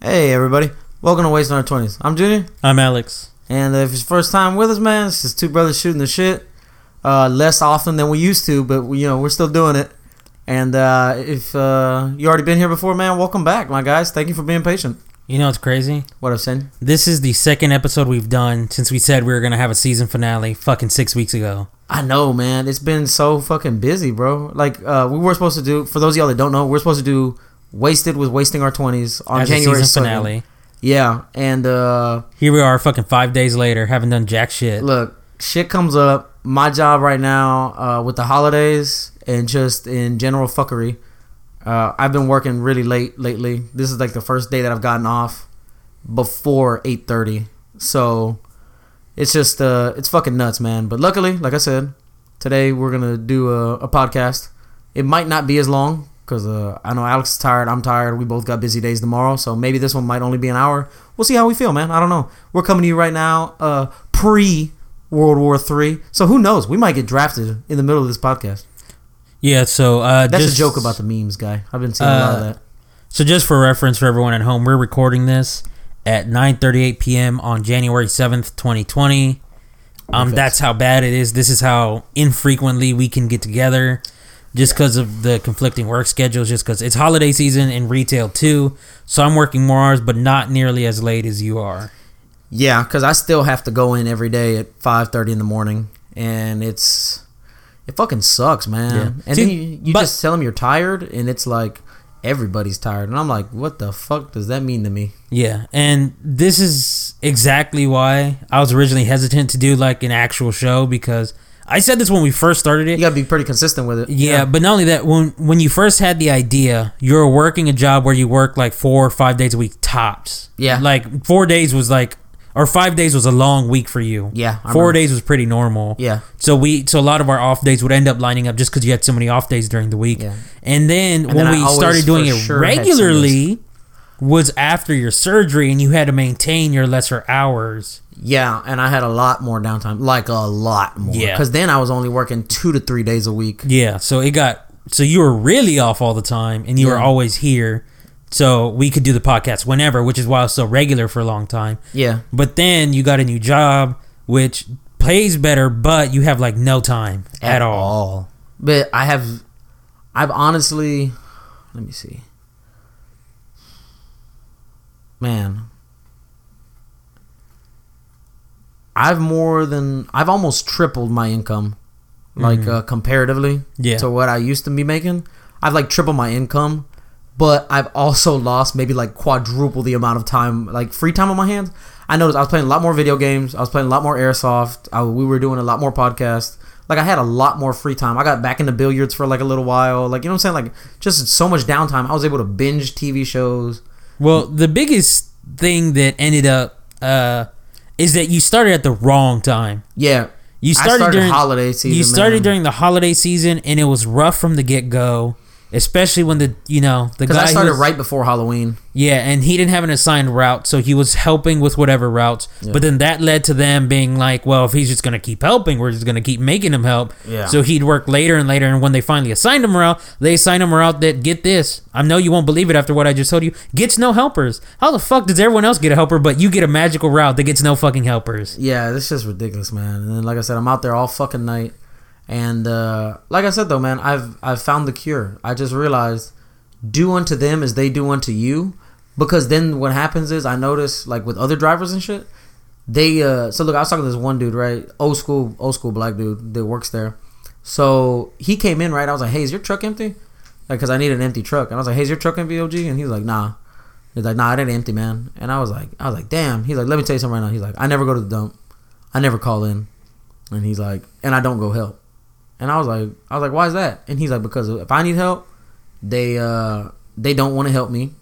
Hey everybody, welcome to Wasting Our Twenties. I'm Junior, I'm Alex. and if it's your first time with us, man, it's just two brothers shooting the shit. Uh, less often than we used to, but we, you know we're still doing it. And uh, if uh, you already been here before, man, welcome back, my guys. Thank you for being patient. You know what's crazy? What I've said. This is the second episode we've done since we said we were gonna have a season finale fucking six weeks ago. I know, man. It's been so fucking busy, bro. Like uh, we were supposed to do. For those of y'all that don't know, we're supposed to do "Wasted" with "Wasting Our 20s on As January season 2nd. finale. Yeah, and uh, Here we are, fucking five days later, haven't done jack shit. look, shit comes up. My job right now, uh, with the holidays and just in general fuckery, uh, I've been working really late lately. This is like the first day that I've gotten off before eight thirty. So it's just uh, it's fucking nuts, man. But luckily, like I said, today we're gonna do a, a podcast. It might not be as long because uh, I know Alex is tired. I'm tired. We both got busy days tomorrow, so maybe this one might only be an hour. We'll see how we feel, man. I don't know. We're coming to you right now, uh, pre World War Three. So who knows? We might get drafted in the middle of this podcast. Yeah, so uh, That's just, a joke about the memes, guy. I've been seeing a lot of Uh, that. So just for reference for everyone at home, we're recording this at 9:38 p.m. on January 7th, 2020. Um, Perfect. that's how bad it is. This is how infrequently we can get together, just because of the conflicting work schedules. Just because it's holiday season in retail too, so I'm working more hours, but not nearly as late as you are. Yeah, because I still have to go in every day at five thirty in the morning, and it's it fucking sucks, man. Yeah. And See, then you, you but- just tell them you're tired, and it's like everybody's tired, and I'm like, what the fuck does that mean to me? Yeah, and this is exactly why I was originally hesitant to do like an actual show because I said this when we first started it. You gotta be pretty consistent with it. Yeah, but not only that, when when you first had the idea, you were working a job where you work like four or five days a week tops. Yeah. like four days was like, or five days was a long week for you. Yeah, I four remember. days was pretty normal. yeah, So we, so a lot of our off days would end up lining up just because you had so many off days during the week. Yeah. And then And when then we started doing it sure regularly, was after your surgery and you had to maintain your lesser hours. yeah, and I had a lot more downtime, like a lot more. Yeah. because then I was only working two to three days a week. Yeah. So it got so you were really off all the time and you were always here. So we could do the podcast whenever, which is why I was so regular for a long time. Yeah, But then you got a new job, which pays better, but you have like no time at, all. But I have, I've honestly, let me see. Man, I've more than I've almost tripled my income, like uh, comparatively Mm-hmm. Yeah. to what I used to be making. I've like tripled my income, but I've also lost maybe like quadruple the amount of time, like free time on my hands. I noticed I was playing a lot more video games. I was playing a lot more airsoft. I, we were doing a lot more podcasts. Like I had a lot more free time. I got back into billiards for like a little while. Like you know what I'm saying? Like just so much downtime. I was able to binge TV shows. Well, the biggest thing that ended up uh, is that you started at the wrong time. Yeah, You I started, during holiday season. You started man. during the holiday season, and it was rough from the get go. Especially when the you know the because guy I started was- right before Halloween. Yeah, and he didn't have an assigned route, so he was helping with whatever routes. But then that led to them being like, well, if he's just going to keep helping, we're just going to keep making him help. Yeah. So he'd work later and later, and when they finally assigned him a route, they assigned him a route that, get this, I know you won't believe it after what I just told you, gets no helpers. How the fuck does everyone else get a helper, but you get a magical route that gets no fucking helpers? Yeah, this is ridiculous, man. And then, like I said, I'm out there all fucking night, and uh, like I said though, man, I've I've found the cure. I just realized, do unto them as they do unto you, because then what happens is I notice like with other drivers and shit, they uh. So look, I was talking to this one dude, right, old school, old school black dude that works there. So he came in, right. I was like, hey, is your truck empty? Like, cause I need an empty truck, and I was like, hey, is your truck empty, OG? And he's like, nah. He's like, nah, it ain't empty, man. And I was like, I was like, damn. He's like, let me tell you something right now. He's like, I never go to the dump. I never call in. And he's like, and I don't go help. And I was like, I was like, why is that? And he's like, because if I need help, they uh they don't want to help me.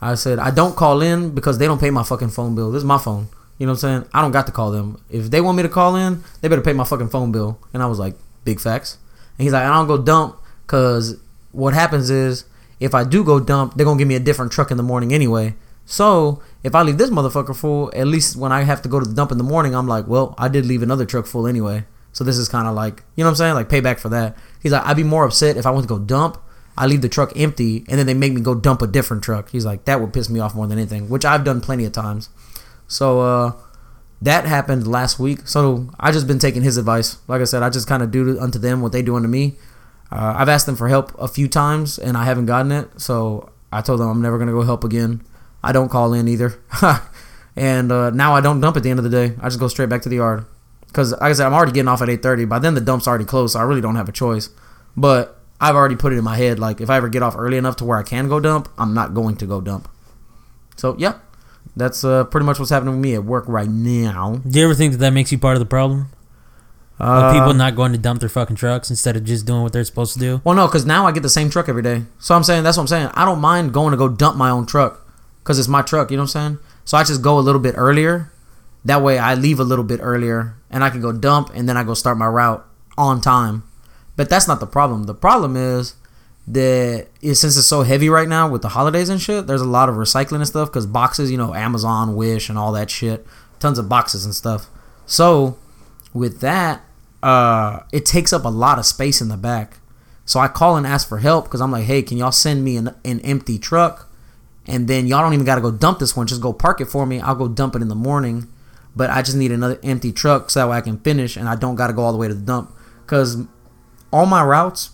I said, I don't call in because they don't pay my fucking phone bill. This is my phone. You know what I'm saying? I don't got to call them. If they want me to call in, they better pay my fucking phone bill. And I was like, big facts. And he's like, I don't go dump because what happens is if I do go dump, they're gonna give me a different truck in the morning anyway. So if I leave this motherfucker full, at least when I have to go to the dump in the morning, I'm like, well, I did leave another truck full anyway. So this is kind of like, you know what I'm saying? Like payback for that. He's like, I'd be more upset if I went to go dump I leave the truck empty, and then they make me go dump a different truck. He's like, that would piss me off more than anything, which I've done plenty of times. So uh, that happened last week. So I just been taking his advice. Like I said, I just kind of do unto them what they do unto me. Uh, I've asked them for help a few times, and I haven't gotten it. So I told them I'm never gonna go help again. I don't call in either, and uh, now I don't dump at the end of the day. I just go straight back to the yard because, like I said, I'm already getting off at 8:30. By then, the dump's already closed, so I really don't have a choice. But I've already put it in my head like if I ever get off early enough to where I can go dump, I'm not going to go dump. So yeah, that's uh, pretty much what's happening with me at work right now. Do you ever think that that makes you part of the problem? Uh, people not going to dump their fucking trucks instead of just doing what they're supposed to do? Well, no, because now I get the same truck every day. So I'm saying that's what I'm saying. I don't mind going to go dump my own truck because it's my truck. You know what I'm saying? So I just go a little bit earlier. That way I leave a little bit earlier and I can go dump and then I go start my route on time. But that's not the problem. The problem is that since it's so heavy right now with the holidays and shit, there's a lot of recycling and stuff because boxes, you know, Amazon, Wish, and all that shit, tons of boxes and stuff. So with that, uh, it takes up a lot of space in the back. So I call and ask for help because I'm like, hey, can y'all send me an, an empty truck? And then y'all don't even got to go dump this one. Just go park it for me. I'll go dump it in the morning. But I just need another empty truck so that way I can finish and I don't got to go all the way to the dump. Because all my routes,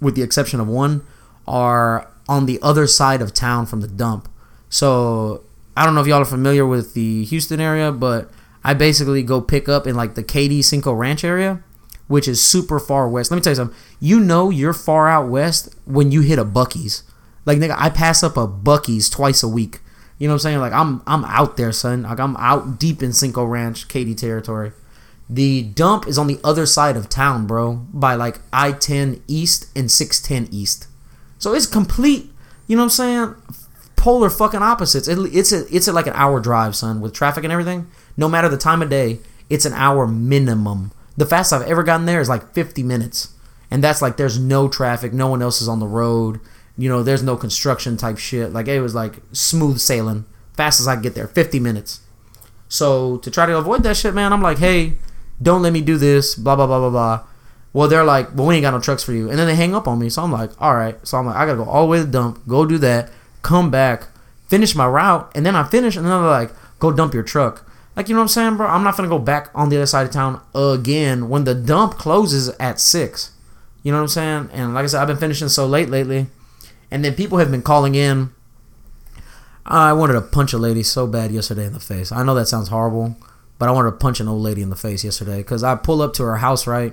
with the exception of one, are on the other side of town from the dump. So I don't know if y'all are familiar with the Houston area, but I basically go pick up in like the Katy Cinco Ranch area, which is super far west. Let me tell you something. You know you're far out west when you hit a Buc-ee's. Like nigga, I pass up a Buc-ee's twice a week. You know what I'm saying? Like I'm I'm out there, son. Like I'm out deep in Cinco Ranch, Katy territory. The dump is on the other side of town, bro, by like I-10 East and 610 East. So it's complete, you know what I'm saying? Polar fucking opposites. It, it's a it's a, like an hour drive, son, with traffic and everything. No matter the time of day, it's an hour minimum. The fastest I've ever gotten there is like 50 minutes. And that's like there's no traffic, no one else is on the road. You know, there's no construction type shit. Like it was like smooth sailing. fast as I get there, 50 minutes. So to try to avoid that shit, man, I'm like, hey, don't let me do this, blah blah blah blah blah. Well, they're like, well, we ain't got no trucks for you, and then they hang up on me. So I'm like, all right. So I'm like, I gotta go all the way to the dump, go do that, come back, finish my route, and then I finish, and then they're like, go dump your truck. Like you know what I'm saying, bro? I'm not gonna go back on the other side of town again when the dump closes at six. You know what I'm saying? And like I said, I've been finishing so late lately, and then people have been calling in. I wanted to punch a lady so bad yesterday in the face. I know that sounds horrible, but I wanted to punch an old lady in the face yesterday because I pull up to her house, right?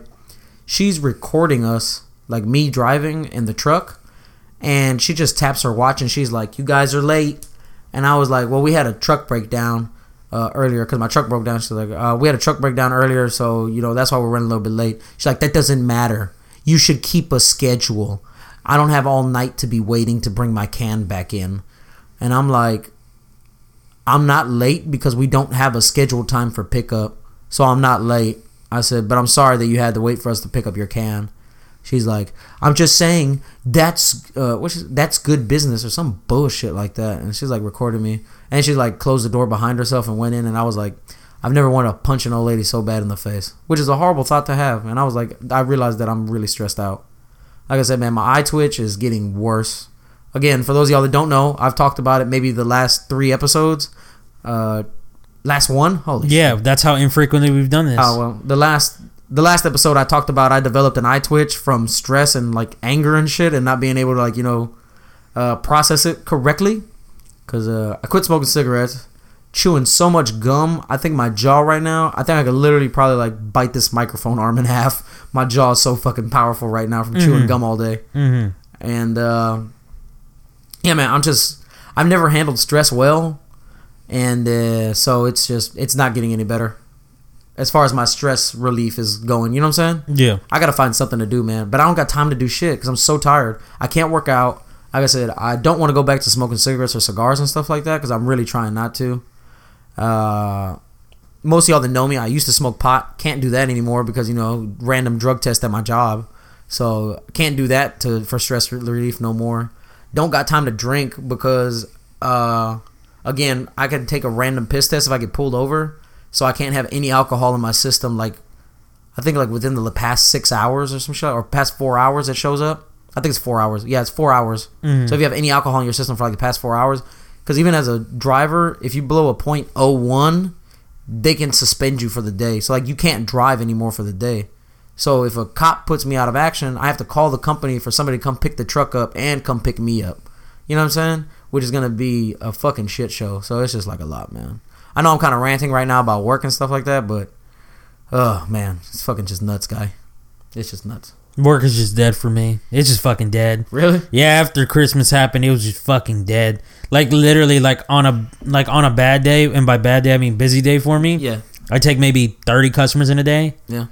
She's recording us, like me driving in the truck, and she just taps her watch and she's like, You guys are late. And I was like, Well, we had a truck breakdown uh, earlier because my truck broke down. She's like, uh, We had a truck breakdown earlier, so, you know, that's why we're running a little bit late. She's like, That doesn't matter. You should keep a schedule. I don't have all night to be waiting to bring my can back in. And I'm like, I'm not late because we don't have a scheduled time for pickup. So I'm not late. I said, but I'm sorry that you had to wait for us to pick up your can. She's like, I'm just saying that's uh, what's that's good business or some bullshit like that. And she's like recording me, and she like closed the door behind herself and went in. And I was like, I've never wanted to punch an old lady so bad in the face, which is a horrible thought to have. And I was like, I realized that I'm really stressed out. Like I said, man, my eye twitch is getting worse. Again, for those of y'all that don't know, I've talked about it maybe the last three episodes. Uh, last one, holy Yeah, that's how infrequently we've done this. Oh well, the last the last episode I talked about, I developed an eye twitch from stress and like anger and shit, and not being able to like you know uh, process it correctly. Cause uh, I quit smoking cigarettes, chewing so much gum. I think my jaw right now, I think I could literally probably like bite this microphone arm in half. My jaw is so fucking powerful right now from chewing Mhm. gum all day. mm-hmm. And uh, yeah, man, I'm just I've never handled stress well, and uh, so it's just it's not getting any better as far as my stress relief is going. You know what I'm saying? Yeah. I gotta find something to do, man. But I don't got time to do shit because I'm so tired. I can't work out. Like I said, I don't want to go back to smoking cigarettes or cigars and stuff like that because I'm really trying not to. Uh, most of y'all that know me, I used to smoke pot. Can't do that anymore because you know random drug test at my job. So can't do that to for stress relief no more. Don't got time to drink because uh, again I could take a random piss test if I get pulled over. So I can't have any alcohol in my system like I think like within the past six hours or some shit, or past four hours it shows up. I think it's four hours. Yeah, it's four hours. Mm-hmm. So if you have any alcohol in your system for like the past four hours, because even as a driver, if you blow a .01, they can suspend you for the day. So like you can't drive anymore for the day. So if a cop puts me out of action, I have to call the company for somebody to come pick the truck up and come pick me up. You know what I'm saying? Which is gonna be a fucking shit show. So it's just like a lot, man. I know I'm kind of ranting right now about work and stuff like that, but oh man, it's fucking just nuts, guy. It's just nuts. Work is just dead for me. It's just fucking dead. Really? Yeah, after Christmas happened, it was just fucking dead. Like literally, like on a like on a bad day, and by bad day I mean busy day for me. Yeah. I take maybe thirty customers in a day. Yeah.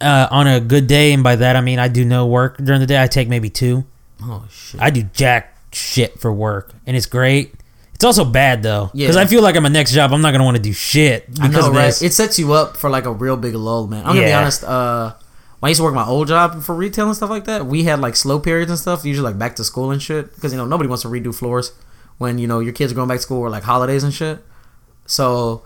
Uh, on a good day, and by that I mean I do no work during the day. I take maybe two. Oh shit. I do jack shit for work, and it's great. It's also bad though, because Yeah. I feel like at my next job I'm not gonna want to do shit I because know, right? this. It sets you up for like a real big lull, man. I'm gonna be honest. Uh, when I used to work my old job for retail and stuff like that, we had like slow periods and stuff. Usually like back to school and shit, because you know nobody wants to redo floors when you know your kids are going back to school or like holidays and shit. So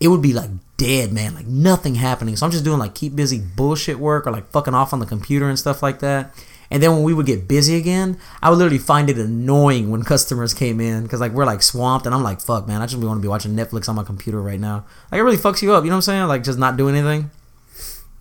it would be like dead, man, like nothing happening. So I'm just doing like keep busy bullshit work or like fucking off on the computer and stuff like that. And then when we would get busy again, I would literally find it annoying when customers came in because like we're like swamped, and I'm like, fuck, man, I just want to be watching Netflix on my computer right now. Like it really fucks you up, you know what I'm saying? Like just not doing anything.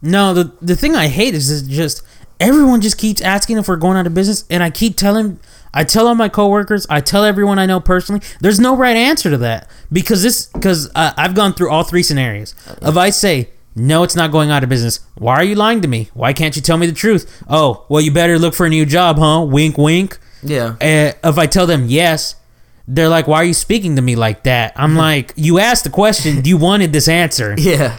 No, the the thing I hate is just everyone just keeps asking if we're going out of business, and I keep telling, I tell all my coworkers, I tell everyone I know personally, there's no right answer to that because this because uh, I've gone through all three scenarios. If I say no, it's not going out of business, why are you lying to me? Why can't you tell me the truth? Oh, well, you better look for a new job, huh? Wink, wink. Yeah. Uh, if I tell them yes, they're like, why are you speaking to me like that? I'm like, you asked the question, you wanted this answer. Yeah.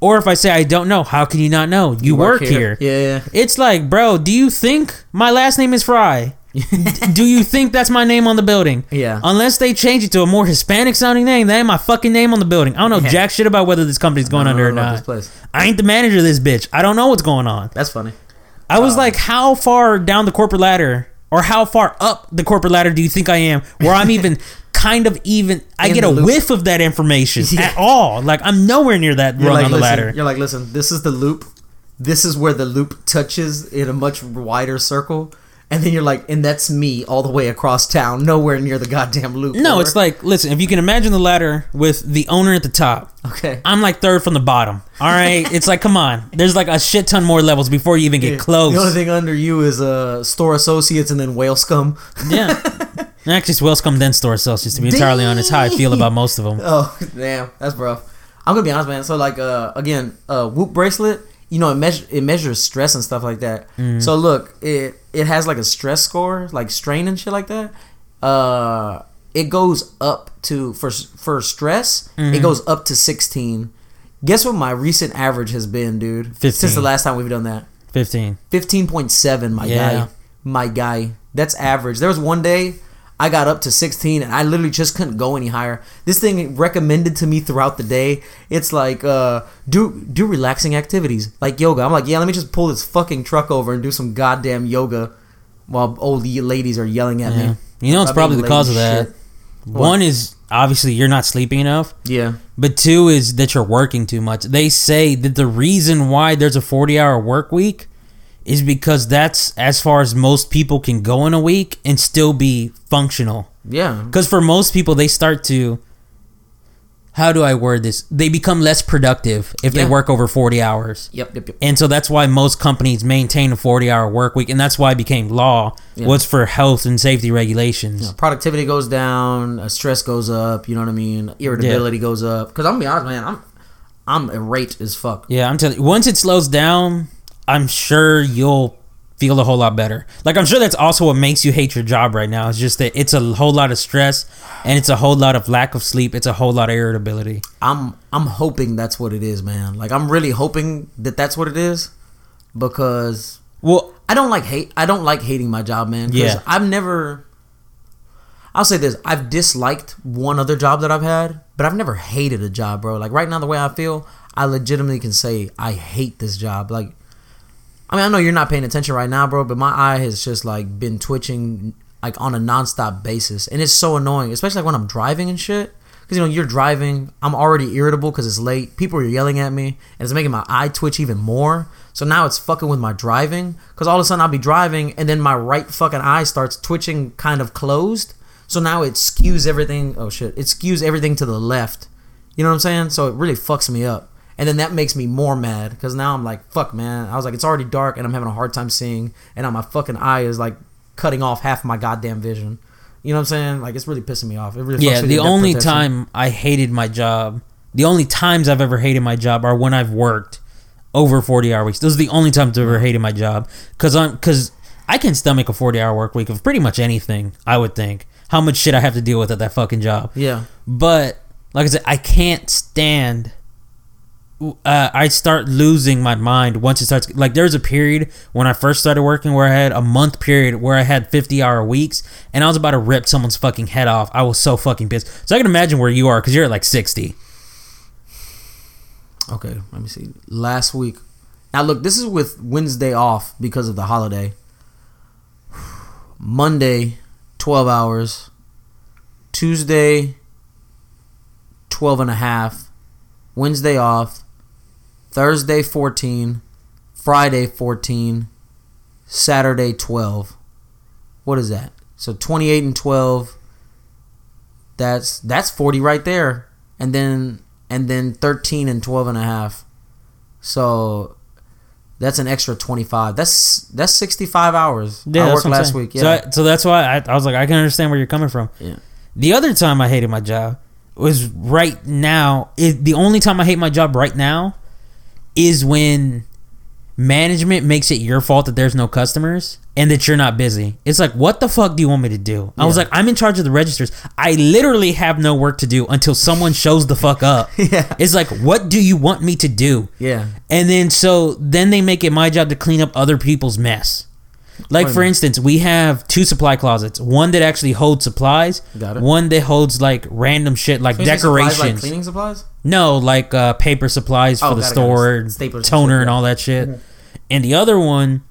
Or if I say I don't know, how can you not know? You, work, here. Yeah. It's like, bro, do you think my last name is Fry? Do you think that's my name on the building? Yeah. Unless they change it to a more Hispanic sounding name, that ain't my fucking name on the building. I don't know Yeah. jack shit about whether this company's going under or not. I ain't the manager of this bitch. I don't know what's going on. That's funny. I was like, how far down the corporate ladder or how far up the corporate ladder do you think I am where I'm even kind of even I get a loop. whiff of that information Yeah. at all. Like I'm nowhere near that You're rung like, on the listen, ladder. You're like, listen, this is the loop. This is where the loop touches in a much wider circle. And then you're like, and that's me all the way across town, nowhere near the goddamn loop. No, it's like listen, if you can imagine the ladder with the owner at the top, okay. I'm like third from the bottom. All right, it's like come on, there's like a shit ton more levels before you even get close. The only thing under you is uh, store associates and then whale scum. yeah, actually, it's Wellscome then store Celsius. To be entirely honest, how I feel about most of them. Oh damn, that's rough. I'm gonna be honest, man. So like, uh, again, uh, Whoop bracelet. You know, it measure it measures stress and stuff like that. Mm. So look, it it has like a stress score, like strain and shit like that. Uh, it goes up to for for stress. Mm-hmm. It goes up to 16. Guess what my recent average has been, dude? 15. Since the last time we've done that. Fifteen. 15.7 my Yeah. guy my guy that's average there was one day i got up to 16 and i literally just couldn't go any higher this thing recommended to me throughout the day it's like uh do do relaxing activities like yoga i'm like yeah let me just pull this fucking truck over and do some goddamn yoga while old ladies are yelling at Yeah. me You know, it's probably the cause of that. shit. One is obviously you're not sleeping enough. yeah But two is that you're working too much. They say that the reason why there's a 40 hour work week is because that's as far as most people can go in a week and still be functional. yeah Because for most people, they start to. How do I word this? They become less productive if Yeah. they work over 40 hours. yep yep yep And so that's why most companies maintain a 40 hour work week. And that's why it became law, Yeah. was for health and safety regulations. Productivity goes down, uh, stress goes up. You know what I mean? Irritability goes up. Because I'm gonna be honest, man, I'm I'm irate as fuck. Yeah, I'm telling you, once it slows down, I'm sure you'll feel a whole lot better. Like I'm sure that's also what makes you hate your job right now. It's just that it's a whole lot of stress and it's a whole lot of lack of sleep. It's a whole lot of irritability. I'm I'm hoping that's what it is, man. Like I'm really hoping that that's what it is, because Well, I don't like hate. I don't like hating my job, man. Yeah. I've never. I'll say this: I've disliked one other job that I've had, but I've never hated a job, bro. Like right now, the way I feel, I legitimately can say I hate this job. Like, I mean, I know you're not paying attention right now, bro, but my eye has just like been twitching like on a nonstop basis, and it's so annoying, especially like when I'm driving and shit. because you know you're driving. I'm already irritable because it's late. People are yelling at me, and it's making my eye twitch even more. So now it's fucking with my driving because all of a sudden I'll be driving, and then my right fucking eye starts twitching, kind of closed. So now it skews everything. Oh shit! It skews everything to the left. You know what I'm saying? So it really fucks me up. And then that makes me more mad because now I'm like, fuck, man. I was like, it's already dark and I'm having a hard time seeing, and now my fucking eye is like cutting off half my goddamn vision. You know what I'm saying? Like it's really pissing me off. It really Yeah, the only perception. time I hated my job, the only times I've ever hated my job are when I've worked over 40 hour weeks. Those are the only times I've ever hated my job cuz I'm cuz I can stomach a 40 hour work week of pretty much anything, I would think. How much shit I have to deal with at that fucking job. Yeah. But like I said, I can't stand. Uh, I start losing my mind once it starts. Like there's a period when I first started working where I had a month period where I had 50 hour weeks, and I was about to rip someone's fucking head off. I was so fucking pissed. So I can imagine where you are because you're at like 60. Okay, let me see. Last week. Now look, this is with Wednesday off because of the holiday. Monday, 12 hours. Tuesday, 12 and a half. Wednesday off. Thursday, 14. Friday, 14. Saturday, 12. What is that? So 28 and 12. That's that's 40 right there. And then and then 13 and 12 and a half. So that's an extra 25. That's that's 65 hours. Yeah, I worked last saying. week. Yeah. So, I, so that's why I, I was like, I can understand where you're coming from. yeah. The other time I hated my job was right now. It, the only time I hate my job right now is when management makes it your fault that there's no customers and that you're not busy. It's like, what the fuck do you want me to do? I was like, I'm in charge of the registers. I literally have no work to do until someone shows the fuck up. Yeah. It's like, what do you want me to do? Yeah. And then so then they make it my job to clean up other people's mess. Like for instance, we have two supply closets. One that actually holds supplies. Got it. One that holds like random shit like say supplies, decorations. like cleaning supplies? no, like uh, paper supplies for Oh, the got it, got store. Staplers and toner shit, and yeah. all that shit. And the other one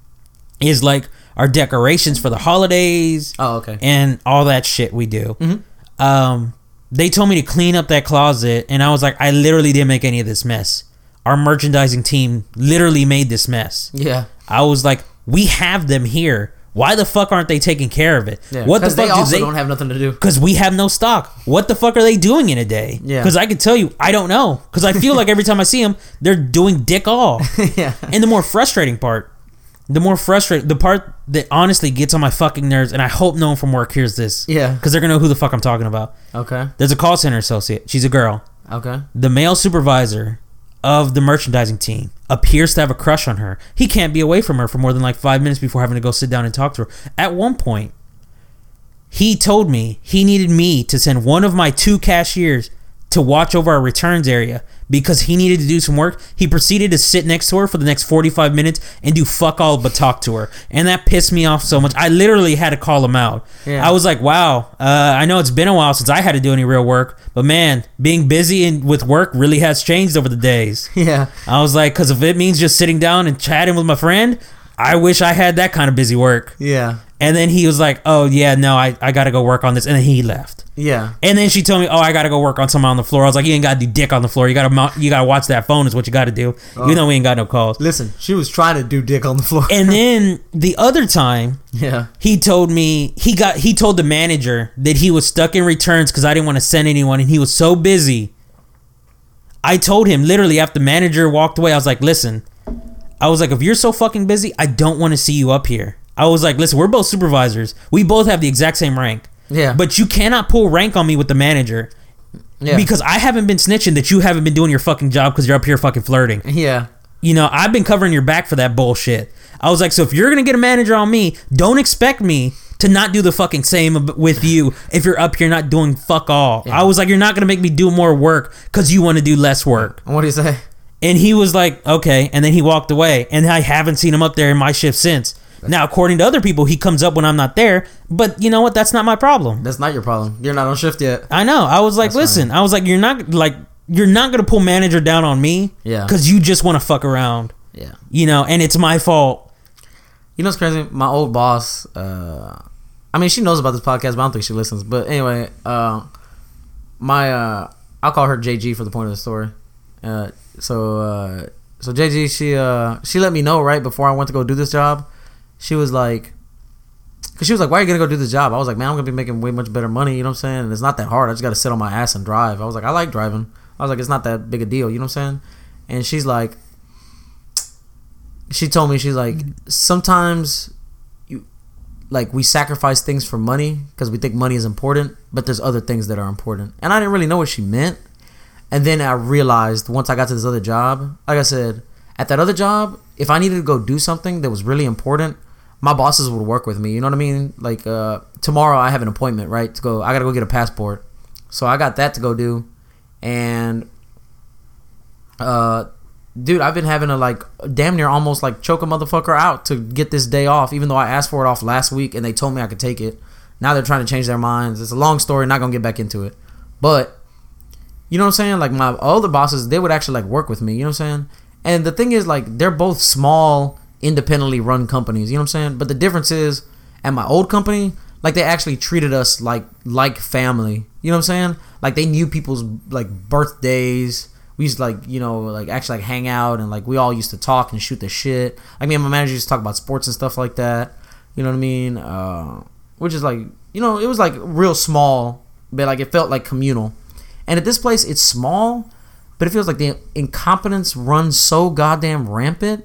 is like our decorations for the holidays Oh, okay. and all that shit we do. Mm-hmm. Um, they told me to clean up that closet, and I was like, I literally didn't make any of this mess. Our merchandising team literally made this mess. Yeah. I was like, we have them here. Why the fuck aren't they taking care of it? Yeah. What the 'Cause they fuck do also they? don't have nothing to do. Because we have no stock. What the fuck are they doing in a day? Yeah. Because I can tell you, I don't know. Because I feel like every time I see them, they're doing dick all. yeah. And the more frustrating part, the more frustrating, the part that honestly gets on my fucking nerves, and I hope no one from work hears this. Yeah. Because they're gonna know who the fuck I'm talking about. Okay. There's a call center associate. She's a girl. Okay. The male supervisor of the merchandising team appears to have a crush on her. He can't be away from her for more than like five minutes before having to go sit down and talk to her. At one point, he told me he needed me to send one of my two cashiers to watch over our returns area because he needed to do some work. He proceeded to sit next to her for the next 45 minutes and do fuck all but talk to her. And that pissed me off so much. I literally had to call him out. Yeah. I was like, wow, uh, I know it's been a while since I had to do any real work, but man, being busy and with work really has changed over the days. Yeah. I was like, because if it means just sitting down and chatting with my friend, I wish I had that kind of busy work. Yeah. And then he was like, oh, yeah, no, I, I got to go work on this. And then he left. Yeah. And then she told me, "Oh, I gotta go work on something on the floor." I was like, "You ain't gotta do dick on the floor. You gotta you gotta watch that phone. Is what you gotta do. Oh. You know we ain't got no calls." Listen, she was trying to do dick on the floor. And then the other time, yeah. he told me he got he told the manager that he was stuck in returns because I didn't want to send anyone, and he was so busy. I told him literally after the manager walked away, I was like, "Listen, I was like, if you're so fucking busy, I don't want to see you up here." I was like, "Listen, we're both supervisors. We both have the exact same rank." Yeah. But you cannot pull rank on me with the manager yeah. because I haven't been snitching that you haven't been doing your fucking job because you're up here fucking flirting. yeah. You know, I've been covering your back for that bullshit. I was like, so if you're gonna get a manager on me, don't expect me to not do the fucking same with you if you're up here not doing fuck all. Yeah. I was like, you're not gonna make me do more work because you want to do less work. What do you say? And he was like, okay. And then he walked away. And I haven't seen him up there in my shift since. Now, according to other people, he comes up when I'm not there. But you know what? That's not my problem. That's not your problem. You're not on shift yet. I know. I was like, That's listen, I was like, you're not like you're not gonna pull manager down on me, Yeah. because you just want to fuck around, Yeah. you know, and it's my fault. You know what's crazy? My old boss, uh, I mean, she knows about this podcast, but I don't think she listens. But anyway, uh, my uh, I'll call her JG for the point of the story. Uh, so uh, so JG she uh she let me know right before I went to go do this job. She was like, cause she was like, why are you gonna go do the job? I was like, man, I'm gonna be making way much better money. You know what I'm saying? And it's not that hard. I just gotta sit on my ass and drive. I was like, I like driving. I was like, it's not that big a deal. You know what I'm saying? And she's like, she told me she's like, sometimes you like we sacrifice things for money because we think money is important, but there's other things that are important. And I didn't really know what she meant. And then I realized once I got to this other job, like I said, at that other job, if I needed to go do something that was really important, my bosses would work with me. You know what I mean? Like uh, tomorrow, I have an appointment, right? To go, I gotta go get a passport. So I got that to go do, and uh, dude, I've been having to like damn near almost like choke a motherfucker out to get this day off, even though I asked for it off last week and they told me I could take it. Now they're trying to change their minds. It's a long story. Not gonna get back into it, but you know what I'm saying? Like my other bosses, they would actually like work with me. You know what I'm saying? And the thing is, like they're both small, independently run companies. You know what I'm saying? But the difference is, at my old company, like they actually treated us like like family. You know what I'm saying? Like they knew people's like birthdays. We used to like you know like actually like hang out and like we all used to talk and shoot the shit. Like me and my manager used to talk about sports and stuff like that. You know what I mean? Uh, which is like you know it was like real small, but like it felt like communal. And at this place, it's small, but it feels like the incompetence runs so goddamn rampant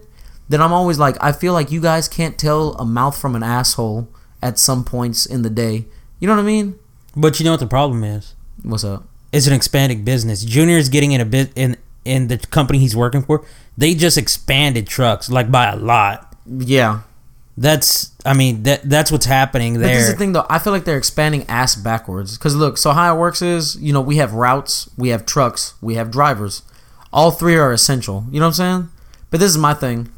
that I'm always like, I feel like you guys can't tell a mouth from an asshole at some points in the day. You know what I mean? But you know what the problem is? What's up? It's an expanding business. Junior is getting in a bit in in the company he's working for. They just expanded trucks like by a lot. Yeah. That's I mean that that's what's happening But this is the thing, though. I feel like they're expanding ass backwards. Because look, so how it works is, you know, we have routes, we have trucks, we have drivers. All three are essential. You know what I'm saying? But this is my thing.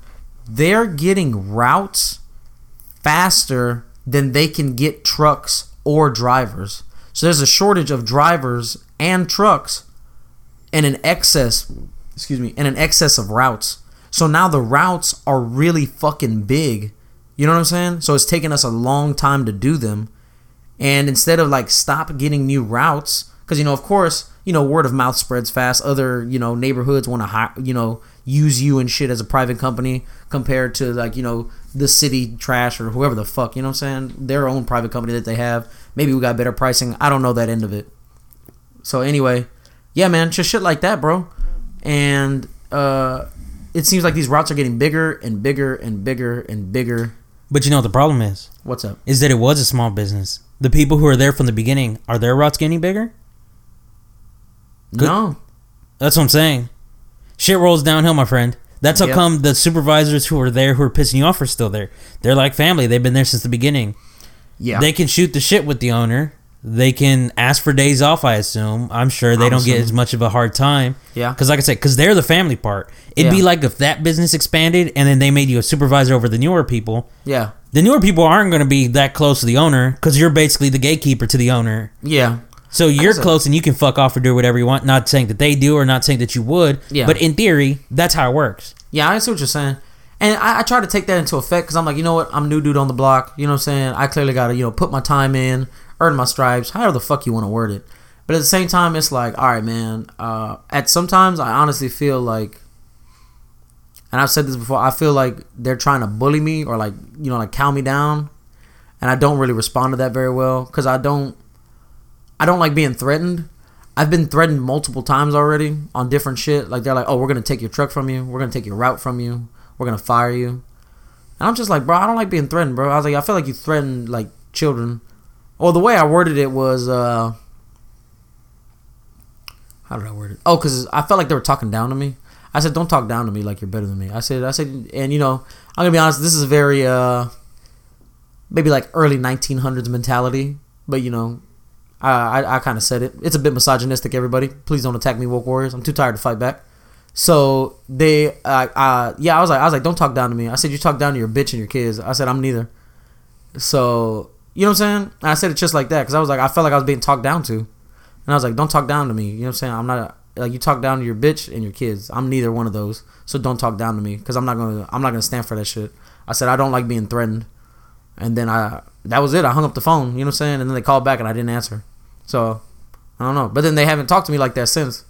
They're getting routes faster than they can get trucks or drivers. So there's a shortage of drivers and trucks and an excess, excuse me, and an excess of routes. So now the routes are really fucking big. You know what I'm saying? So it's taking us a long time to do them. And instead of like stop getting new routes, because you know, of course, you know, word of mouth spreads fast. Other you know neighborhoods want to hire, you know, use you and shit as a private company compared to like you know the city trash or whoever the fuck. You know what I'm saying? Their own private company that they have. Maybe we got better pricing. I don't know that end of it. So anyway, yeah, man, just shit like that, bro. And uh, it seems like these routes are getting bigger and bigger and bigger and bigger. But you know what the problem is? What's up? Is that it was a small business. The people who are there from the beginning are their routes getting bigger? Good. No. That's what I'm saying. Shit rolls downhill, my friend. That's how Yep. come the supervisors who are there who are pissing you off are still there. They're like family. They've been there since the beginning. Yeah. They can shoot the shit with the owner. They can ask for days off. I assume. I'm sure they I'm don't get as much of a hard time. Yeah. Because like I said, because they're the family part. It'd be like if that business expanded and then they made you a supervisor over the newer people. yeah. The newer people aren't going to be that close to the owner because you're basically the gatekeeper to the owner. Yeah. So you're close and you can fuck off or do whatever you want. Not saying that they do or not saying that you would. Yeah. But in theory, that's how it works. Yeah, I see what you're saying. And I, I try to take that into effect because I'm like, you know what? I'm new dude on the block. You know what I'm saying? I clearly got to, you know, put my time in, earn my stripes, however the fuck you want to word it. But at the same time, it's like, all right, man. Uh, at sometimes, I honestly feel like, and I've said this before, I feel like they're trying to bully me or like, you know, like cow me down. And I don't really respond to that very well because I don't, I don't like being threatened. I've been threatened multiple times already on different shit. Like they're like, "Oh, we're gonna take your truck from you. We're gonna take your route from you. We're gonna fire you." And I'm just like, bro, I don't like being threatened, bro. I was like, I feel like you threatened like children. Or the way I worded it was, uh how did I word it? Oh, because I felt like they were talking down to me. I said, "Don't talk down to me like you're better than me." I said, "I said," and you know, I'm gonna be honest. This is a very, uh maybe like early 1900s mentality, but you know, I I, I kind of said it. It's a bit misogynistic. Everybody, please don't attack me, woke warriors. I'm too tired to fight back. So they, uh, uh, yeah, I was like, I was like, don't talk down to me. I said, you talk down to your bitch and your kids. I said, I'm neither. So you know what I'm saying? And I said it just like that because I was like, I felt like I was being talked down to, and I was like, don't talk down to me. You know what I'm saying? I'm not like you talk down to your bitch and your kids. I'm neither one of those. So don't talk down to me because I'm not gonna, I'm not gonna stand for that shit. I said I don't like being threatened, and then I, that was it. I hung up the phone. You know what I'm saying? And then they called back and I didn't answer. So I don't know. But then they haven't talked to me like that since.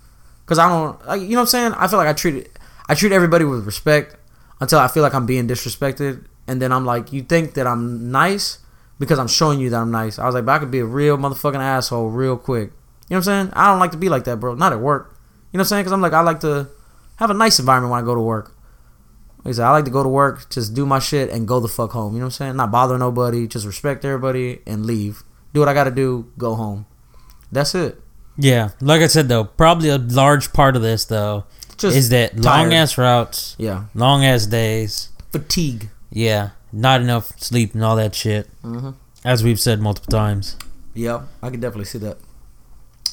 Cause I don't, you know what I'm saying? I feel like I treat I treat everybody with respect until I feel like I'm being disrespected, and then I'm like, you think that I'm nice because I'm showing you that I'm nice. I was like, but I could be a real motherfucking asshole real quick. You know what I'm saying? I don't like to be like that, bro. Not at work. You know what I'm saying? Because I'm like, I like to have a nice environment when I go to work. Like I said, I like to go to work, just do my shit, and go the fuck home. You know what I'm saying? Not bother nobody, just respect everybody and leave. Do what I gotta do, go home. That's it. Yeah, like I said though, probably a large part of this though Just is that tired. long ass routes, Yeah. long ass days. Fatigue. Yeah, not enough sleep and all that shit. Mm-hmm. As we've said multiple times. Yeah, I can definitely see that.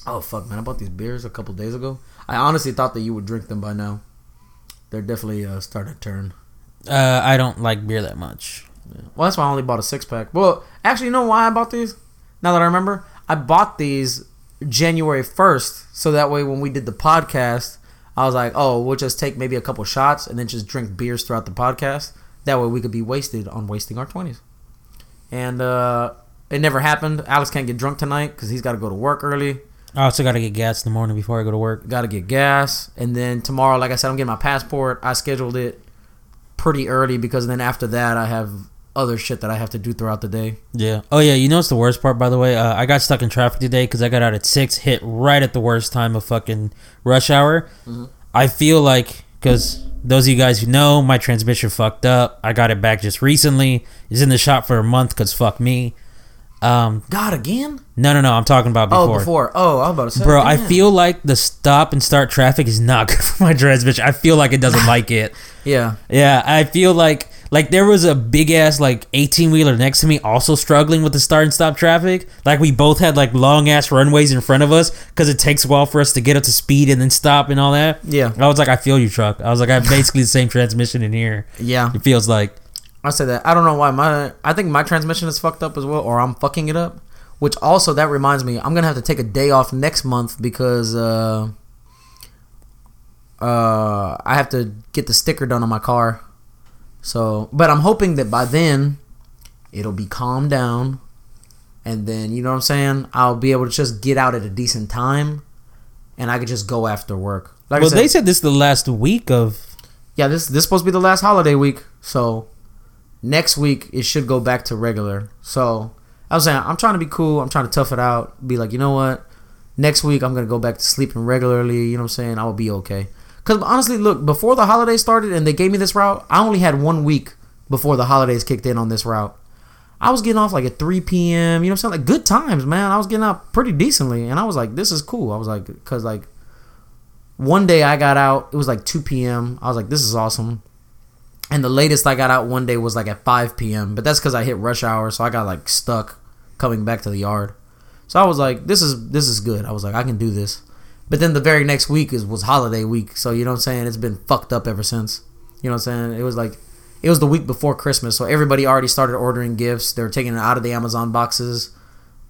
Oh fuck, man! I bought these beers a couple days ago. I honestly thought that you would drink them by now. They're definitely uh, starting to turn. Uh, I don't like beer that much. Yeah. Well, that's why I only bought a six pack. Well, actually, you know why I bought these? Now that I remember, I bought these January first, so that way when we did the podcast, I was like, oh, we'll just take maybe a couple shots and then just drink beers throughout the podcast. That way we could be wasted on wasting our twenties. And uh, it never happened. Alex can't get drunk tonight because he's got to go to work early. I also gotta get gas in the morning before I go to work. Got to get gas, and then tomorrow, like I said, I'm getting my passport. I scheduled it pretty early because then after that, I have other shit that I have to do throughout the day. Yeah. Oh yeah. You know what's the worst part, by the way? Uh, I got stuck in traffic today because I got out at six, hit right at the worst time of fucking rush hour. Mhm. I feel like because those of you guys who know, my transmission fucked up. I got it back just recently. It's in the shop for a month because fuck me. Um, God again? no, no, no. I'm talking about before. Oh, before. Oh, I was about to say. Bro, I feel like the stop and start traffic is not good for my transmission. I feel like it doesn't like it. Yeah. Yeah, I feel like like there was a big ass like 18 wheeler next to me also struggling with the start and stop traffic. Like we both had like long ass runways in front of us because it takes a while for us to get up to speed and then stop and all that. Yeah. I was like, I feel you, truck. I was like, I have basically the same transmission in here. Yeah. It feels like. I said that. I don't know why my. I think my transmission is fucked up as well, or I'm fucking it up. Which also that reminds me, I'm gonna have to take a day off next month because uh, uh, I have to get the sticker done on my car. So, but I'm hoping that by then it'll be calmed down, and then you know what I'm saying. I'll be able to just get out at a decent time, and I could just go after work. Like well, said, they said this is the last week of. yeah, this this is supposed to be the last holiday week, so next week it should go back to regular. So I was saying I'm trying to be cool. I'm trying to tough it out. Be like, you know what? Next week I'm gonna go back to sleeping regularly. You know what I'm saying? I will be okay. Cause honestly, look, before the holidays started and they gave me this route, I only had one week before the holidays kicked in on this route. I was getting off like at 3 p.m. You know what I'm saying? Like good times, man. I was getting out pretty decently, and I was like, this is cool. I was like, cause like one day I got out, it was like 2 p.m. I was like, this is awesome. And the latest I got out one day was like at 5 p.m. But that's because I hit rush hour, so I got like stuck coming back to the yard. So I was like, this is this is good. I was like, I can do this. But then the very next week is was holiday week, so you know what I'm saying. It's been fucked up ever since. You know what I'm saying. It was like it was the week before Christmas, so everybody already started ordering gifts. They're taking it out of the Amazon boxes,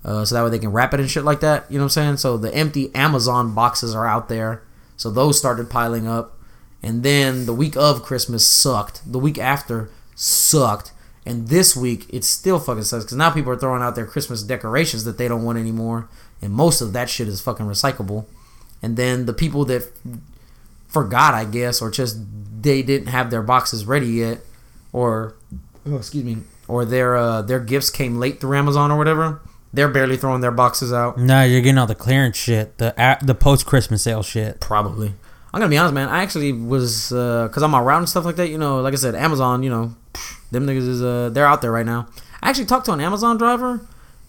uh, so that way they can wrap it and shit like that. You know what I'm saying. So the empty Amazon boxes are out there, so those started piling up. And then the week of Christmas sucked. The week after sucked. And this week it still fucking sucks because now people are throwing out their Christmas decorations that they don't want anymore, and most of that shit is fucking recyclable. And then the people that forgot, I guess, or just they didn't have their boxes ready yet, or oh, excuse me, or their uh, their gifts came late through Amazon or whatever. They're barely throwing their boxes out. Nah, you're getting all the clearance shit, the the post Christmas sale shit. Probably. I'm gonna be honest, man. I actually was because I'm around and stuff like that. You know, like I said, Amazon. You know, them niggas is uh they're out there right now. I actually talked to an Amazon driver,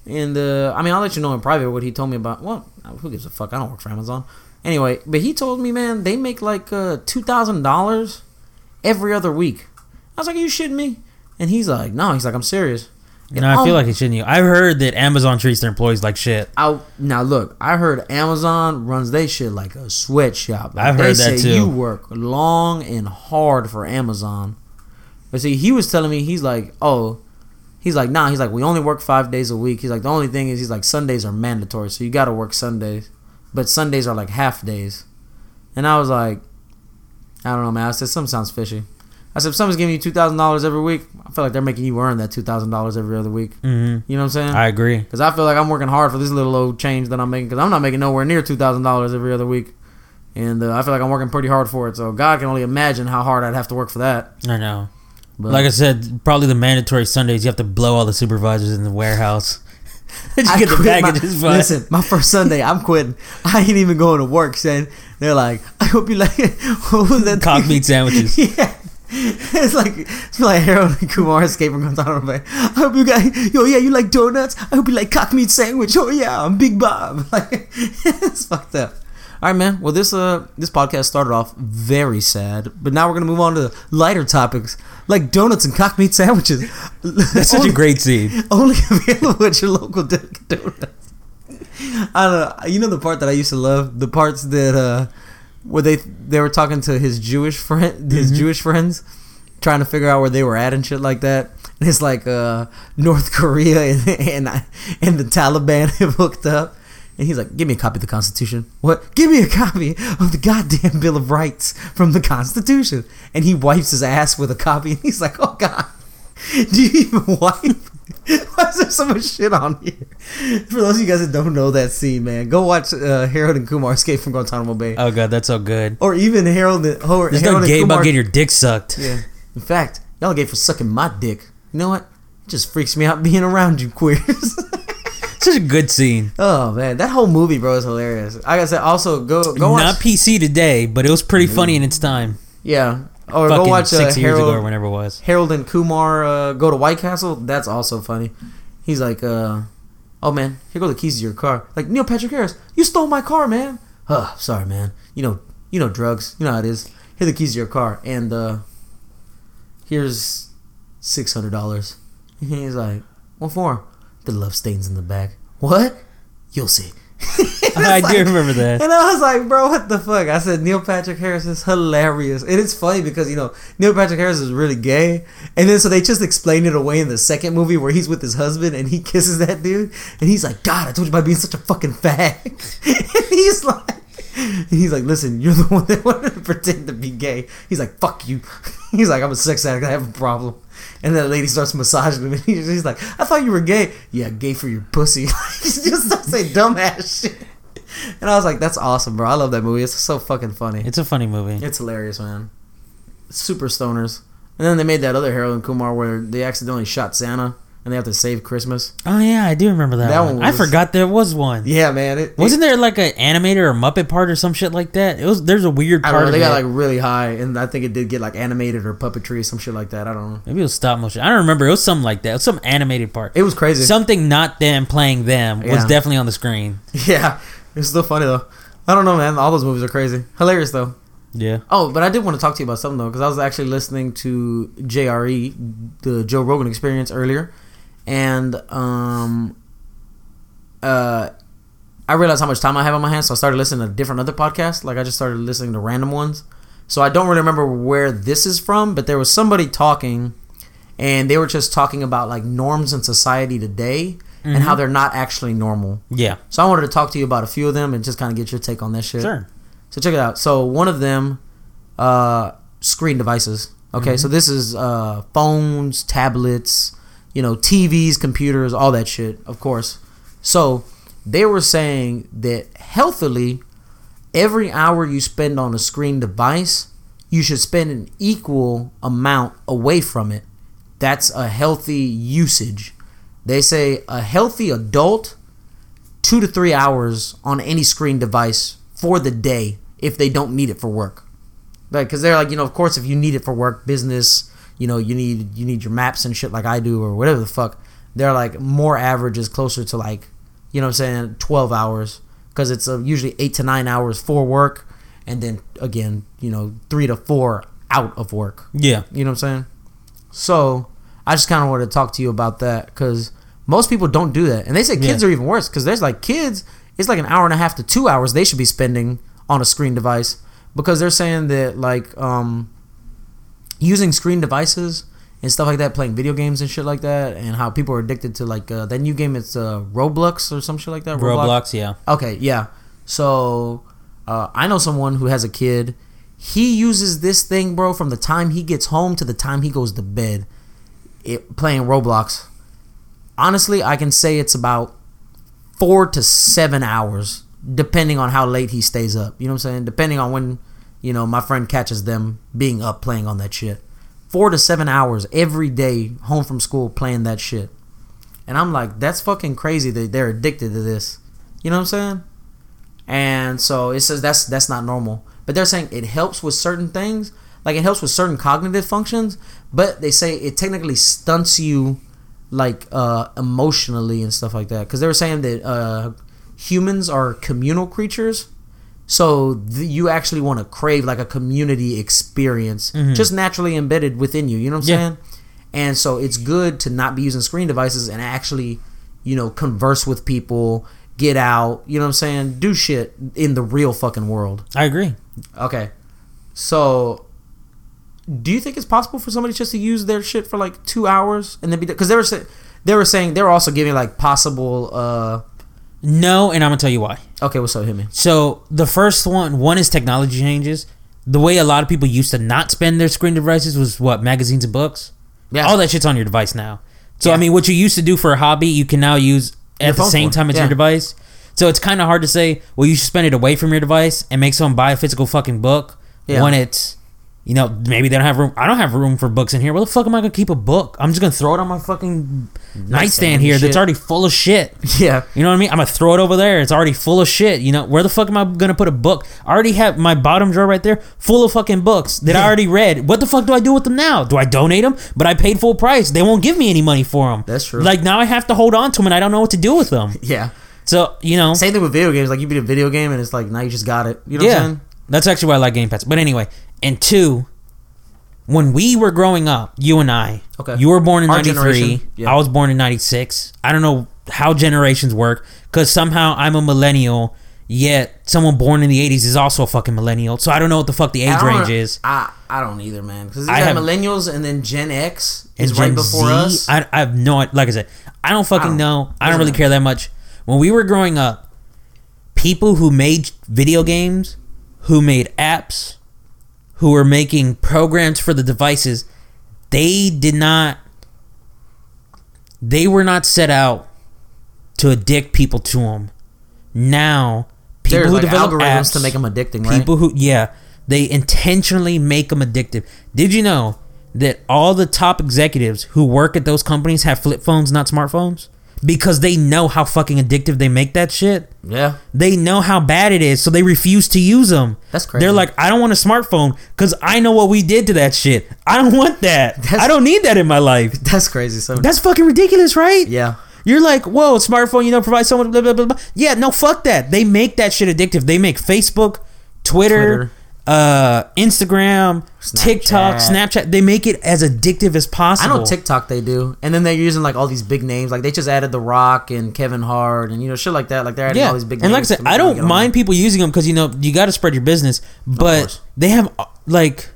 and uh, I mean, I'll let you know in private what he told me about. Well, who gives a fuck? I don't work for Amazon. Anyway, but he told me, man, they make like uh, two thousand dollars every other week. I was like, Are you shitting me? And he's like, No. He's like, I'm serious. And No, I feel like it shouldn't. You. I've heard that Amazon treats their employees like shit. I now look. I heard Amazon runs they shit like a sweatshop. Like, I've heard that too. You work long and hard for Amazon. But see, he was telling me he's like, oh, he's like, nah. He's like, we only work five days a week. He's like, the only thing is, he's like, Sundays are mandatory, so you got to work Sundays, but Sundays are like half days. And I was like, I don't know, man. I said something sounds fishy. I said, if someone's giving you two thousand dollars every week, I feel like they're making you earn that two thousand dollars every other week. Mm-hmm. You know what I'm saying? I agree. Because I feel like I'm working hard for this little old change that I'm making. Because I'm not making nowhere near two thousand dollars every other week, and uh, I feel like I'm working pretty hard for it. So God can only imagine how hard I'd have to work for that. I know. But like I said, probably the mandatory Sundays you have to blow all the supervisors in the warehouse. I get the quit my- listen, my first Sunday, I'm quitting. I ain't even going to work. Saying they're like, I hope you like what was that? Cock meat sandwiches. yeah. It's like it's like Harold and Kumar escape from Guantanamo Bay. I hope you guys, yo, yeah, you like donuts. I hope you like cock meat sandwich. Oh yeah, I'm Big Bob. Like it's fucked up. All right, man. Well, this uh this podcast started off very sad, but now we're gonna move on to lighter topics like donuts and cock meat sandwiches. That's such a great scene. Only available at your local Donuts. I don't know. You know the part that I used to love? The parts that uh where they they were talking to his Jewish friend his Mhm. Jewish friends trying to figure out where they were at and shit like that. And it's like uh North Korea and and, and the Taliban have hooked up. And he's like, "Give me a copy of the Constitution." What? Give me a copy of the goddamn Bill of Rights from the Constitution. And he wipes his ass with a copy, and he's like, "Oh God, do you even wipe? Why is there so much shit on here?" For those of you guys that don't know that scene, man, go watch uh, Harold and Kumar Escape from Guantanamo Bay, Oh god, that's so good. or even Harold. And, or There's Harold no and gay Kumar. about getting your dick sucked. yeah. In fact, y'all gay for sucking my dick. You know what? It just freaks me out being around you queers. Such a good scene. oh man, that whole movie, bro, is hilarious. Like I said, also go go watch. Not PC today, but it was pretty funny in its time. yeah, or Fucking go watch uh, six years Harold. ago or whenever it was. Harold and Kumar uh, go to White Castle. That's also funny. He's like, uh, "Oh man, here go the keys to your car." Like Neil Patrick Harris, you stole my car, man. Oh, sorry, man. You know, you know drugs. You know how it is. Here are the keys to your car, and uh, here's six hundred dollars. He's like, "What for?" The love stains in the back. What? You'll see. I It's do remember that. and I was like, bro, what the fuck? I said Neil Patrick Harris is hilarious. And it's funny because, you know, Neil Patrick Harris is really gay. And then so they just explain it away in the second movie where he's with his husband and he kisses that dude. And he's like, God, I told you about being such a fucking fag. and he's like, he's like, listen, you're the one that wanted to pretend to be gay. He's like, fuck you. He's like, I'm a sex addict. I have a problem. And then the lady starts massaging him, and he's, like, "I thought you were gay." Yeah, gay for your pussy. he just starts saying dumbass shit. And I was like, "That's awesome, bro. I love that movie. It's so fucking funny. It's a funny movie. It's hilarious, man. Super stoners." And then they made that other Harold and Kumar where they accidentally shot Santa and they have to save Christmas. Oh yeah, I do remember that, That one. one I forgot there was one. Yeah, man. It, Wasn't it, there like an animator or Muppet part or some shit like that? It was. There's a weird I part don't know. They got like really high, and I think it did get like animated or puppetry or some shit like that. I don't know. Maybe it was stop motion. I don't remember. It was something like that. It was some animated part. It was crazy. Something not them playing them was definitely on the screen. yeah, it's still funny though. I don't know, man. All those movies are crazy, hilarious though. Yeah. Oh, but I did want to talk to you about something though, because I was actually listening to JRE, the Joe Rogan Experience earlier, and um, uh, I realized how much time I have on my hands, so I started listening to different other podcasts. Like I just started listening to random ones. So I don't really remember where this is from, but there was somebody talking, and they were just talking about like norms in society today and how they're not actually normal. Yeah. So I wanted to talk to you about a few of them and just kind of get your take on that shit. Sure. So check it out. So one of them, uh, screen devices. Okay, so this is uh, phones, tablets, you know, TVs, computers, all that shit, of course. So they were saying that healthily, every hour you spend on a screen device, you should spend an equal amount away from it. That's a healthy usage. They say a healthy adult two to three hours on any screen device for the day if they don't need it for work. Like, cause they're like, you know, of course, if you need it for work, business, you know, you need you need your maps and shit like I do or whatever the fuck. They're like more average is closer to like, you know, what I'm saying twelve hours because it's uh, usually eight to nine hours for work, and then again, you know, three to four out of work. Yeah. You know what I'm saying? So I just kind of wanted to talk to you about that because most people don't do that, and they say kids Yeah. are even worse because there's like kids. It's like an hour and a half to two hours they should be spending on a screen device because they're saying that like um, using screen devices and stuff like that, playing video games and shit like that, and how people are addicted to like uh, that new game. It's uh, Roblox or some shit like that. Roblox. Yeah. Okay, yeah. So uh, I know someone who has a kid. He uses this thing, bro, from the time he gets home to the time he goes to bed, it, playing Roblox. Honestly, I can say it's about four to seven hours, depending on how late he stays up. You know what I'm saying? Depending on when, you know, my friend catches them being up playing on that shit. Four to seven hours every day home from school playing that shit. And I'm like, that's fucking crazy that they're addicted to this. You know what I'm saying? And so it says that's that's not normal. But they're saying it helps with certain things, like it helps with certain cognitive functions, but they say it technically stunts you like uh emotionally and stuff like that cuz they were saying that uh humans are communal creatures. So th- you actually want to crave like a community experience just naturally embedded within you, you know what I'm Yeah. saying? And so it's good to not be using screen devices and actually, you know, converse with people, get out, you know what I'm saying? Do shit in the real fucking world. I agree. Okay. So do you think it's possible for somebody just to use their shit for like 2 hours and then be cuz they were saying they were saying they were also giving like possible uh No, and I'm gonna tell you why. okay, what's up, hit me. So the first one, one is technology changes. The way a lot of people used to not spend their screen devices was what magazines and books. Yeah. All that shit's on your device now. So Yeah. I mean, what you used to do for a hobby, you can now use Your at the same for. time as Yeah. your device. So it's kind of hard to say. Well, you should spend it away from your device and make someone buy a physical fucking book Yeah. when it's, you know, maybe they don't have room. I don't have room for books in here. Where the fuck am I gonna keep a book? I'm just gonna throw it on my fucking nightstand here and that's already full of shit. Yeah. You know what I mean? I'm gonna throw it over there. It's already full of shit. You know where the fuck am I gonna put a book? I already have my bottom drawer right there full of fucking books that I already read. What the fuck do I do with them now? Do I donate them? But I paid full price. They won't give me any money for them. That's true. Like now I have to hold on to them, and I don't know what to do with them. Yeah. So you know, Same thing with video games. Like you beat a video game and it's like now you just got it. You know what I'm yeah, saying? that's actually why I like Game Pass. But anyway, and two, when we were growing up, you and I, Okay. you were born in Our '93. yeah. I was born in '96. I don't know how generations work because somehow I'm a millennial. Yet someone born in the '80s is also a fucking millennial. So I don't know what the fuck the age range is. I I don't either, man. Because got have- millennials and then Gen X is right Gen before Z, us. I, I have no like I said, I don't fucking I don't- know. I don't really care that much. When we were growing up, people who made video games, who made apps, who were making programs for the devices, they did not they were not set out to addict people to them. Now, people There's who like develop algorithms apps to make them addicting, right? People who, yeah, they intentionally make them addictive. Did you know that all the top executives who work at those companies have flip phones, not smartphones? Because they know how fucking addictive they make that shit. yeah. They know how bad it is, so they refuse to use them. That's crazy. They're like, I don't want a smartphone because I know what we did to that shit. I don't want that. That's- I don't need that in my life. That's crazy. So That's fucking ridiculous, right? yeah. You're like, whoa, smartphone, you know, provide someone, blah, blah, blah, blah. Yeah, no, fuck that. They make that shit addictive. They make Facebook, Twitter, Twitter. Uh, Instagram, TikTok, Snapchat. They make it as addictive as possible. I know TikTok they do, and then they're using like all these big names. Like they just added The Rock and Kevin Hart, and you know shit like that. Like they're adding Yeah, all these big. Names. And like I said, I don't mind people using them because you know you got to spread your business, but they have uh, like,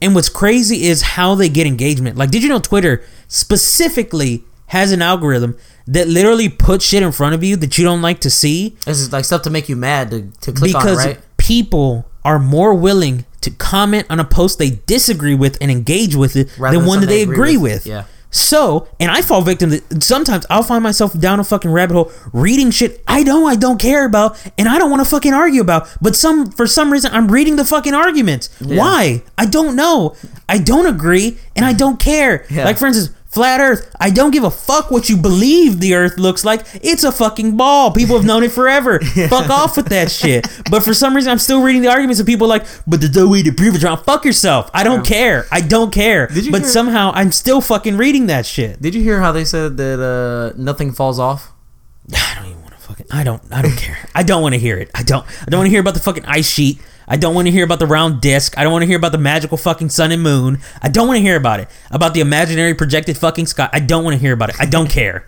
and what's crazy is how they get engagement. Like, did you know Twitter specifically has an algorithm that literally puts shit in front of you that you don't like to see This is like stuff to make you mad to, to click on, because right? people are more willing to comment on a post they disagree with and engage with it Rather than than one that they agree agree with. with. Yeah. So, and I fall victim to sometimes I'll find myself down a fucking rabbit hole reading shit I know I don't care about and I don't want to fucking argue about. But some for some reason I'm reading the fucking arguments. Why? I don't know. I don't agree and I don't care. Yeah. Like for instance, flat earth. I don't give a fuck what you believe the earth looks like. It's a fucking ball. People have known it forever. Fuck off with that shit. But for some reason I'm still reading the arguments of people like, but there's no way to prove it wrong. Fuck yourself. I don't care. I don't care. Did you but hear- somehow I'm still fucking reading that shit. Did you hear how they said that uh, nothing falls off? I don't even want to fucking. I don't. I don't care. I don't want to hear it. I don't. I don't want to hear about the fucking ice sheet. I don't want to hear about the round disc. I don't want to hear about the magical fucking sun and moon. I don't want to hear about it. About the imaginary projected fucking sky. I don't want to hear about it. I don't care.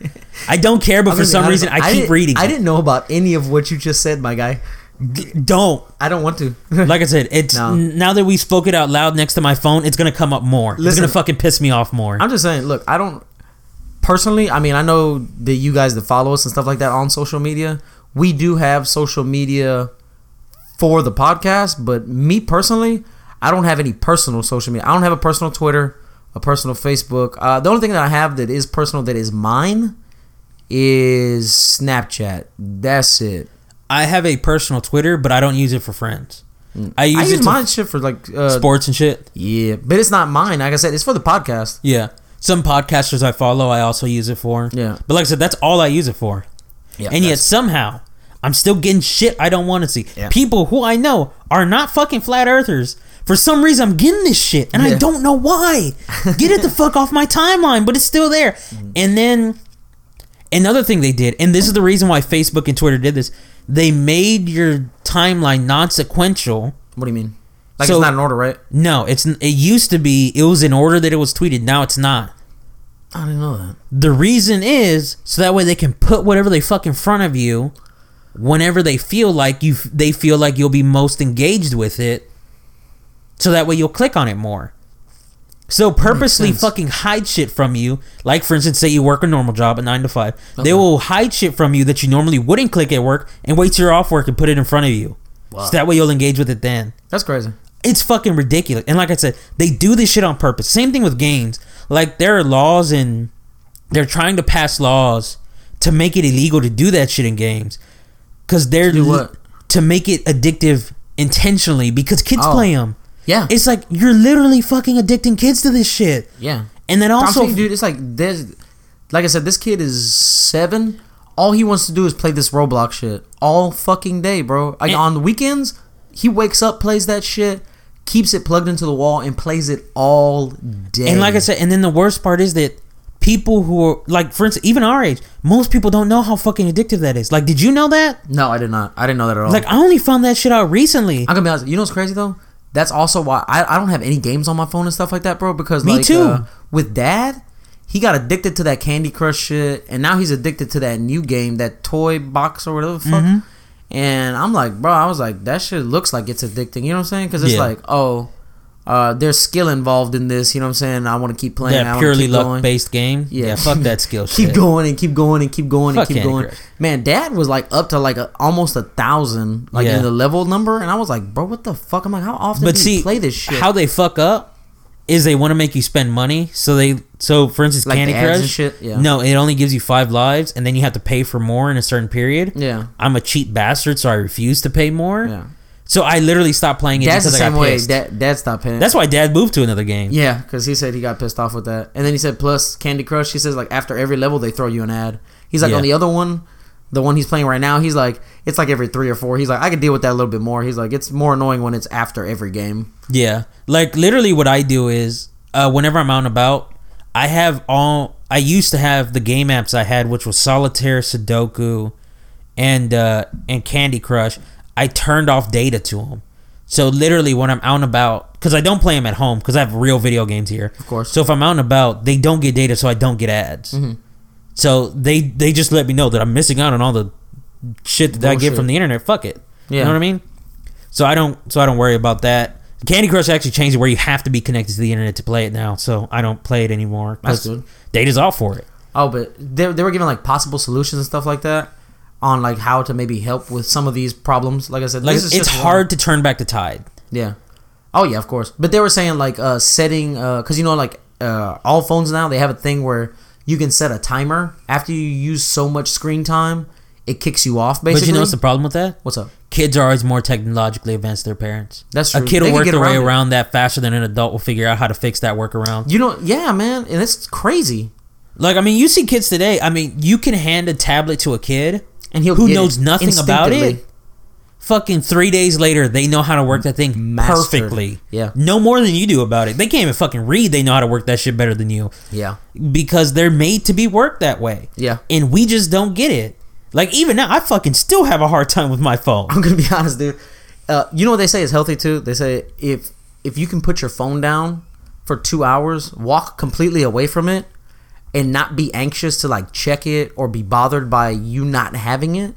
I don't care, but for some reason I keep reading. I it. didn't know about any of what you just said, my guy. Don't. I don't want to. Like I said, it's No. now that we spoke it out loud next to my phone, it's gonna come up more. it's gonna fucking piss me off more. I'm just saying, look, I don't personally, I mean, I know that you guys that follow us and stuff like that on social media, we do have social media for the podcast. But me personally, I don't have any personal social media. I don't have a personal Twitter, a personal Facebook. Uh, the only thing that I have that is personal that is mine is Snapchat. That's it. I have a personal Twitter, but I don't use it for friends. I use, I it use mine shit for like uh, sports and shit. Yeah, but it's not mine. Like I said, it's for the podcast. Yeah. Some podcasters I follow, I also use it for. Yeah. But like I said, that's all I use it for. Yeah, and yet somehow I'm still getting shit I don't want to see. Yeah. People who I know are not fucking flat earthers. For some reason, I'm getting this shit, and I don't know why. Get it the fuck off my timeline, but it's still there. Mm-hmm. And then another thing they did, and this is the reason why Facebook and Twitter did this. They made your timeline non-sequential. What do you mean? Like So- it's not in order, right? No, it's it used to be it was in order that it was tweeted. Now it's not. I didn't know that. The reason is so that way they can put whatever they fuck in front of you whenever they feel like you they feel like you'll be most engaged with it. So that way you'll click on it more. So purposely fucking hide shit from you. Like for instance, say you work a normal job at nine to five. Okay. They will hide shit from you that you normally wouldn't click at work and wait till you're off work and put it in front of you. Wow. So that way you'll engage with it then. That's crazy. It's fucking ridiculous. And like I said, they do this shit on purpose. Same thing with games. Like there are laws and they're trying to pass laws to make it illegal to do that shit in games. Cause they're what? to make it addictive intentionally because kids Oh. play them. Yeah. It's like you're literally fucking addicting kids to this shit. yeah. And then also, telling dude, it's like there's, like I said, this kid is seven. All he wants to do is play this Roblox shit all fucking day, bro. Like And- on the weekends, he wakes up, plays that shit, keeps it plugged into the wall, and plays it all day. and like I said, and then the worst part is that people who are like, for instance, even our age, most people don't know how fucking addictive that is. Like, did you know that? no, I did not. I didn't know that at all. Like, I only found that shit out recently. I'm gonna be honest. You know what's crazy though? That's also why I, I don't have any games on my phone and stuff like that, bro. Because Me like, too. Uh, with dad, he got addicted to that Candy Crush shit, and now he's addicted to that new game, that toy box or whatever the fuck. Mm-hmm. And I'm like, bro, I was like, that shit looks like it's addicting. You know what I'm saying? Because it's Yeah. like, oh, uh, there's skill involved in this. You know what I'm saying? I want to keep playing. I that purely keep luck going. based game. Yeah. Yeah. fuck that skill keep shit. going and keep going and keep going Fuck and keep Candy going. Crush. Man, Dad was like up to like a, almost a thousand, like Yeah. in the level number, and I was like, bro, what the fuck? I'm like, how often But do see, you play this shit? how they fuck up is they want to make you spend money. So they, so for instance, Like Candy Crush. shit? Yeah. No, it only gives you five lives, and then you have to pay for more in a certain period. yeah, I'm a cheap bastard, so I refuse to pay more. yeah. So I literally stopped playing it Dad's the because I same got way. pissed. Dad, Dad stopped paying. That's why Dad moved to another game. yeah, because he said he got pissed off with that, and then he said plus Candy Crush. He says like after every level they throw you an ad. He's like Yeah. on the other one, the one he's playing right now. He's like it's like every three or four. He's like I could deal with that a little bit more. He's like it's more annoying when it's after every game. Yeah. Like literally what I do is uh whenever I'm out and about, I have all I used to have the game apps I had which was Solitaire, Sudoku, and uh and Candy Crush. I turned off data to them. So literally when I'm out and about cuz I don't play them at home cuz I have real video games here. Of course. So if I'm out and about, they don't get data so I don't get ads. Mm-hmm. So they they just let me know that I'm missing out on all the shit that I get from the internet. Fuck it. Yeah. You know what I mean? So I don't so I don't worry about that. Candy Crush actually changed it where you have to be connected to the internet to play it now. So I don't play it anymore. That's good. Data's off for it. Oh, but they, they were giving like possible solutions and stuff like that on like how to maybe help with some of these problems. Like I said, Like it's one. hard to turn back the tide. Yeah. Oh yeah, of course. But they were saying like uh setting uh cuz you know like uh all phones now they have a thing where you can set a timer after you use so much screen time, it kicks you off basically. But you know what's the problem with that? What's up? Kids are always more technologically advanced than their parents. That's true. A kid They will work their way around it. around that faster than an adult will figure out how to fix that workaround. You know, yeah, man, and it's crazy. Like I mean, you see kids today. I mean, you can hand a tablet to a kid And he'll who knows it nothing about it. Fucking three days later, they know how to work that thing Mastered. perfectly. Yeah. no more than you do about it. They can't even fucking read. They know how to work that shit better than you Yeah. because they're made to be worked that way. Yeah. and we just don't get it. Like even now, I fucking still have a hard time with my phone. I'm gonna be honest, dude. Uh, you know what they say is healthy too. They say if if you can put your phone down for two hours, walk completely away from it, and not be anxious to like check it or be bothered by you not having it,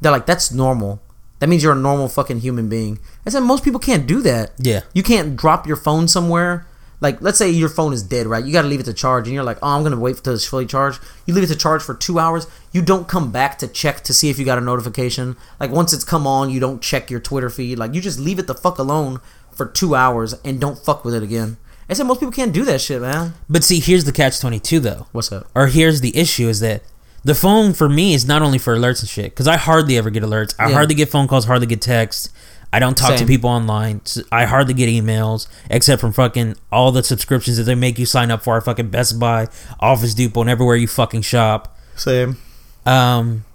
they're like that's normal. That means you're a normal fucking human being. I said most people can't do that. Yeah. You can't drop your phone somewhere, like let's say your phone is dead, right? You got to leave it to charge, and you're like, oh, I'm gonna wait till it's fully charged. You leave it to charge for two hours. You don't come back to check to see if you got a notification. Like once it's come on, you don't check your Twitter feed. Like you just leave it the fuck alone for two hours and don't fuck with it again. I said most people can't do that shit, man. But see, here's the catch twenty two though. What's up? Or here's the issue is that the phone for me is not only for alerts and shit because I hardly ever get alerts. I Yeah. hardly get phone calls, hardly get texts. I don't talk to people online. I hardly get emails except from fucking all the subscriptions that they make you sign up for. Are fucking Best Buy, Office Depot, and everywhere you fucking shop. Same. Um,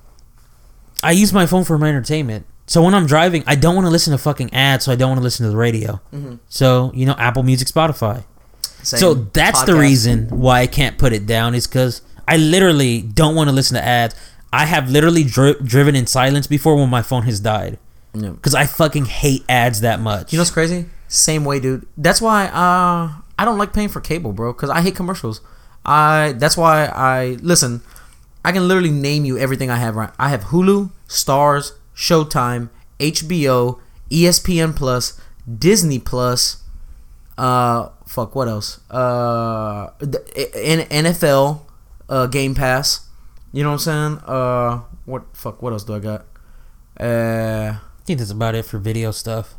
I use my phone for my entertainment. So when I'm driving, I don't want to listen to fucking ads. So I don't want to listen to the radio. So you know, Apple Music, Spotify. Same. So that's the reason why I can't put it down is because I literally don't want to listen to ads. I have literally dri- driven in silence before when my phone has died Yeah. because I fucking hate ads that much. You know what's crazy? Same way, dude. That's why uh I don't like paying for cable, bro, cuz I hate commercials. I that's why I listen, I can literally name you everything I have right. I have Hulu, Starz, Showtime, HBO, ESPN Plus, Disney Plus, uh fuck what else? Uh N- NFL uh Game Pass. You know what I'm saying? Uh what fuck what else do I got? Uh I think that's about it for video stuff.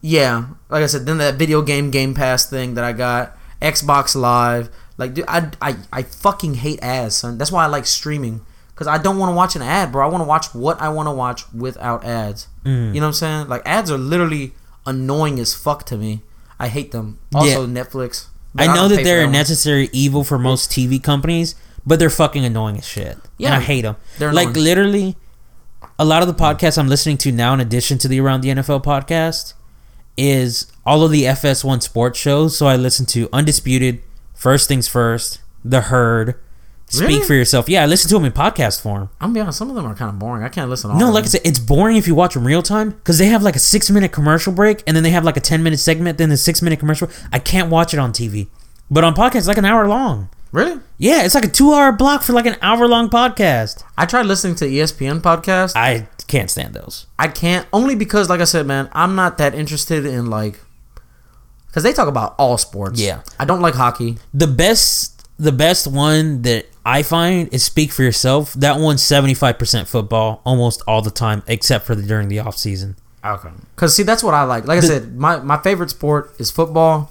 yeah, like I said, then that video game Game Pass thing that I got, Xbox Live, like dude, I I, I fucking hate ads, son. That's why I like streaming because I don't want to watch an ad, bro. I want to watch what I want to watch without ads. Mm. You know what I'm saying? Like ads are literally annoying as fuck to me. I hate them. Also Netflix. I know don't that they're a necessary evil for most TV companies, but they're fucking annoying as shit. Yeah. and I hate them. They're like annoying. literally, a lot of the podcasts I'm listening to now, in addition to the Around the NFL podcast, is all of the FS1 sports shows. So I listen to Undisputed, First Things First, The Herd, Speak Really? for Yourself. Yeah, I listen to them in podcast form. I'm gonna be honest. Some of them are kind of boring. I can't listen. To all No, like I said, it's boring if you watch them real time because they have like a six minute commercial break and then they have like a 10 minute segment, then the six minute commercial. I can't watch it on TV. But on podcast, it's like an hour long. really. Yeah, it's like a two hour block for like an hour long podcast. I tried listening to ESPN podcast. I can't stand those. I can't only because, like I said, man, I'm not that interested in like because they talk about all sports. Yeah. I don't like hockey. The best the best one that I find is Speak for Yourself. That one's 75% football almost all the time, except for the, during the off season. Okay. Because see, that's what I like. Like I said, my my favorite sport is football,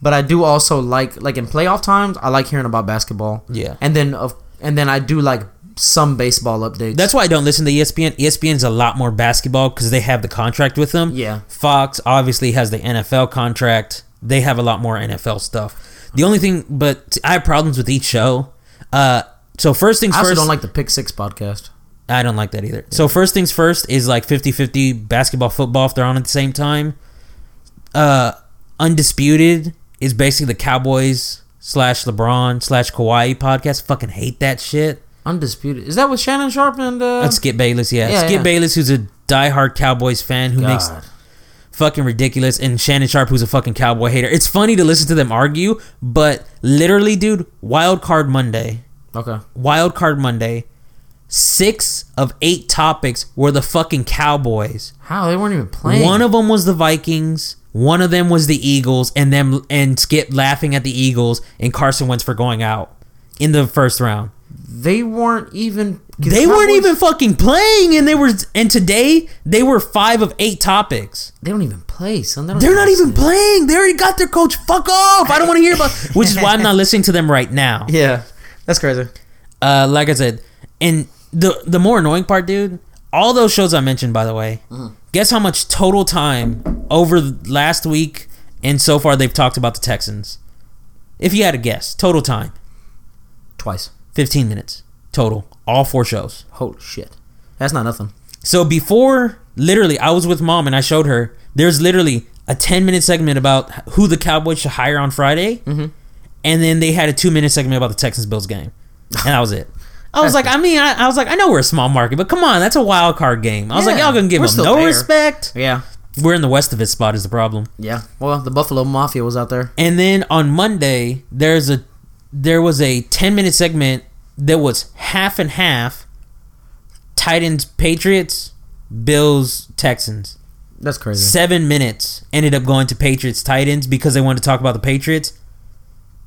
but I do also like like in playoff times. I like hearing about basketball. Yeah. And then of and then I do like some baseball updates. That's why I don't listen to ESPN. ESPN's a lot more basketball because they have the contract with them. Yeah. Fox obviously has the NFL contract. They have a lot more NFL stuff. The only thing, but I have problems with each show. Uh, so first things I also first. don't like the Pick Six podcast. I don't like that either. So first things first is like 50-50 basketball football if they're on at the same time. Uh, Undisputed is basically the Cowboys slash LeBron slash Kawhi podcast. Fucking hate that shit. Undisputed. Is that with Shannon Sharpe and uh, That's Skip Bayless, yeah. Yeah, Skip yeah. Bayless, who's a diehard Cowboys fan who makes God. Fucking ridiculous, and Shannon Sharpe, who's a fucking Cowboy hater. It's funny to listen to them argue, but literally, dude, Wild Card Monday, Okay. Wild Card Monday, six of eight topics were the fucking Cowboys. How they weren't even playing. One of them was the Vikings. One of them was the Eagles, and them and Skip laughing at the Eagles and Carson Wentz for going out in the first round. They weren't even. They weren't even fucking playing, and they were. And today they were five of eight topics. They don't even play, son. They They're not even listen. playing. They already got their coach. Fuck off! I don't want to hear about. Which is why I'm not listening to them right now. Yeah, that's crazy. Uh, like I said, and the the more annoying part, dude. All those shows I mentioned, by the way. Guess how much total time over last week and so far they've talked about the Texans? If you had to guess, total time, Twice. 15 minutes total. All four shows. Holy shit. That's not nothing. So before, literally, I was with mom and I showed her. There's literally a 10 minute segment about who the Cowboys should hire on Friday, Mm-hmm. and then they had a two minute segment about the Texans Bills game, and that was it. I was like, I mean, I, I was like, I know we're a small market, but come on, that's a wild card game. I was like, y'all gonna give them no there. respect. Yeah. We're in the west of his spot is the problem. Yeah. Well, the Buffalo Mafia was out there. And then on Monday, there's a there was a 10 minute segment that was half and half. Titans Patriots, Bills Texans. That's crazy. Seven minutes ended up going to Patriots Titans because they wanted to talk about the Patriots.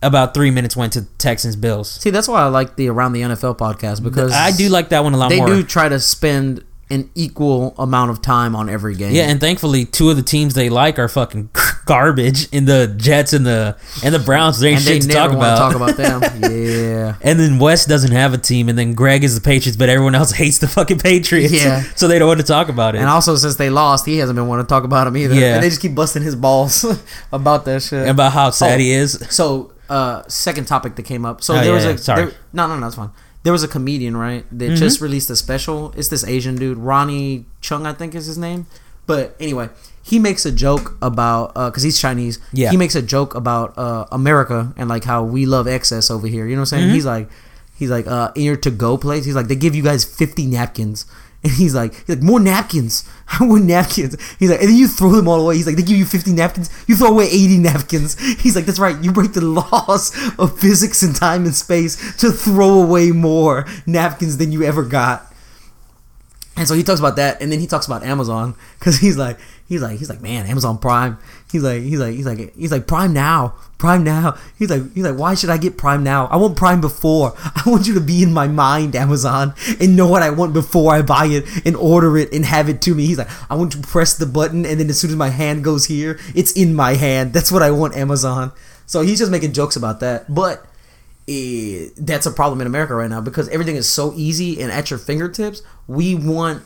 About three minutes went to Texans Bills. See, that's why I like the Around the NFL podcast because I do like that one a lot they more. do try to spend an equal amount of time on every game. Yeah, and thankfully, two of the teams they like are fucking garbage. In the Jets and the and the Browns, there ain't and they shit to talk about. talk about them. yeah. And then West doesn't have a team, and then Greg is the Patriots, but everyone else hates the fucking Patriots. Yeah. so they don't want to talk about it. And also, since they lost, he hasn't been wanting to talk about them either. Yeah. And they just keep busting his balls about that shit. And about how sad Oh. he is. So, uh, second topic that came up. So Oh, there yeah, was a sorry. there- no, no, no, that's fine. There was a comedian, right, that Mm-hmm. just released a special. It's this Asian dude, Ronnie Chung, I think is his name. But anyway, he makes a joke about because he's Chinese. Yeah. He makes a joke about uh, America and like how we love excess over here. You know what I'm saying? Mm-hmm. He's like, he's like, uh, in your to go place. He's like, they give you guys 50 napkins. And he's like, he's like, more napkins. more napkins. He's like, and then you throw them all away. He's like, they give you 50 napkins. You throw away 80 napkins. He's like, that's right. You break the laws of physics and time and space to throw away more napkins than you ever got. And so he talks about that, and then he talks about Amazon because he's like, he's like, he's like, man, Amazon Prime. He's like, he's like, he's like, he's like, Prime now, Prime now. He's like, he's like, why should I get Prime now? I want Prime before. I want you to be in my mind, Amazon, and know what I want before I buy it and order it and have it to me. He's like, I want to press the button, and then as soon as my hand goes here, it's in my hand. That's what I want, Amazon. So he's just making jokes about that, but eh, that's a problem in America right now because everything is so easy and at your fingertips. We want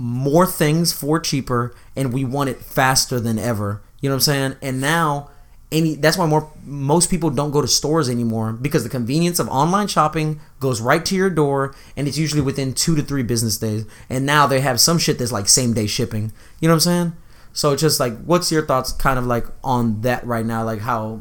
more things for cheaper and we want it faster than ever. You know what I'm saying? And now any that's why more most people don't go to stores anymore because the convenience of online shopping goes right to your door and it's usually within 2 to 3 business days. And now they have some shit that's like same day shipping. You know what I'm saying? So it's just like what's your thoughts kind of like on that right now like how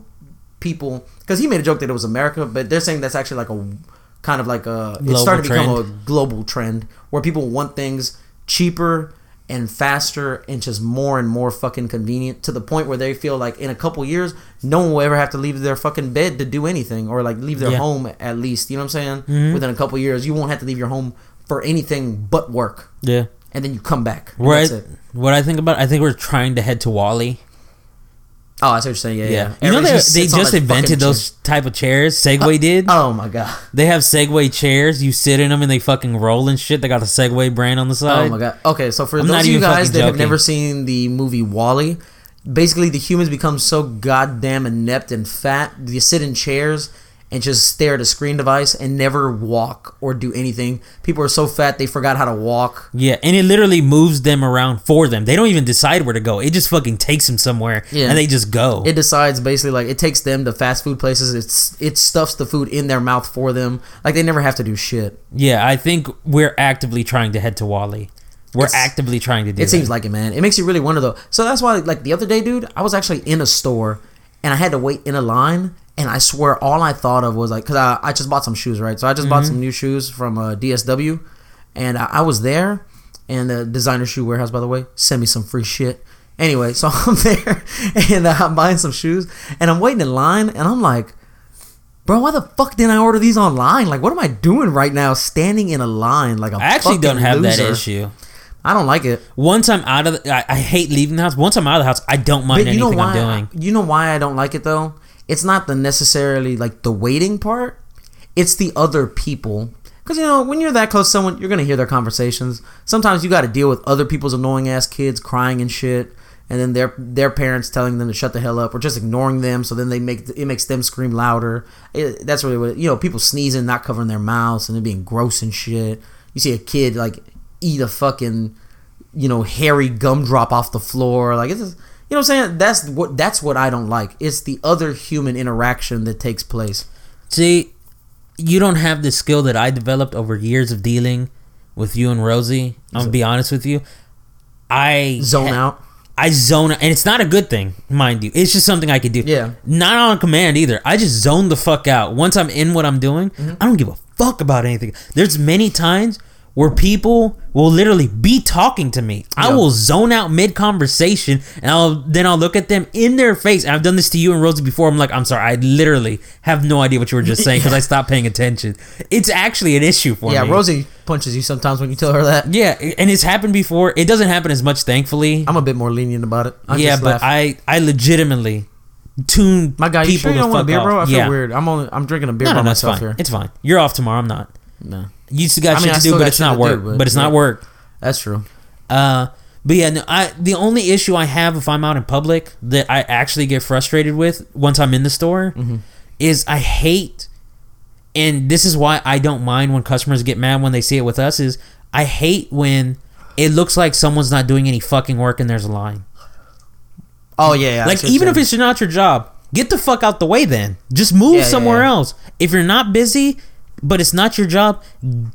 people because he made a joke that it was America, but they're saying that's actually like a kind of like a it's Global starting to become trend. a global trend where people want things cheaper and faster and just more and more fucking convenient to the point where they feel like in a couple years no one will ever have to leave their fucking bed to do anything or like leave their Yeah. home at least you know what i'm saying Mhm. within a couple years you won't have to leave your home for anything but work Yeah. and then you come back. What I think about, I think we're trying to head to WALL-E. Oh i see what you're saying yeah yeah, Yeah. You know they, they just a invented those type of chairs. Segway uh, did. oh my god They have Segway chairs. You sit in them and they fucking roll and shit. They got the Segway brand on the oh side. Oh my god. Okay, so for I'm those of you guys that have never seen the movie WALL-E, basically the humans become so goddamn inept and fat. They sit in chairs and just stare at a screen device and never walk or do anything. People are so fat they forgot how to walk. Yeah, and it literally moves them around for them. They don't even decide where to go. It just fucking takes them somewhere, Yeah. and they just go. It decides basically like it takes them to fast food places. It's it stuffs the food in their mouth for them. Like they never have to do shit. yeah, I think we're actively trying to head to WALL-E. We're It's- actively trying to do. It seems like it, man. It makes you really wonder though. So that's why, like the other day, dude, I was actually in a store and I had to wait in a line, and I swear all I thought of was like, cause I, I just bought some shoes, right? So I just bought some new shoes from uh, DSW, and I, I was there, and the designer shoe warehouse, by the way, sent me some free shit. Anyway, so I'm there and uh, I'm buying some shoes, and I'm waiting in line, and I'm like. Bro, why the fuck didn't I order these online? Like, what am I doing right now, standing in a line like a I actually don't have that issue. I don't like it. Once I'm out of, the, I, I hate leaving the house. Once I'm out of the house, I don't mind But you know anything why? I'm doing. You know why I don't like it though? It's not the necessarily like the waiting part. It's the other people. Because you know when you're that close to someone, you're gonna hear their conversations. Sometimes you got to deal with other people's annoying ass kids crying and shit, and then their their parents telling them to shut the hell up or just ignoring them. So then they make it makes them scream louder. It, that's really what you know. People sneezing, not covering their mouths, and it being gross and shit. You see a kid like eat a fucking you know hairy gumdrop off the floor like it's just, you know what i'm saying that's what that's what i don't like it's the other human interaction that takes place See, you don't have the skill that I developed over years of dealing with you and Rosie. I'm gonna be honest with you. I zone ha- out I zone out, and it's not a good thing, mind you. It's just something I could do. Yeah. Not on command either. I just zone the fuck out. Once I'm in what I'm doing, Mm-hmm. I don't give a fuck about anything. There's many times where people will literally be talking to me. I Yeah. will zone out mid conversation and I'll then I'll look at them in their face. And I've done this to you and Rosie before. I'm like, I'm sorry, I literally have no idea what you were just saying because I stopped paying attention. It's actually an issue for Yeah, me. Yeah, Rosie punches you sometimes when you tell her that. Yeah, and it's happened before. It doesn't happen as much, thankfully. I'm a bit more lenient about it. I yeah, but. I I legitimately tune my guy, you people sure you don't want a beer, bro? I feel yeah. weird. I'm only I'm drinking a beer No, by no, no, myself fine. here. It's fine. You're off tomorrow. I'm not. No, You still got I mean, shit I to do, but it's not work. do, but but it's yeah. not work. that's true. Uh, but yeah, no, I the only issue I have if I'm out in public that I actually get frustrated with once I'm in the store Mm-hmm. is I hate, and this is why I don't mind when customers get mad when they see it with us. Is I hate when it looks like someone's not doing any fucking work and there's a line. Oh yeah, yeah like even if it's not your job, get the fuck out the way. Then just move yeah, somewhere yeah. else. If you're not busy, but it's not your job,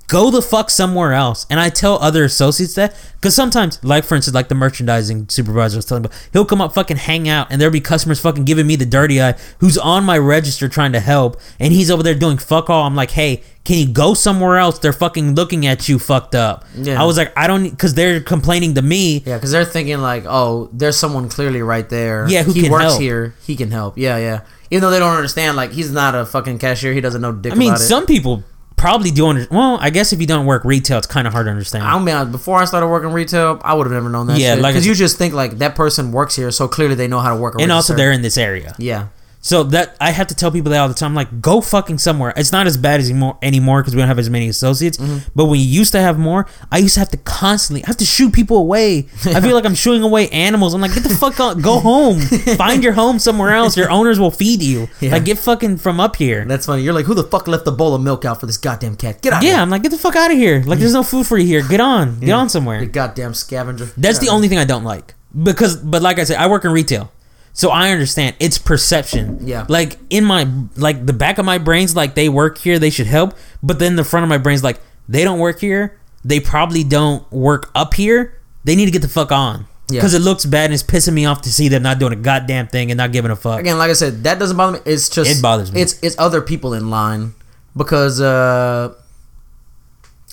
go the fuck somewhere else. And I tell other associates that because sometimes, like for instance, like the merchandising supervisor was telling me, about, he'll come up fucking hang out, and there'll be customers fucking giving me the dirty eye, who's on my register trying to help, and he's over there doing fuck all. I'm like, hey. Can you go somewhere else? They're fucking looking at you fucked up. Yeah. I was like, I don't, because they're complaining to me. Yeah, because they're thinking like, oh, there's someone clearly right there. Yeah, who he works help. here. He can help. Yeah, yeah. Even though they don't understand, like he's not a fucking cashier. He doesn't know dick I mean, about it. some people probably do under. Well, I guess if you don't work retail, it's kind of hard to understand. Be honest. Before I started working retail, I would have never known that. Yeah, Yeah, like because you just think like that person works here, so clearly they know how to work. A and also, they're in this area, yeah, so that I have to tell people that all the time. Like, go fucking somewhere. It's not as bad as anymore anymore because we don't have as many associates. Mm-hmm. But when you used to have more, I used to have to constantly I have to shoot people away. I feel like I'm shooing away animals. I'm like, get the fuck out, go home, find your home somewhere else. Your owners will feed you. Yeah. Like, get fucking from up here. that's funny. You're like, who the fuck left the bowl of milk out for this goddamn cat? Get out! Yeah, I'm like, get the fuck out of here. Like, there's no food for you here. Get on, get on somewhere. you goddamn scavenger. That's the only thing I don't like because, but like I said, I work in retail, so I understand it's perception. Yeah. Like in my like the back of my brain's like they work here, they should help, but then the front of my brain's like they don't work here, they probably don't work up here. They need to get the fuck on Yeah. because it looks bad and it's pissing me off to see them not doing a goddamn thing and not giving a fuck. Again, like I said, that doesn't bother me. It's just It bothers me. It's it's other people in line because uh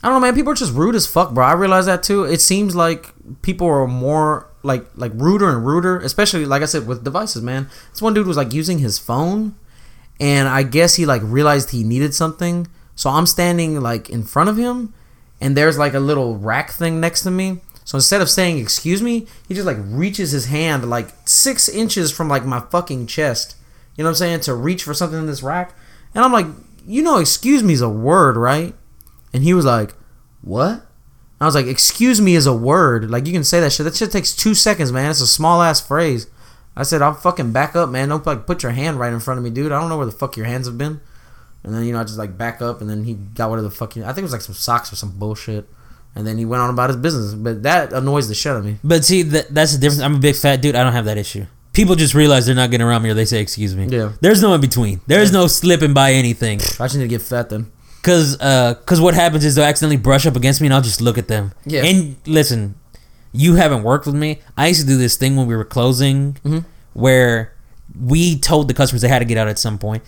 I don't know, man. People are just rude as fuck, bro. I realize that too. It seems like people are more like like ruder and ruder, especially like I said with devices, man. This one dude was like using his phone, and I guess he like realized he needed something. So I'm standing like in front of him, and there's like a little rack thing next to me. So instead of saying excuse me, he just like reaches his hand like six inches from like my fucking chest. You know what I'm saying? To reach for something in this rack. And I'm like, you know, excuse me is a word, right? And he was like, what? I was like, excuse me is a word. Like you can say that shit. That shit takes two seconds, man. It's a small ass phrase. I said, I'll fucking back up, man. Don't like put your hand right in front of me, dude. I don't know where the fuck your hands have been. And then you know I just like back up, and then he got whatever the fuck. He, I think it was like some socks or some bullshit. And then he went on about his business. But that annoys the shit out of me. But see, that, that's the difference. I'm a big fat dude. I don't have that issue. People just realize they're not getting around me or they say excuse me. Yeah. There's no in between. There's no slipping by anything. I just need to get fat then. Cause, uh, cause what happens is they'll accidentally brush up against me, and I'll just look at them. Yeah. And listen, you haven't worked with me. I used to do this thing when we were closing, Mhm. where we told the customers they had to get out at some point.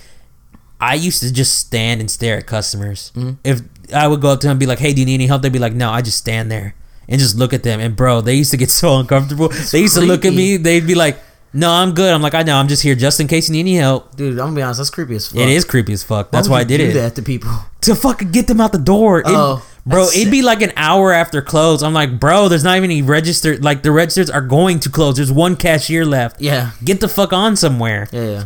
I used to just stand and stare at customers. Mhm. If I would go up to them and be like, "Hey, do you need any help?" They'd be like, "No." I just stand there and just look at them. And bro, they used to get so uncomfortable. they used to look at me. They'd be like, "No, I'm good." I'm like, "I know. I'm just here just in case you need any help." Dude, I'm gonna be honest, that's creepy as fuck. It is creepy as fuck. That's why, I did do it that to people. to fucking get them out the door. It- Oh, bro, it'd be like an hour after close. I'm like, bro, there's not even any registered. Like the registers are going to close. There's one cashier left. Yeah. Get the fuck on somewhere. Yeah, yeah.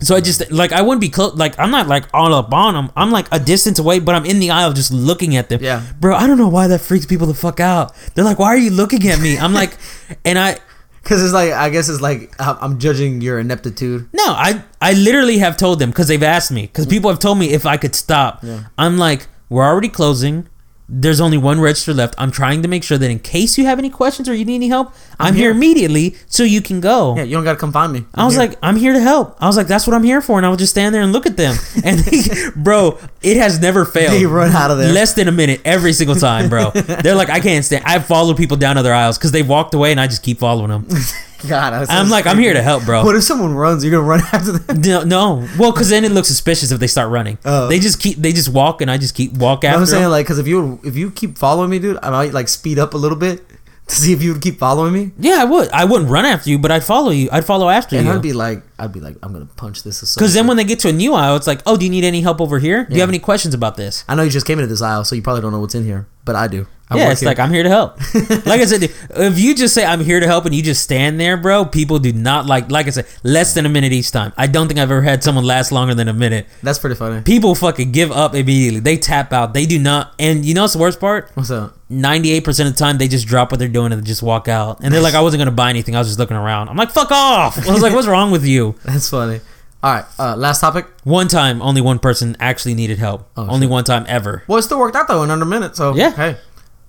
So I just like I wouldn't be close. Like I'm not like all up on them. I'm like a distance away, but I'm in the aisle just looking at them. Yeah. bro. I don't know why that freaks people the fuck out. They're like, why are you looking at me? I'm like, and I Because it's like, I guess it's like, I'm judging your ineptitude. No, I I literally have told them because they've asked me because mm. people have told me if I could stop. Yeah. I'm like, we're already closing. There's only one register left. I'm trying to make sure that in case you have any questions or you need any help, I'm, here. here. immediately so you can go. Yeah, you don't gotta come find me. I was like, I'm here to help. I was like, that's what I'm here for, and I would just stand there and look at them. And they, bro, it has never failed. They run out of there. less than a minute every single time, bro. They're like, I can't stand. I follow people down other aisles because they walked away, and I just keep following them. God, that's I'm so like, I'm here to help, bro. What if someone runs? You're gonna run after them. No, no. Well, because then it looks suspicious if they start running. Oh. They just keep, they just walk, and I just keep walk after. I'm saying them. like, because if you if you keep following me, dude, I might like speed up a little bit to see if you would keep following me. yeah, I would. I wouldn't run after you, but I'd follow you. I'd follow after And you. I'd be like, I'd be like, I'm gonna punch this. Because then when they get to a new aisle, it's like, oh, do you need any help over here? Do you have any questions about this? I know you just came into this aisle, so you probably don't know what's in here, but I do. I yeah, it's here. like I'm here to help. like I said, if you just say I'm here to help and you just stand there, bro, people do not like. Like I said, less than a minute each time. I don't think I've ever had someone last longer than a minute. that's pretty funny. People fucking give up immediately. They tap out. They do not. And you know what's the worst part? What's up? Ninety-eight percent of the time, they just drop what they're doing and just walk out. And they're like, "I wasn't gonna buy anything. I was just looking around." I'm like, "Fuck off!" I was like, "What's wrong with you?" That's funny. All right, uh, last topic. One time, only one person actually needed help. Oh, only shit. one time ever. Well, it still worked out though in under a minute. So Yeah. Hey.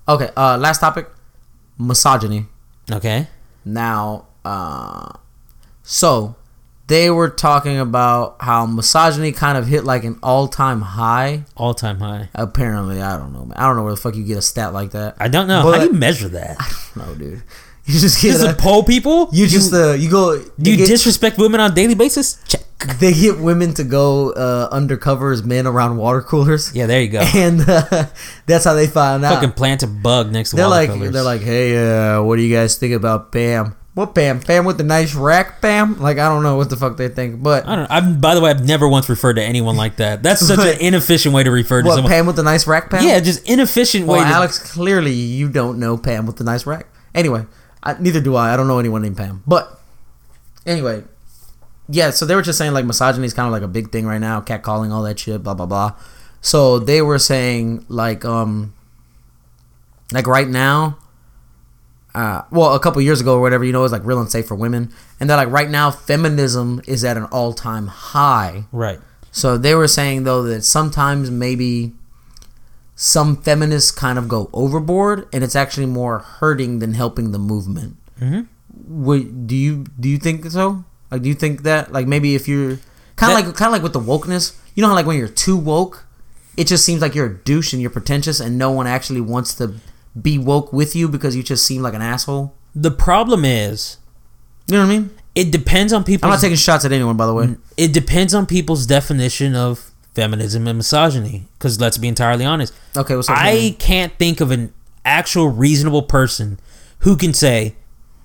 Okay. Uh, last topic. Misogyny. Okay. Now, uh, so they were talking about how misogyny kind of hit like an all-time high. All time high. Apparently, I don't know. Man. I don't know where the fuck you get a stat like that. I don't know. But- How do you measure that? No, dude. You just get Just to a, poll people? you just uh, you go. You get, disrespect women on a daily basis? Check. they get women to go uh, undercover as men around water coolers. Yeah, there you go. and uh, that's how they find out. Fucking plant a bug next to they're water like, colors. they're like, hey, uh, what do you guys think about Pam? What Pam? Pam with the nice rack, Pam? Like, I don't know what the fuck they think, but I don't. I'm. By the way, I've never once referred to anyone like that. That's such an inefficient way to refer to what someone. Pam with the nice rack, Pam? Yeah, just inefficient Well, way. to, Alex, clearly you don't know Pam with the nice rack. Anyway, I, neither do I. I don't know anyone named Pam. But anyway, yeah. So they were just saying like misogyny is kind of like a big thing right now, catcalling, all that shit, blah blah blah. So they were saying like um like right now. Uh, well, a couple years ago or whatever, you know, it was like real unsafe for women, and they're like right now, feminism is at an all-time high. right. So they were saying though that sometimes maybe some feminists kind of go overboard, and it's actually more hurting than helping the movement. hmm Would, do you do you think so? Like, do you think that like maybe if you're kind of like kind of like with the wokeness, you know how like when you're too woke, it just seems like you're a douche and you're pretentious, and no one actually wants to be woke with you because you just seem like an asshole. The problem is, You know what I mean? it depends on people. I'm not taking shots at anyone, by the way. it depends on people's definition of feminism and misogyny. Because let's be entirely honest, Okay, what's up? I Jamie? can't think of an actual reasonable person who can say,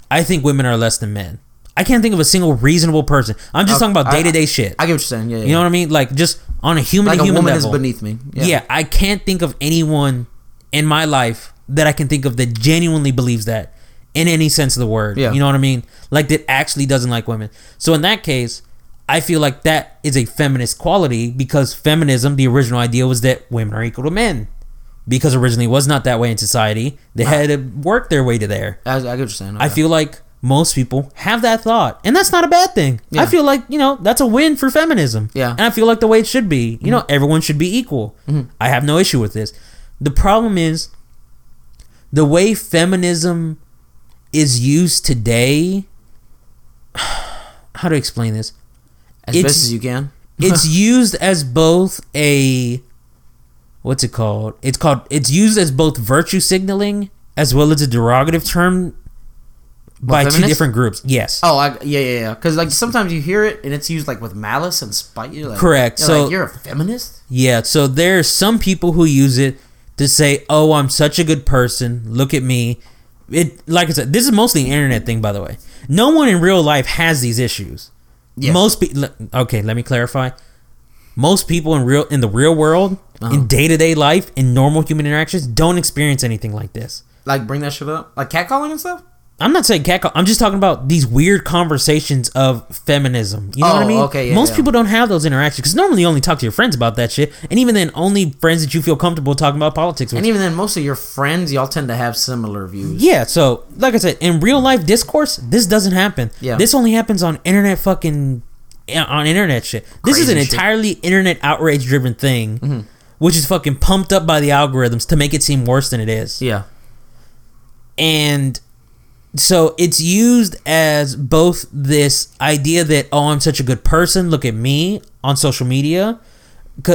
"I think women are less than men." I can't think of a single reasonable person. I'm just Uh, talking about day to day shit. I get what you're saying. Yeah, yeah. you know what I mean? Like just on a human like to a human woman level. is beneath me. Yeah. yeah. I can't think of anyone in my life that I can think of that genuinely believes that in any sense of the word. Yeah. You know what I mean? Like that actually doesn't like women. So in that case, I feel like that is a feminist quality because feminism, the original idea was that women are equal to men. Because originally it was not that way in society. They had to work their way to there. I, I get what you're saying. I feel like most people have that thought, and that's not a bad thing. Yeah. I feel like you know that's a win for feminism. Yeah. and I feel like the way it should be. You mm-hmm. know, everyone should be equal. Mm-hmm. I have no issue with this. The problem is the way feminism is used today. How to explain this? As it's- best as you can. It's used as both a what's it called? It's called it's used as both virtue signaling as well as a derogative term by two different groups. Yes. Oh, I, yeah, yeah, yeah. Because like sometimes you hear it and it's used like with malice and spite. You're like, Correct. You're So- like, you're a feminist. Yeah, so there are some people who use it to say, "Oh, I'm such a good person. Look at me." It like I said, this is mostly an internet thing, by the way. No one in real life has these issues. Yeah. Most people. Okay, let me clarify. Most people in real in the real world, Uh-huh. in day to day life, in normal human interactions, don't experience anything like this. Like bring that shit up, like catcalling and stuff. I'm not saying catcall. I'm just talking about these weird conversations of feminism. You know what I Oh, mean? okay, yeah, Most yeah. people don't have those interactions because normally you only talk to your friends about that shit, and even then, only friends that you feel comfortable talking about politics with. And even then, most of your friends, y'all tend to have similar views. yeah, so like I said, in real life discourse, this doesn't happen. Yeah. This only happens on internet fucking on internet shit. This is an shit. Mm-hmm. entirely internet outrage driven thing, which is fucking pumped up by the algorithms to make it seem worse than it is. Yeah. and so it's used as both this idea that oh I'm such a good person look at me on social media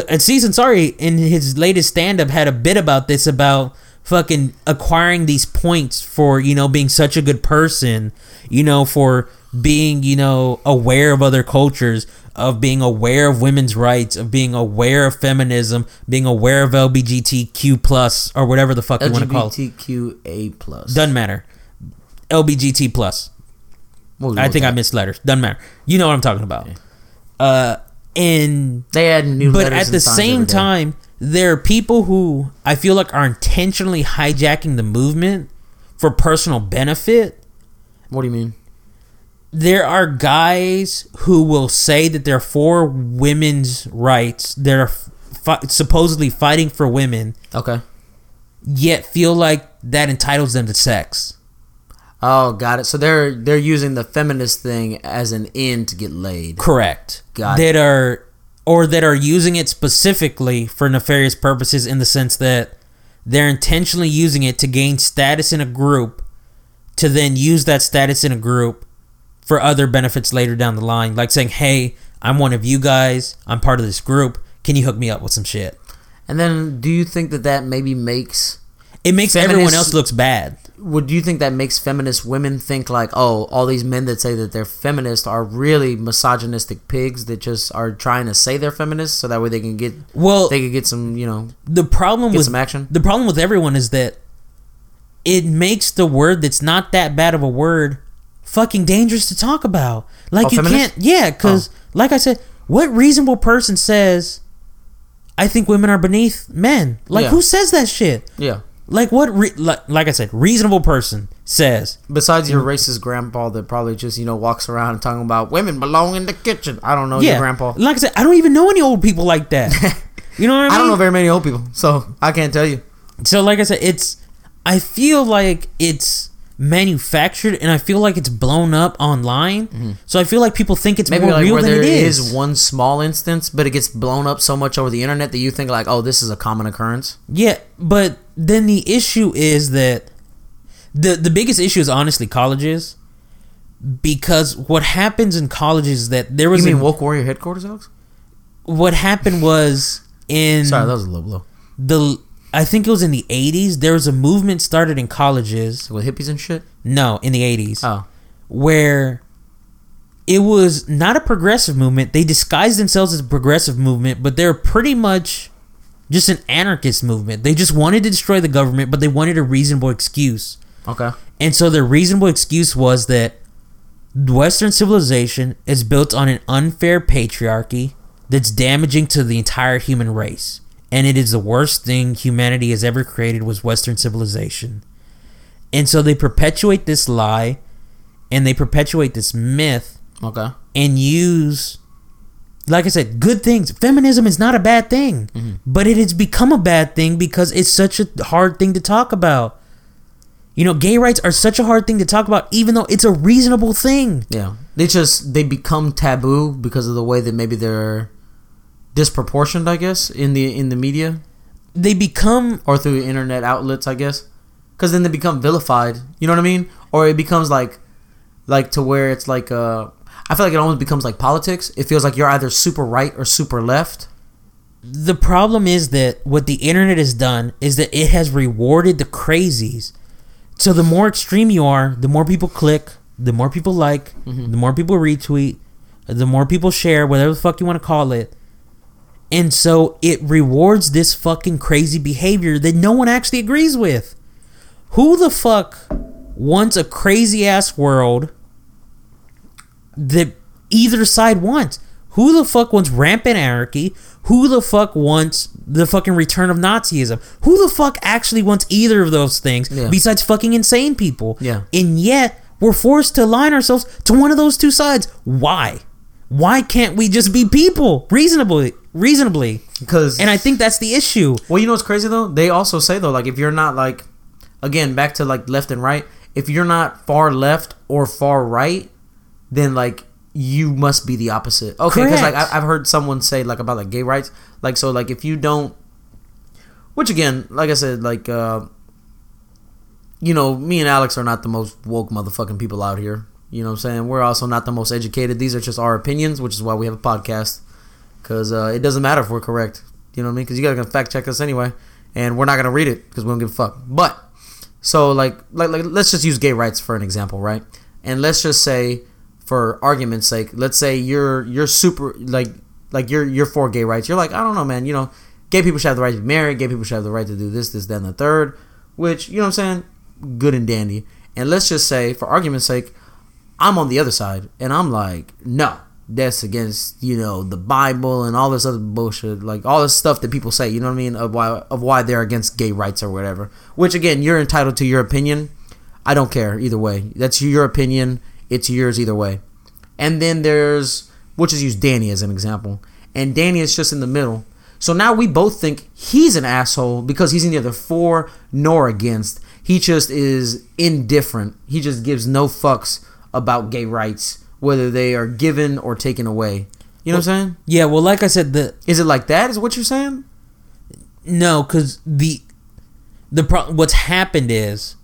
and Season Sorry in his latest stand up had a bit about this about fucking acquiring these points for you know being such a good person, you know for being you know aware of other cultures, of being aware of women's rights, of being aware of feminism, being aware of LGBTQ plus or whatever the fuck you want to call it. LGBTQA plus. Doesn't matter. LBGT plus. What was I think I missed letters. Doesn't matter. You know what I'm talking about. Uh, and They add new but letters at the same time, there are people who I feel like are intentionally hijacking the movement for personal benefit. What do you mean? There are guys who will say that they're for women's rights. They're fi- supposedly fighting for women, Okay. yet feel like that entitles them to sex. Oh, got it. So they're they're using the feminist thing as an end to get laid. Correct. Got it. that are or that are using it specifically for nefarious purposes in the sense that they're intentionally using it to gain status in a group to then use that status in a group for other benefits later down the line like saying hey i'm one of you guys i'm part of this group can you hook me up with some shit And then, do you think that that maybe makes it makes everyone else looks bad would you think that makes feminist women think like, oh, all these men that say that they're feminist are really misogynistic pigs that just are trying to say they're feminists so that way they can get well they can get some, you know, the problem with some action. the problem with everyone is that it makes the word that's not that bad of a word fucking dangerous to talk about. Like Oh, you feminist? can't, yeah, because oh. like I said, what reasonable person says? I think women are beneath men. Like Yeah. who says that shit? Yeah. Like what? Re- like, like I said, reasonable person says. Besides your mm-hmm. racist grandpa that probably just, you know, walks around talking about women belong in the kitchen. I don't know yeah, your grandpa. Like I said, I don't even know any old people like that. you know what I mean? I don't know very many old people, so I can't tell you. So like I said, it's I feel like it's manufactured and I feel like it's blown up online. So I feel like people think it's Mm-hmm. Maybe more like real where than there it is. is. one small instance, but it gets blown up so much over the internet that you think like, oh, this is a common occurrence. Yeah, but then the issue is that the the biggest issue is honestly colleges because what happens in colleges is that there You was mean a, woke warrior headquarters, Alex? what happened was in Sorry, that was a low blow. the I think it was in the 80s there was a movement started in colleges. With hippies and shit. No, in the 80s. Oh, where it was not a progressive movement. They disguised themselves as a progressive movement, but they're pretty much just an anarchist movement. They just wanted to destroy the government, but they wanted a reasonable excuse. okay. And so their reasonable excuse was that Western civilization is built on an unfair patriarchy that's damaging to the entire human race. And it is the worst thing humanity has ever created was Western civilization. And so they perpetuate this lie and they perpetuate this myth Okay. and use like I said, good things. Feminism is not a bad thing, mm-hmm. but it has become a bad thing because it's such a hard thing to talk about. You know, gay rights are such a hard thing to talk about, even though it's a reasonable thing. Yeah. They just they become taboo because of the way that maybe they're disproportioned, I guess, in the in the media They become or through internet outlets, I guess. Cuz then they become vilified. You know what I mean? Or it becomes like like to where it's like uh I feel like it almost becomes like politics. It feels like you're either super right or super left. the problem is that what the internet has done is that it has rewarded the crazies. So the more extreme you are, the more people click, the more people like, the more people retweet, the more people share, whatever the fuck you want to call it. And so it rewards this fucking crazy behavior that no one actually agrees with. Who the fuck wants a crazy ass world that either side wants? Who the fuck wants rampant anarchy? Who the fuck wants the fucking return of Nazism? Who the fuck actually wants either of those things Yeah. besides fucking insane people? Yeah. And yet we're forced to align ourselves to one of those two sides. Why? Why can't we just be people reasonably? Reasonably. Cuz And I think that's the issue. Well, you know what's crazy though? They also say though, like if you're not like, again, back to like left and right. If you're not far left or far right, then like you must be the opposite. Okay, because like I, I've heard someone say like about like gay rights, like so like if you don't, which again, like I said, like uh, you know, me and Alex are not the most woke motherfucking people out here. You know what I'm saying? We're also not the most educated. These are just our opinions, which is why we have a podcast. Because uh, it doesn't matter if we're correct. You know what I mean? Because you guys can fact check us anyway. and we're not gonna read it because we don't give a fuck. But so like, like like let's just use gay rights for an example, right? And let's just say, for argument's sake, let's say you're you're super like like you're you're for gay rights. You're like, I don't know, man. You know, gay people should have the right to be married. Gay people should have the right to do this, this, and the third. Which you know what I'm saying, good and dandy. And let's just say, for argument's sake, I'm on the other side, and I'm like, no, that's against you know the Bible and all this other bullshit, like all this stuff that people say. You know what I mean of why of why they're against gay rights or whatever. Which again, you're entitled to your opinion. I don't care either way. That's your opinion. It's yours either way. And then there's we'll just use Danny as an example, and Danny is just in the middle. So now we both think he's an asshole because he's neither for nor against. He just is indifferent. He just gives no fucks about gay rights, whether they are given or taken away. You know what I'm saying? Yeah, well, like I said, the Is it like that? Is what you're saying? no, because the the pro- what's happened is,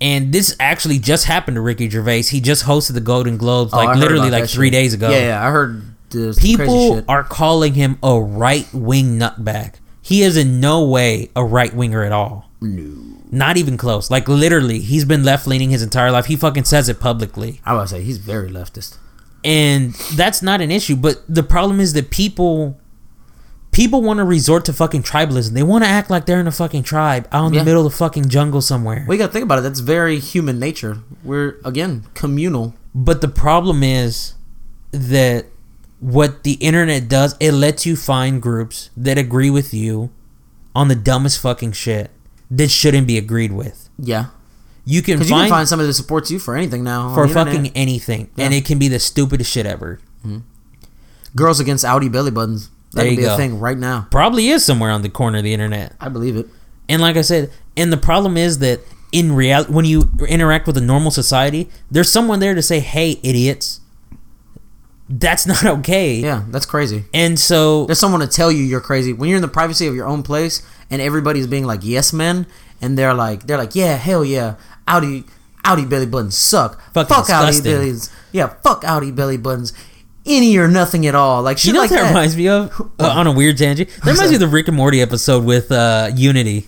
and this actually just happened to Ricky Gervais. He just hosted the Golden Globes Oh, like literally like three shit. days ago. Yeah, yeah, I heard this crazy People are calling him a right wing nutbag. He is in no way a right winger at all. No. Not even close. Like literally, he's been left leaning his entire life. He fucking says it publicly. I would say he's very leftist. and that's not an issue but the problem is that people people want to resort to fucking tribalism they want to act like they're in a fucking tribe out in Yeah. the middle of the fucking jungle somewhere We got to think about it. That's very human nature. We're again communal. but the problem is that what the internet does it lets you find groups that agree with you on the dumbest fucking shit that shouldn't be agreed with Yeah, you can because you find, can find somebody that supports you for anything now. for fucking anything and it can be the stupidest shit ever mm-hmm. girls against outie belly buttons. That There could be go. a thing right now. probably is somewhere on the corner of the internet I believe it. And like I said, and the problem is that in reality, when you interact with a normal society, there's someone there to say, "Hey, idiots, that's not okay." Yeah, that's crazy. And so, There's someone to tell you you're crazy when you're in the privacy of your own place and everybody's being like yes men and they're like they're like yeah hell yeah outie outie belly buttons suck fuck outie disgusting. bellies yeah fuck outie belly buttons any or nothing at all like you know like what that, that. reminds me of? Uh, on a weird tangent, that reminds me of the Rick and Morty episode with uh, Unity.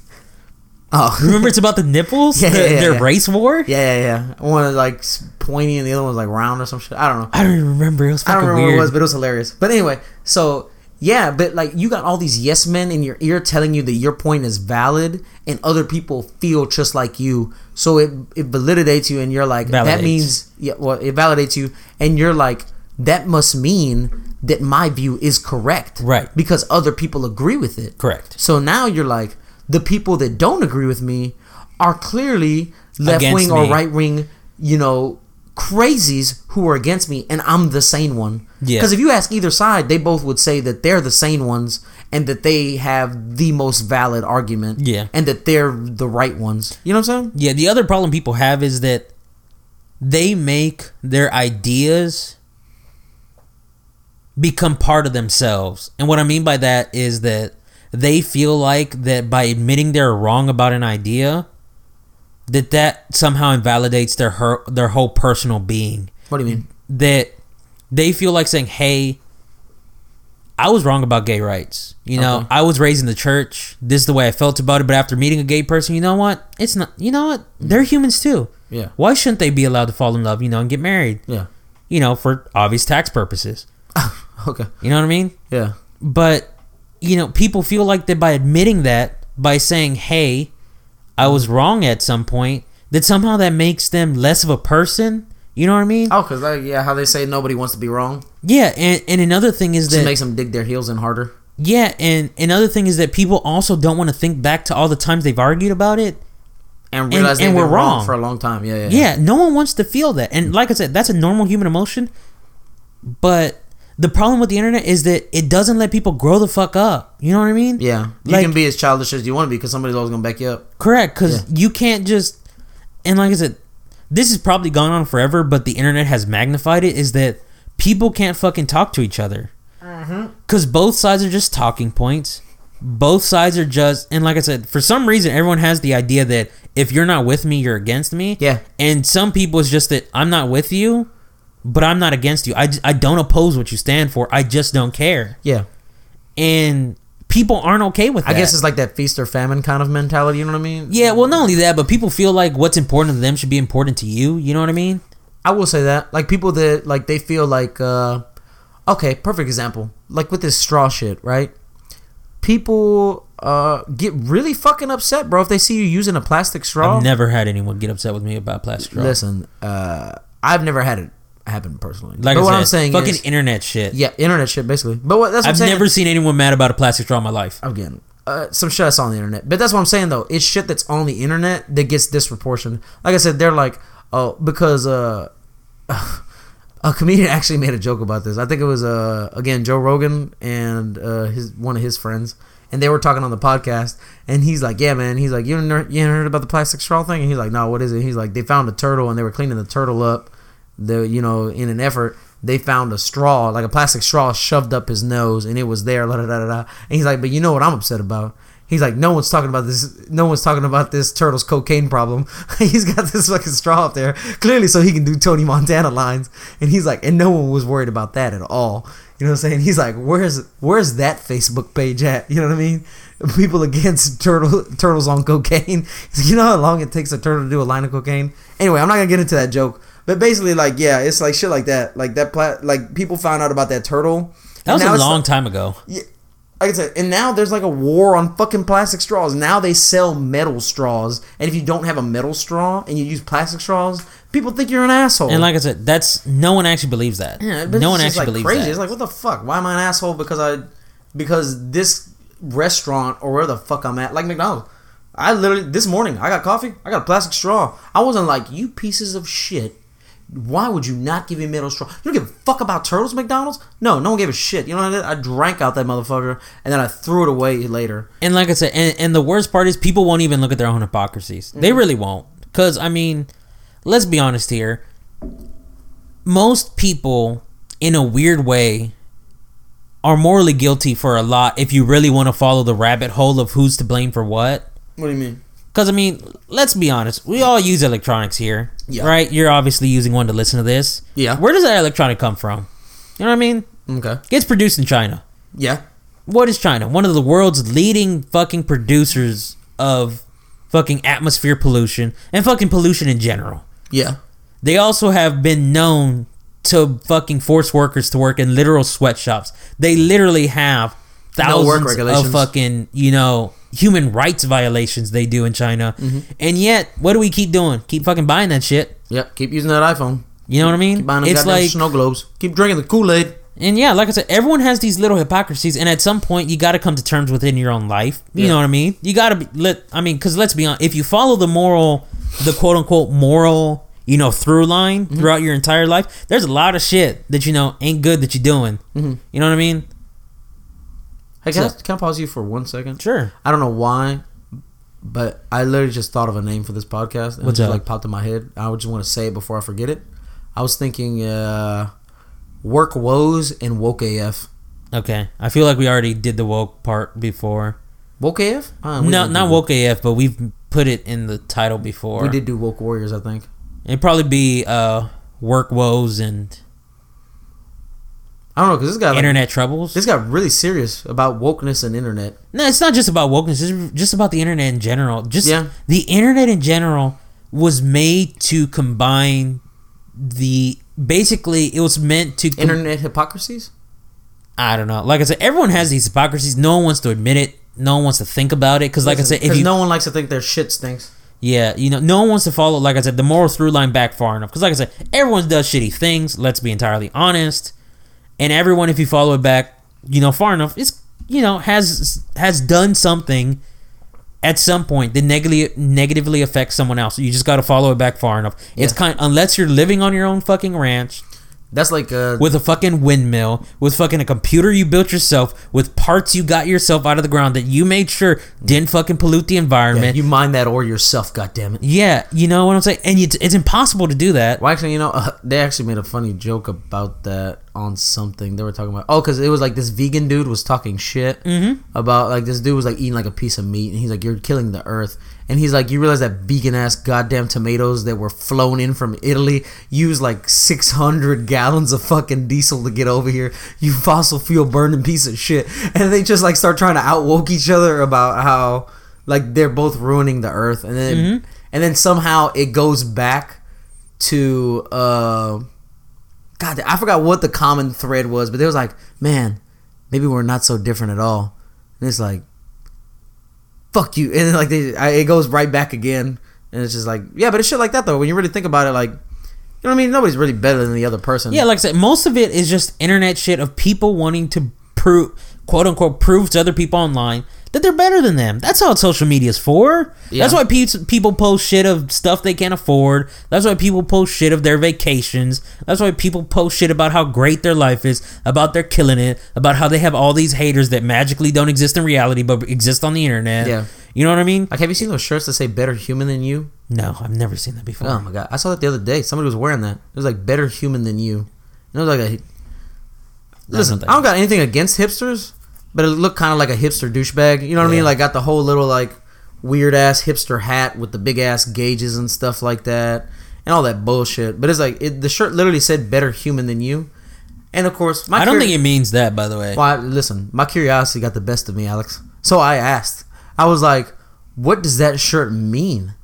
Oh Remember, it's about the nipples, Yeah, the, yeah, yeah, their yeah. race war. yeah yeah yeah one was like pointy and the other one was like round or some shit I don't know I don't even remember. It was I don't fucking remember weird. what it was, but it was hilarious. But anyway, so yeah, but like you got all these yes men in your ear telling you that your point is valid, and other people feel just like you. So it it validates you, and you're like that means yeah, well it validates you, and you're like that must mean that my view is correct, Right. Because other people agree with it, Correct. So now you're like the people that don't agree with me are clearly left wing or right wing, you know, crazies who are against me, and I'm the sane one. Yeah. Because if you ask either side, they both would say that they're the sane ones and that they have the most valid argument. Yeah. And that they're the right ones. You know what I'm saying? Yeah, the other problem people have is that they make their ideas become part of themselves. And what I mean by that is that they feel like that by admitting they're wrong about an idea, that that somehow invalidates their her, their whole personal being. What do you mean? That they feel like saying, "Hey, I was wrong about gay rights. You know, Okay. I was raised in the church. This is the way I felt about it. But after meeting a gay person, you know what? It's not. You know what? Mm. They're humans too. Yeah. Why shouldn't they be allowed to fall in love? You know, and get married? Yeah. You know, for obvious tax purposes. Okay. You know what I mean? Yeah. But you know, people feel like that by admitting that, by saying, "Hey, I was wrong at some point," that somehow that makes them less of a person. You know what I mean? Oh, because like, yeah, how they say nobody wants to be wrong. Yeah, and, and another thing is that makes them dig their heels in harder. yeah, and another thing is that people also don't want to think back to all the times they've argued about it. And realize and they've we're wrong wrong. for a long time. Yeah, yeah. Yeah, no one wants to feel that. And like I said, that's a normal human emotion. But the problem with the internet is that it doesn't let people grow the fuck up. You know what I mean? Yeah. You Like- can be as childish as you want to be because somebody's always going to back you up. Correct, because you can't just. And like I said, this has probably gone on forever, but the internet has magnified it. Is that people can't fucking talk to each other mm-hmm. because both sides are just talking points. Both sides are just, and like I said, for some reason, everyone has the idea that if you're not with me, you're against me. Yeah. And some people it's just that I'm not with you, but I'm not against you. I, I don't oppose what you stand for. I just don't care. Yeah. And people aren't okay with that. I guess it's like that feast or famine kind of mentality. You know what I mean? yeah. Well, not only that, but people feel like what's important to them should be important to you. You know what I mean? I will say that. Like people that like they feel like uh okay, perfect example. Like with this straw shit, right? People uh get really fucking upset, bro, if they see you using a plastic straw. I've never had anyone get upset with me about plastic straw. Listen, uh I've never had it happen personally. like but I what said, I'm saying fucking is, internet shit. yeah, internet shit basically. But what that's what I'm I've never seen anyone mad about a plastic straw in my life. again uh, some shit I saw on the internet. But that's what I'm saying though. It's shit that's on the internet that gets disproportionate. Like I said, they're like, oh, because uh, a comedian actually made a joke about this. I think it was uh again Joe Rogan and uh his one of his friends. And they were talking on the podcast, and he's like, "Yeah, man." He's like, "You never, you heard about the plastic straw thing?" And he's like, "No, what is it?" He's like, "They found a turtle, and they were cleaning the turtle up. The you know, in an effort, they found a straw, like a plastic straw, shoved up his nose, and it was there. La da da da. And he's like, "But you know what I'm upset about?" He's like, "No one's talking about this. No one's talking about this turtle's cocaine problem. he's got this fucking straw up there, clearly, so he can do Tony Montana lines." And he's like, and no one was worried about that at all. You know what I'm saying? He's like, "Where's where's that Facebook page at?" You know what I mean? People against turtle turtles on cocaine. You know how long it takes a turtle to do a line of cocaine? Anyway, I'm not gonna get into that joke. But basically, like, yeah, it's like shit like that. Like that, plat. like people found out about that turtle. That was a long like- time ago. yeah, like I said, and now there's like a war on fucking plastic straws. Now they sell metal straws, and if you don't have a metal straw and you use plastic straws, people think you're an asshole. And like I said, that's no one actually believes that. yeah, no one actually like believes crazy. that. It's like what the fuck? Why am I an asshole because I because this restaurant or where the fuck I'm at, like McDonald's. I literally this morning I got coffee. I got a plastic straw. I wasn't like you pieces of shit. Why would you not give me metal straw? You don't give a fuck about turtles, McDonald's? No, no one gave a shit. You know what I did? I drank out that motherfucker and then I threw it away later. And like I said, and, and the worst part is people won't even look at their own hypocrisies. They Mm-hmm. really won't. Because, I mean, let's be honest here. Most people, in a weird way, are morally guilty for a lot if you really want to follow the rabbit hole of who's to blame for what. What do you mean? Because, I mean, let's be honest. We all use electronics here. Yeah. Right? You're obviously using one to listen to this. Yeah. Where does that electronic come from? You know what I mean? Okay. Gets produced in China. Yeah. What is China? One of the world's leading fucking producers of fucking atmosphere pollution and fucking pollution in general. Yeah. They also have been known to fucking force workers to work in literal sweatshops. They literally have No thousands work of fucking, you know, human rights violations they do in China. Mm-hmm. And yet, what do we keep doing? Keep fucking buying that shit. Yep. Keep using that iPhone. You know what I mean? Keep buying them It's like snow globes. Keep drinking the Kool Aid. And yeah, like I said, everyone has these little hypocrisies, and at some point, you got to come to terms within your own life. You Yeah. know what I mean? You got to let. I mean, because let's be honest, if you follow the moral, the quote unquote moral, you know, through line Mm-hmm. throughout your entire life, there's a lot of shit that you know ain't good that you're doing. Mm-hmm. You know what I mean? Hey, can, I, can I pause you for one second? Sure. I don't know why, but I literally just thought of a name for this podcast and What's it just up? like popped in my head. I would just want to say it before I forget it. I was thinking uh, work woes and woke AF. Okay. I feel like we already did the woke part before. Woke AF? Uh, no, not woke AF, but we've put it in the title before. We did do woke warriors, I think. It'd probably be uh, work woes and I don't know because this got like, internet troubles. this got really serious about wokeness and internet. No, it's not just about wokeness. It's just about the internet in general. Just Yeah. the internet in general was made to combine the basically it was meant to com- Internet hypocrisies. I don't know. Like I said, everyone has these hypocrisies. No one wants to admit it. No one wants to think about it because, like I said, if you no one likes to think their shit stinks. yeah, you know, no one wants to follow. Like I said, the moral through line back far enough. Because, like I said, everyone does shitty things. Let's be entirely honest. And everyone, if you follow it back, you know, far enough, is you know has has done something at some point that negatively negatively affects someone else. You just got to follow it back far enough. It's kind unless you're living on your own fucking ranch That's like uh, with a fucking windmill, with fucking a computer you built yourself, with parts you got yourself out of the ground that you made sure didn't fucking pollute the yeah, environment. you mine that ore yourself. God damn it. Yeah, you know what I'm saying? And it's, it's impossible to do that. Well, actually, you know, uh, they actually made a funny joke about that on something. They were talking about oh, because it was like this vegan dude was talking shit Mhm. about like this dude was like eating like a piece of meat, and he's like, "You're killing the earth," and he's like, you realize that vegan ass goddamn tomatoes that were flown in from Italy use like 600 gallons of fucking diesel to get over here. You fossil fuel burning piece of shit. And they just like start trying to outwoke each other about how like they're both ruining the earth, and then Mm-hmm. and then somehow it goes back to uh, God, I forgot what the common thread was, but it was like, man, maybe we're not so different at all. And it's like, fuck you, and like they, I, it goes right back again, and it's just like, yeah, but it's shit like that though. When you really think about it, like, you know what I mean? Nobody's really better than the other person. Yeah, like I said, most of it is just internet shit of people wanting to prove, quote unquote, prove to other people online that they're better than them. That's all social media is for. Yeah. That's why pe- people post shit of stuff they can't afford. That's why people post shit of their vacations. That's why people post shit about how great their life is, about they're killing it, about how they have all these haters that magically don't exist in reality but exist on the internet. Yeah. You know what I mean? Like, have you seen those shirts that say "Better Human Than You"? No, I've never seen that before. Oh my god, I saw that the other day. Somebody was wearing that. It was like "Better Human Than You." And it was like a. Listen. I don't got anything against hipsters, but it looked kind of like a hipster douchebag. You know what I mean? Like got the whole little like weird ass hipster hat with the big ass gauges and stuff like that, and all that bullshit. But it's like it, the shirt literally said "Better Human Than You," and of course, my I don't curi- think it means that, by the way. Well, I, listen, my curiosity got the best of me, Alex. So I asked. I was like, "What does that shirt mean?"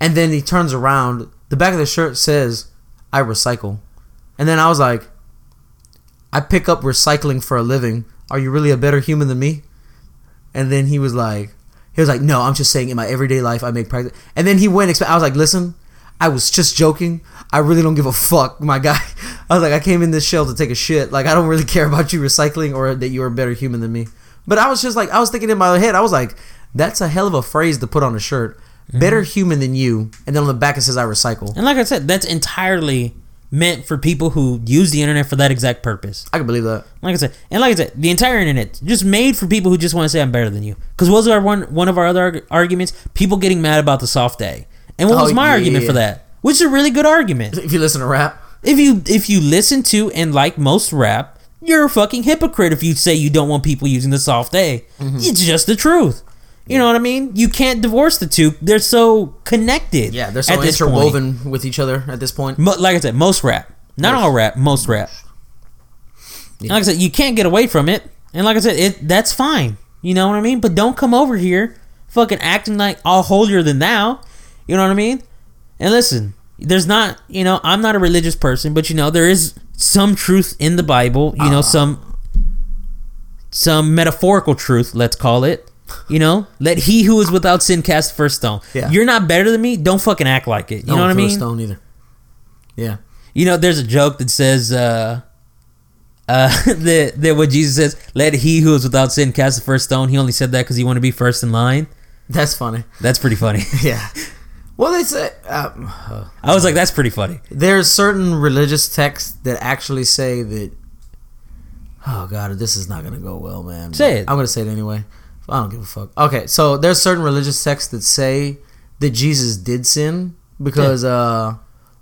And then he turns around. The back of the shirt says, "I recycle." And then I was like, "I pick up recycling for a living. Are you really a better human than me?" And then he was like, "He was like, no, I'm just saying in my everyday life I make practice." And then he went. I was like, "Listen." I was just joking. I really don't give a fuck, my guy. I was like, I came in this shell to take a shit. Like, I don't really care about you recycling or that you're a better human than me. But I was just like, I was thinking in my head, I was like, that's a hell of a phrase to put on a shirt. Better mm-hmm. human than you. And then on the back it says, I recycle. And like I said, that's entirely meant for people who use the internet for that exact purpose. I can believe that. Like I said, and like I said, the entire internet just made for people who just want to say I'm better than you. Because what was our one one of our other arguments? People getting mad about the soft A. And what Oh, was my yeah, argument yeah. for that? Which is a really good argument. If you listen to rap, If you if you listen to and like most rap, you're a fucking hypocrite if you say you don't want people using the soft A. Mm-hmm. It's just the truth. You know what I mean? You can't divorce the two. They're so connected. yeah, they're so at this point. interwoven with each other at this point. Mo- like I said, most rap, not Most. all rap, most rap. Yeah. Like I said, you can't get away from it, and like I said, it that's fine. You know what I mean? But don't come over here, fucking acting like all holier than thou. You know what I mean? And listen, there's not, you know, I'm not a religious person, but you know, there is some truth in the Bible. You Ah. know, some some metaphorical truth, let's call it. You know, let he who is without sin cast the first stone. Yeah. You're not better than me. Don't fucking act like it. You know what I mean? Stone either. Yeah. You know, there's a joke that says, uh, uh, that, that what Jesus says, let he who is without sin cast the first stone. He only said that because he wanted to be first in line. That's funny. That's pretty funny. Yeah. Well, they say uh, I was like, that's pretty funny. there's certain religious texts that actually say that. Oh God, this is not gonna go well, man. Say it. I'm gonna say it anyway. I don't give a fuck. Okay, so there's certain religious texts that say that Jesus did sin because uh,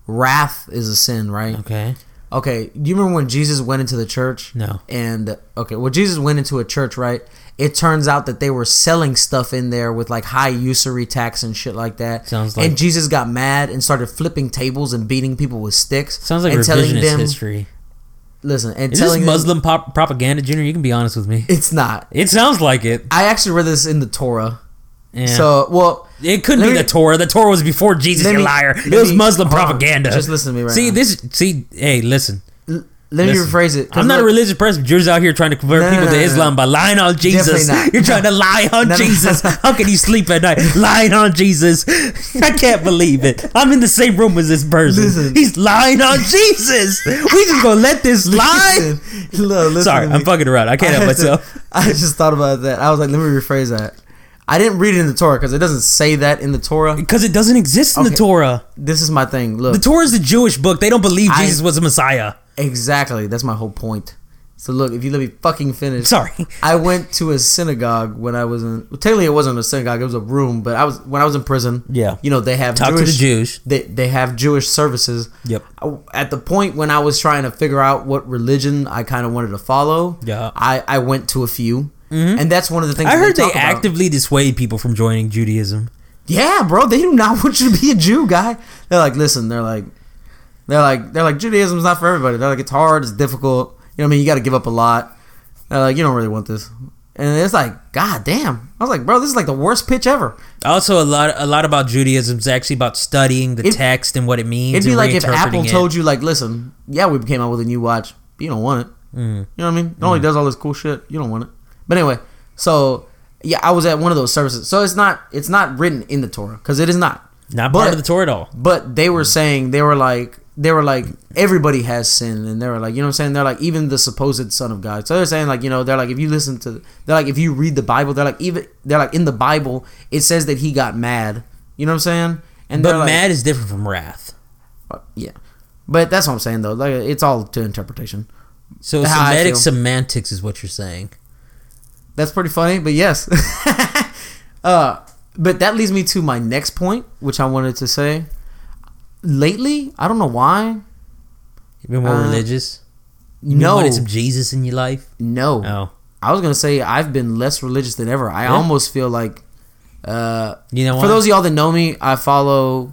wrath is a sin, right? Okay. Okay, do you remember when Jesus went into the church? No. And okay, well, Jesus went into a church, right? It turns out that they were selling stuff in there with like high usury tax and shit like that. Sounds like- and Jesus got mad and started flipping tables and beating people with sticks. Sounds like and revisionist history. Listen, and Is telling this Muslim pop- propaganda, Junior? You can be honest with me. it's not. It sounds like it. I actually read this in the Torah. Yeah. So, well, it couldn't be me- the Torah. The Torah was before Jesus, you liar. It was me- Muslim hold on. propaganda. Just listen to me right see, now. this. See, hey, listen. Let me Listen. rephrase it. I'm not a religious person. But you're out here trying to convert No, people no, to no. Islam by lying on Jesus. You're trying to lie on Jesus. How can you sleep at night lying on Jesus? I can't believe it. I'm in the same room as this person. Listen. He's lying on Jesus. We just gonna let this lie? Look, Sorry, I'm fucking around. I can't I help had to- myself. I just thought about that. I was like, let me rephrase that. I didn't read it in the Torah because it doesn't say that in the Torah. Because it doesn't exist in the Torah. This is my thing. Look, The Torah is the Jewish book. They don't believe I- Jesus was a Messiah. Exactly. That's my whole point. So look, if you let me fucking finish. Sorry. I went to a synagogue when I was in. Well, technically, it wasn't a synagogue; it was a room. But I was when I was in prison. Yeah. You know, they have Talk to the Jews. They they have Jewish services. Yep. I- At the point when I was trying to figure out what religion I kind of wanted to follow. Yeah. I I went to a few, mm-hmm. and that's one of the things I heard they talk about. actively dissuade people from joining Judaism. Yeah, bro, they do not want you to be a Jew, guy. They're like, listen, they're like, they're like, they're like, Judaism's not for everybody. They're like, it's hard, it's difficult. You know what I mean? You got to give up a lot. They're like, you don't really want this. And it's like, god damn. I was like, bro, this is like the worst pitch ever. Also, a lot a lot about Judaism is actually about studying the It- text and what it means. It'd be like if Apple it. told you, like, listen, yeah, we came out with a new watch, but you don't want it. Mm. You know what I mean? It only does all this cool shit. You don't want it. But anyway, so yeah, I was at one of those services. So it's not it's not written in the Torah because it is not. not but- part of the Torah at all. But they were saying they were like they were like everybody has sin, and they were like you know what I'm saying. They're like even the supposed son of God. So they're saying like you know they're like if you listen to they're like if you read the Bible, they're like even they're like in the Bible it says that he got mad. You know what I'm saying? And But like, mad is different from wrath. yeah. But that's what I'm saying though. Like it's all to interpretation. So How I Semitic feel. semantics is what you're saying. That's pretty funny, but yes. uh, but that leads me to my next point, which I wanted to say. Lately, I don't know why. You've been more Uh, religious. You No, wanting some Jesus in your life. no. Oh, I was gonna say I've been less religious than ever. I Yeah. almost feel like, uh, you know for those of y'all that know me, I follow.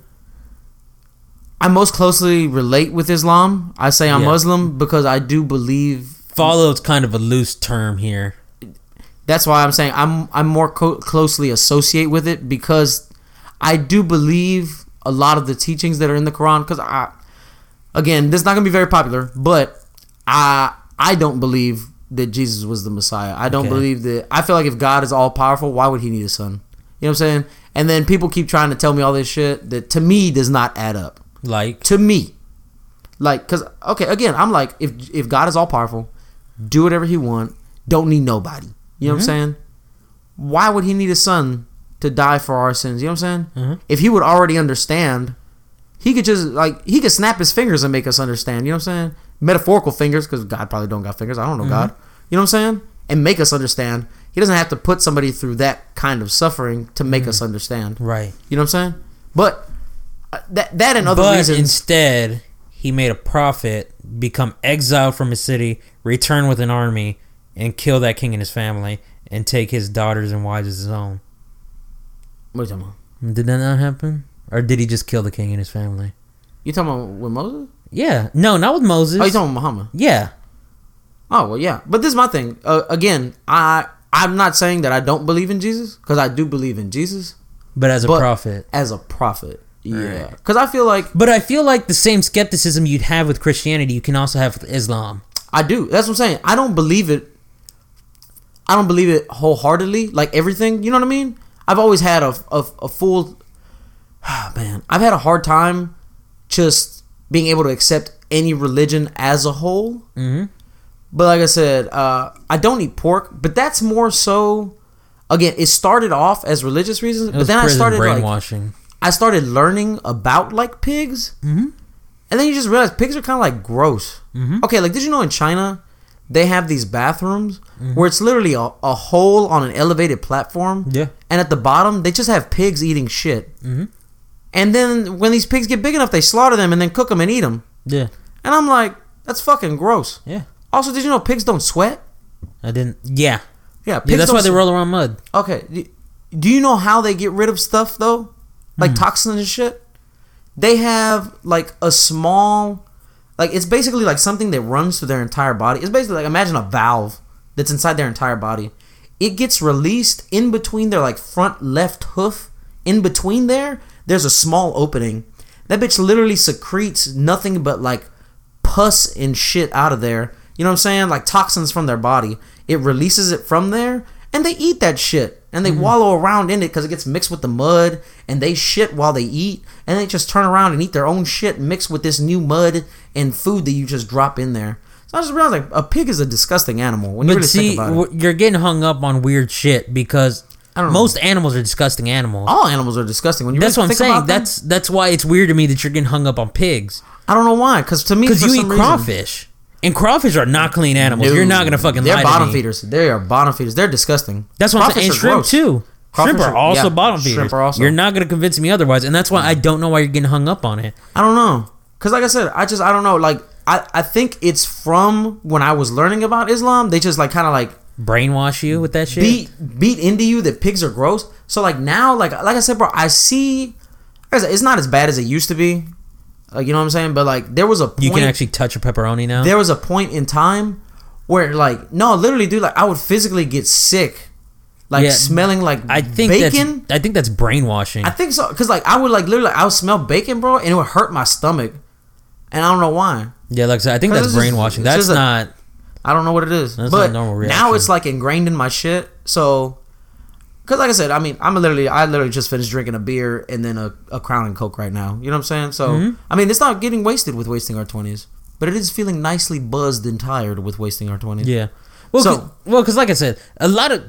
I most closely relate with Islam. I say I'm Yeah. Muslim because I do believe Follow is kind of a loose term here. that's why I'm saying I'm I'm more co- closely associate with it because I do believe a lot of the teachings that are in the Quran. Because I, again, this is not gonna be very popular, but I I don't believe that Jesus was the Messiah. I don't Okay. believe that. I feel like if God is all powerful, why would He need a son? You know what I'm saying? And then people keep trying to tell me all this shit that to me does not add up Like, to me like because okay again i'm like if if god is all powerful do whatever he want don't need nobody you know what i'm mm-hmm. saying why would he need a son to die for our sins you know what i'm saying? Mhm. if he would already understand he could just like he could snap his fingers and make us understand you know what i'm saying? Metaphorical fingers because god probably don't got fingers i don't know god you know what i'm saying? And make us understand. He doesn't have to put somebody through that kind of suffering to make us understand. Right. you know what i'm saying? But uh, that that and other but reasons instead, he made a prophet become exiled from his city, return with an army, and kill that king and his family, and take his daughters and wives as his own. What are you talking about Did that not happen? Or did he just kill the king and his family? You talking about with Moses? Yeah. No, not with Moses. Oh, you talking about Muhammad? yeah. Oh well, yeah. But this is my thing. Uh, again, I I'm not saying that I don't believe in Jesus because I do believe in Jesus But as a But- prophet. as a prophet. Yeah, Right. because I feel like But I feel like the same skepticism you'd have with Christianity, you can also have with Islam. I do. That's what I'm saying. I don't believe it. I don't believe it wholeheartedly, like everything. You know what I mean? I've always had a a, a full. man, I've had a hard time just being able to accept any religion as a whole. Mm-hmm. But like I said, uh, I don't eat pork. But that's more so. Again, it started off as religious reasons, but then I started like brainwashing. I started learning about like pigs, mm-hmm. and then you just realize pigs are kind of like gross. Mhm. Okay, like did you know in China they have these bathrooms where it's literally a, a hole on an elevated platform, Yeah. and at the bottom they just have pigs eating shit. Mhm. And then when these pigs get big enough, they slaughter them and then cook them and eat them. Yeah. And I'm like, that's fucking gross. Yeah. Also, did you know pigs don't sweat? I didn't. Yeah. Yeah, pigs Yeah, that's why they roll around mud. Okay. Do- you know how they get rid of stuff though? Like Hmm. toxins and shit? They have like a small like it's basically like something that runs through their entire body. It's basically like imagine a valve that's inside their entire body. It gets released in between their like front left hoof. In between there, there's a small opening. That bitch literally secretes nothing but like pus and shit out of there. You know what I'm saying? Like toxins from their body. It releases it from there, and they eat that shit. And they mm-hmm. wallow around in it because it gets mixed with the mud, and they shit while they eat, and they just turn around and eat their own shit mixed with this new mud and food that you just drop in there. So I just realized like a pig is a disgusting animal when you But really see, think about it. you're getting hung up on weird shit because I don't know. most animals are disgusting animals. All animals are disgusting. When you that's really what I'm saying. them, That's that's why it's weird to me that you're getting hung up on pigs I don't know why. Because to me, because you eat reason- crawfish, and crawfish are not clean animals. You're not gonna fucking lie to me. They're bottom feeders. They are bottom feeders. They're disgusting. That's what I'm saying. And shrimp gross. too. Crawfish shrimp are are- also yeah, bottom feeders. shrimp are also- You're not gonna convince me otherwise, and that's why I don't know why you're getting hung up on it. I don't know. Cause like I said, I just I don't know. Like I I think it's from when I was learning about Islam. They just like kind of like brainwash you with that shit. beat beat into you that pigs are gross. So like now, like like I said, bro, I see. like I said, It's not as bad as it used to be. Like you know what I'm saying, but like there was a point, you can actually touch a pepperoni now. there was a point in time where like no, literally, dude, like I would physically get sick, like Yeah, smelling like I think bacon. I think that's brainwashing. I think so, cause like I would like literally, I would smell bacon, bro, and it would hurt my stomach, and I don't know why. yeah, like I think that's it's just- brainwashing. That's not. I don't know what it is, That's but not a normal now it's like ingrained in my shit. So, cause like I said, I mean, I'm literally, I literally just finished drinking a beer and then a, a Crown and Coke right now. You know what I'm saying? So, Mm-hmm. I mean, it's not getting wasted with wasting our twenties, but it is feeling nicely buzzed and tired with wasting our twenties. Yeah. Well, So- 'cause- well, because like I said, a lot of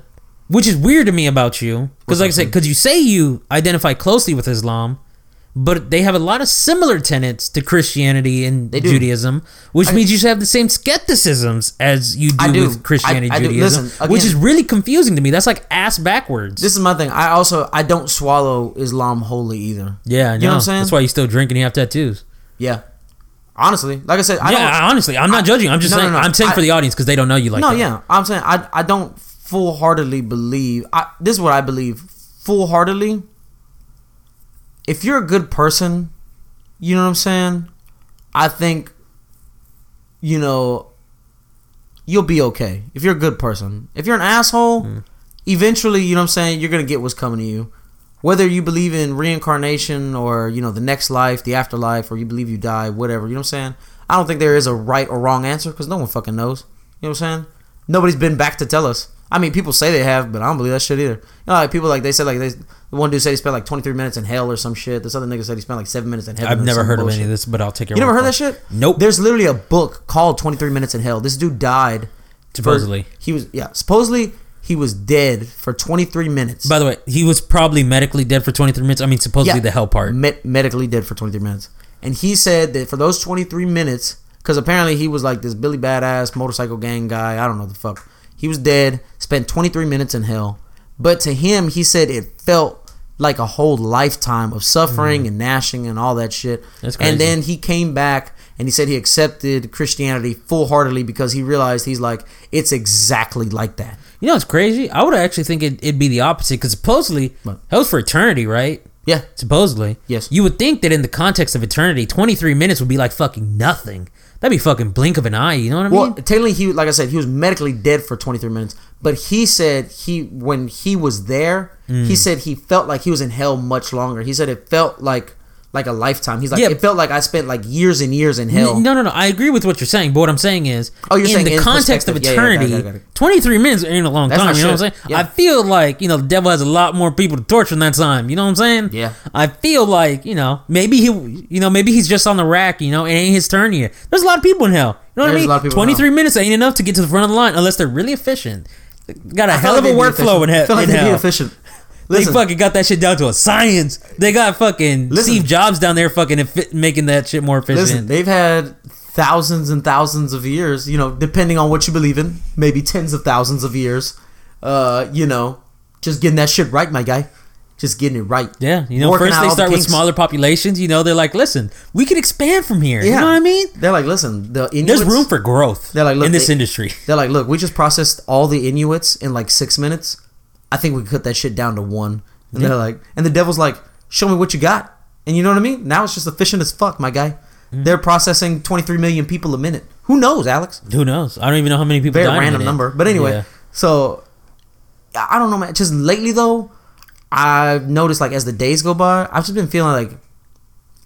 which is weird to me about you, because like I said, because you say you identify closely with Islam, but they have a lot of similar tenets to Christianity and. Judaism, which means you should have the same skepticisms as you do, do. with Christianity I- I. Judaism, Listen, which is really confusing to me. That's like ass backwards. This is my thing. I also I don't swallow Islam wholly either. yeah, I. You know what I'm saying? That's why you still drink and you have tattoos. Yeah. Honestly, like I said, I yeah, don't. I- honestly, I'm not judging. I'm just no, no, saying. no. I'm saying I- for the audience because they don't know you like no, that. yeah, I'm saying I I don't full heartedly believe. I, this is what I believe full heartedly. If you're a good person, you know what I'm saying. I think, you know, you'll be okay if you're a good person. If you're an asshole, Hmm. eventually, you know what I'm saying, you're gonna get what's coming to you. Whether you believe in reincarnation or you know the next life, the afterlife, or you believe you die, whatever, you know what I'm saying. I don't think there is a right or wrong answer because no one fucking knows. You know what I'm saying? Nobody's been back to tell us. I mean, people say they have, but I don't believe that shit either. You know, like people like they said like they, the one dude said he spent like 23 minutes in hell or some shit. This other nigga said he spent like seven minutes in heaven. I've never heard of any of this, but I'll take your You never heard for that shit? Nope. There's literally a book called 23 Minutes in Hell. This dude died. for- Supposedly. he was yeah. Supposedly he was dead for 23 minutes. By the way, he was probably medically dead for 23 minutes. I mean, supposedly the hell part. Me- medically dead for 23 minutes. And he said that for those 23 minutes, because apparently he was like this Billy Badass motorcycle gang guy. I don't know the fuck. He was dead, spent 23 minutes in hell. But to him, he said it felt like a whole lifetime of suffering mm-hmm. and gnashing and all that shit. That's crazy. and then he came back and he said he accepted Christianity full heartedly because he realized he's like, it's exactly like that. You know it's crazy? I would actually think it, it'd be the opposite because supposedly What? hell's for eternity, right? Yeah. Supposedly. Yes. You would think that in the context of eternity, 23 minutes would be like fucking nothing. That'd be fucking blink of an eye. You know what I mean? Well, technically, he like I said, he was medically dead for 23 minutes. But he said he when he was there, Mm. he said he felt like he was in hell much longer. He said it felt like like a lifetime. He's like Yeah. it felt like I spent like years and years in hell. No, no, no. I agree with what you're saying, but what I'm saying is, Oh, you're in saying the in context of perspective. Yeah, yeah, got it, eternity, got it, 23 minutes ain't a long That's time. You know what I'm saying? Yeah. I feel like you know the devil has a lot more people to torture in that time. You know what I'm saying? Yeah. I feel like you know maybe he, you know maybe he's just on the rack. You know, it ain't his turn yet. There's a lot of people in hell. You know what There's I a mean? lot of people in 23 minutes ain't enough to get to the front of the line unless they're really efficient. Got a I hell of a workflow in, he- I feel like in they'd be hell. efficient. They fucking got that shit down to a science. They got fucking Listen. Steve Jobs down there fucking efi- making that shit more efficient. listen, they've had thousands and thousands of years. You know, depending on what you believe in, maybe tens of thousands of years. Uh, you know, just getting that shit right, my guy. Just getting it right. Yeah, you know, Working first they all the start with smaller populations. You know, they're like, listen, we can expand from here. You know what I mean? They're like, listen, the Inuits, There's room for growth They're like, look, in this they- industry. They're like, look, we just processed all the Inuits in like six minutes. I think we could cut that shit down to one. And Yeah. they're like, and the devil's like, show me what you got. And you know what I mean? Now it's just efficient as fuck, my guy. Mm-hmm. They're processing 23 million people a minute. Who knows, Alex? Who knows? I don't even know how many people. Very random number. But anyway, Yeah. so I I don't know, man. Just lately though, I've noticed like as the days go by, I've just been feeling like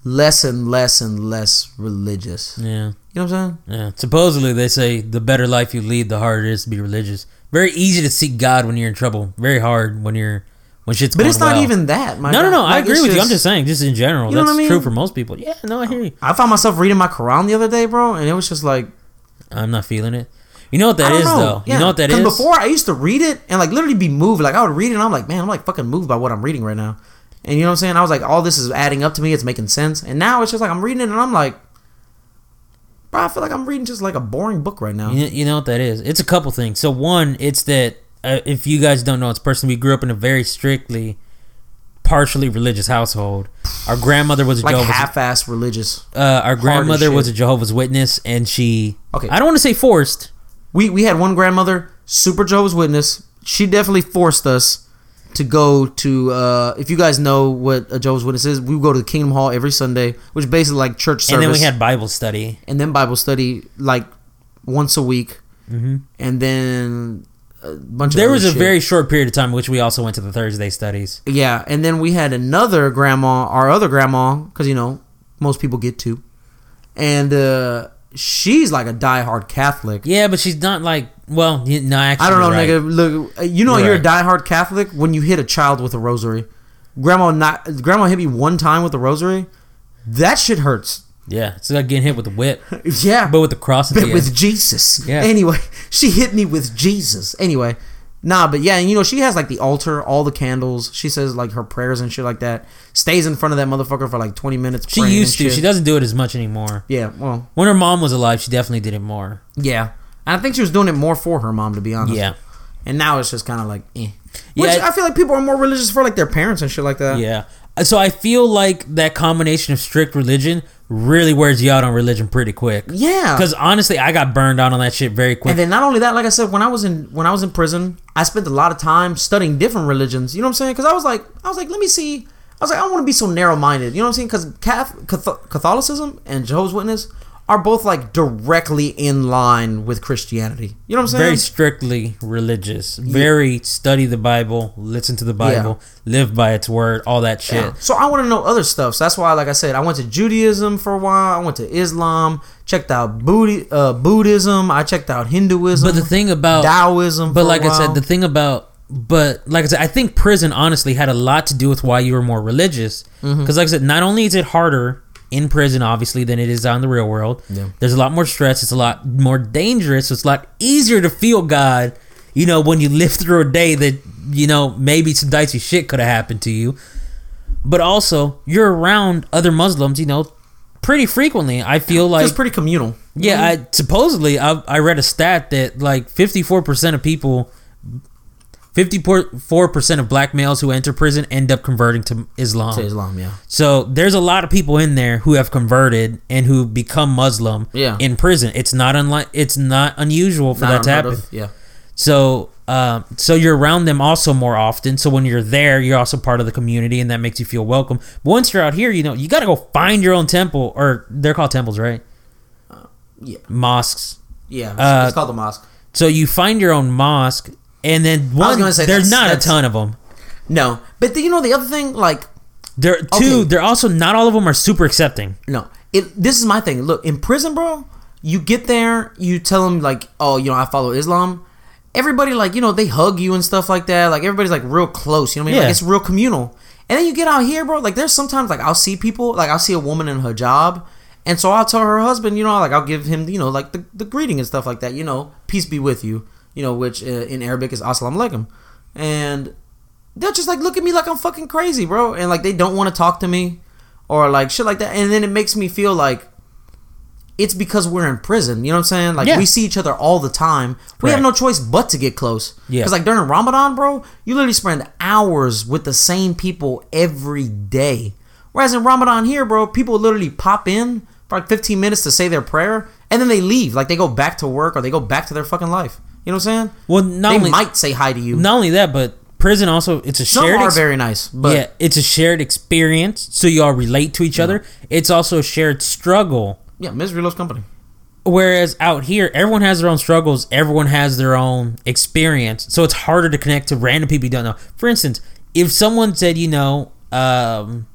less and less and less religious. yeah, You know what I'm saying? yeah. Supposedly they say the better life you lead, the harder it is to be religious. Very easy to seek God when you're in trouble. Very hard when you're when shit's. But going it's not well. even that. My No, no, guy. no. I agree with you. I'm just- just saying, just in general, that's I mean? true for most people. Yeah, no, I hear you. I found myself reading my Quran the other day, bro, and it was just like I'm not feeling it. You know what that is, know. though. Yeah. You know what that is. Before I used to read it and like literally be moved. Like I would read it and I'm like, man, I'm like fucking moved by what I'm reading right now. And you know what I'm saying? I was like, all this is adding up to me. It's making sense. And now it's just like I'm reading it and I'm like, bro, I feel like I'm reading just like a boring book right now. You, you know what that is? It's a couple things. So one, it's that uh, if you guys don't know, it's person we grew up in a very strictly, partially religious household. Our grandmother was a Like Jehovah's. half-ass religious. uh, our grandmother was a Jehovah's Witness, and she. Okay. I don't want to say forced. We we had one grandmother. super Jehovah's Witness. She definitely forced us to go to. Uh, if you guys know what a Jehovah's Witness is, we would go to the Kingdom Hall every Sunday, which is basically like church service. And then we had Bible study. and then Bible study like once a week, Mm-hmm. and then a bunch of There was a shit. very short period of time in which we also went to the Thursday studies. Yeah, and then we had another grandma, our other grandma, because you know most people get two, and uh, she's like a diehard Catholic. Yeah, but she's not like well, no, actually, I don't know, right. nigga. Look, you know You're you're a diehard Catholic when you hit a child with a rosary. Grandma not grandma hit me one time with a rosary. That shit hurts. Yeah, it's like getting hit with a whip, Yeah, but with the cross at the but end. with Jesus. Yeah. Anyway, she hit me with Jesus. Anyway, nah, but yeah, and you know she has like the altar, all the candles. She says like her prayers and shit like that. Stays in front of that motherfucker for like twenty minutes. She praying used to. She doesn't do it as much anymore. Yeah, well, When her mom was alive, she definitely did it more. yeah. And I think she was doing it more for her mom, to be honest. Yeah, And now it's just kind of like, eh. Which Yeah, I feel like people are more religious for like their parents and shit like that. yeah. So I feel like that combination of strict religion really wears you out on religion pretty quick. Yeah. Because honestly, I got burned out on that shit very quick. And then not only that, like I said, when I was in when I was in prison, I spent a lot of time studying different religions. You know what I'm saying? Because I was like, I was like, let me see. I was like, I don't want to be so narrow minded. You know what I'm saying? Because Catholicism and Jehovah's Witness are both like directly in line with Christianity. You know what I'm saying? very strictly religious. Very study the Bible, listen to the Bible, live by its word, all that shit. Yeah. So I want to know other stuff. So that's why, like I said, I went to Judaism for a while. I went to Islam. Checked out Buddhi- uh, Buddhism. I checked out Hinduism. But the thing about Taoism. But like I said, the thing about but like I said, I think prison honestly had a lot to do with why you were more religious. Because Mm-hmm. like I said, not only is it harder in prison, obviously, than it is out in the real world. Yeah. There's a lot more stress. It's a lot more dangerous. So it's a lot easier to feel God. You know, when you live through a day that you know maybe some dicey shit could have happened to you. But also, you're around other Muslims. You know, pretty frequently. I feel like It's pretty communal. yeah, I supposedly I, I read a stat that like 54% of people 54% of black males who enter prison end up converting to Islam. to Islam. Yeah. So there's a lot of people in there who have converted and who become Muslim Yeah. in prison. It's not unlike it's not unusual for Not that to happen. of. Yeah. So um, so you're around them also more often. So when you're there, you're also part of the community, and that makes you feel welcome. But once you're out here, you know you got to go find your own temple, or they're called temples, right? yeah. Mosques. Yeah. It's, Uh, it's called the mosque. So you find your own mosque, and then one. say there's not a ton of them. No, but the, you know the other thing, like There two. Okay. They're also not all of them are super accepting. no, it. This is my thing. Look, in prison, bro, you get there, you tell them like, oh, you know, I follow Islam. Everybody like, you know, they hug you and stuff like that. Like everybody's like real close. You know what I mean? Yeah. Like it's real communal. And then you get out here, bro. Like there's sometimes like I'll see people, like I'll see a woman in her job, and so I'll tell her husband, you know, like I'll give him, you know, like the, the greeting and stuff like that. You know, peace be with you. You know, which uh, in Arabic is assalamu alaikum, and they'll just like look at me like I'm fucking crazy, bro, and like they don't want to talk to me or like shit like that, and then it makes me feel like it's because we're in prison. You know what I'm saying? Like Yeah. we see each other all the time. We have no choice but to get close. Yeah. Because like during Ramadan, bro, you literally spend hours with the same people every day. Whereas in Ramadan here, bro, people literally pop in for like 15 minutes to say their prayer, and then they leave. Like they go back to work or they go back to their fucking life. You know what I'm saying? Well, not they only might say hi to you. not only that, but prison also it's a Some shared. are ex- very nice, but yeah, it's a shared experience, so you all relate to each other. It's also a shared struggle. yeah, misery loves company. Whereas out here, everyone has their own struggles, everyone has their own experience, so it's harder to connect to random people you don't know. For instance, if someone said, you know, um,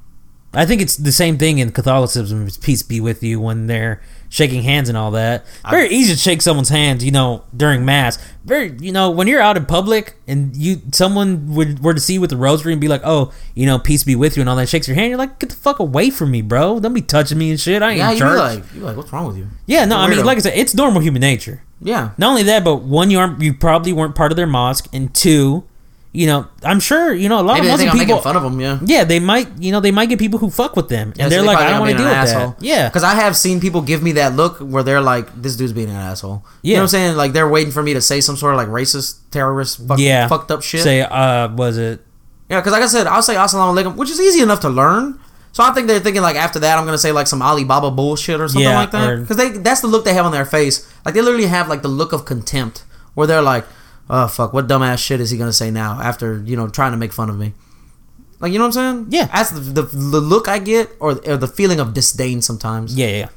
I think it's the same thing in Catholicism. Peace be with you when they're shaking hands and all that. Very easy to shake someone's hand, you know, during mass. Very, you know, when you're out in public and you someone would were to see you with the rosary and be like, oh, you know, peace be with you and all that, shakes your hand. You're like, get the fuck away from me, bro. Don't be touching me and shit. I ain't Yeah, church. like, you're like, what's wrong with you? yeah, no, I mean, like I said, it's normal human nature. Yeah, Not only that, but one, you aren't, you probably weren't part of their mosque, and two, you know, I'm sure, you know, a lot maybe of Muslim I'm people. fun of them. Yeah. Yeah, they might, you know, they might get people who fuck with them, and Yeah, they're they like, I don't want to deal with an that. Yeah, Because I have seen people give me that look where they're like, this dude's being an asshole. You Yeah. know what I'm saying? Like they're waiting for me to say some sort of like racist, terrorist, fuck, yeah, fucked up shit. Say, uh, was it? yeah, because like I said, I'll say assalamu alaikum, which is easy enough to learn. So I think they're thinking like after that, I'm gonna say like some Alibaba bullshit or something Yeah, like that. Because they that's the look they have on their face. Like they literally have like the look of contempt where they're like, oh fuck, what dumbass shit is he gonna say now after you know trying to make fun of me? Like you know what I'm saying? Yeah. That's the the, the look I get, or, or the feeling of disdain sometimes. Yeah, yeah. yeah.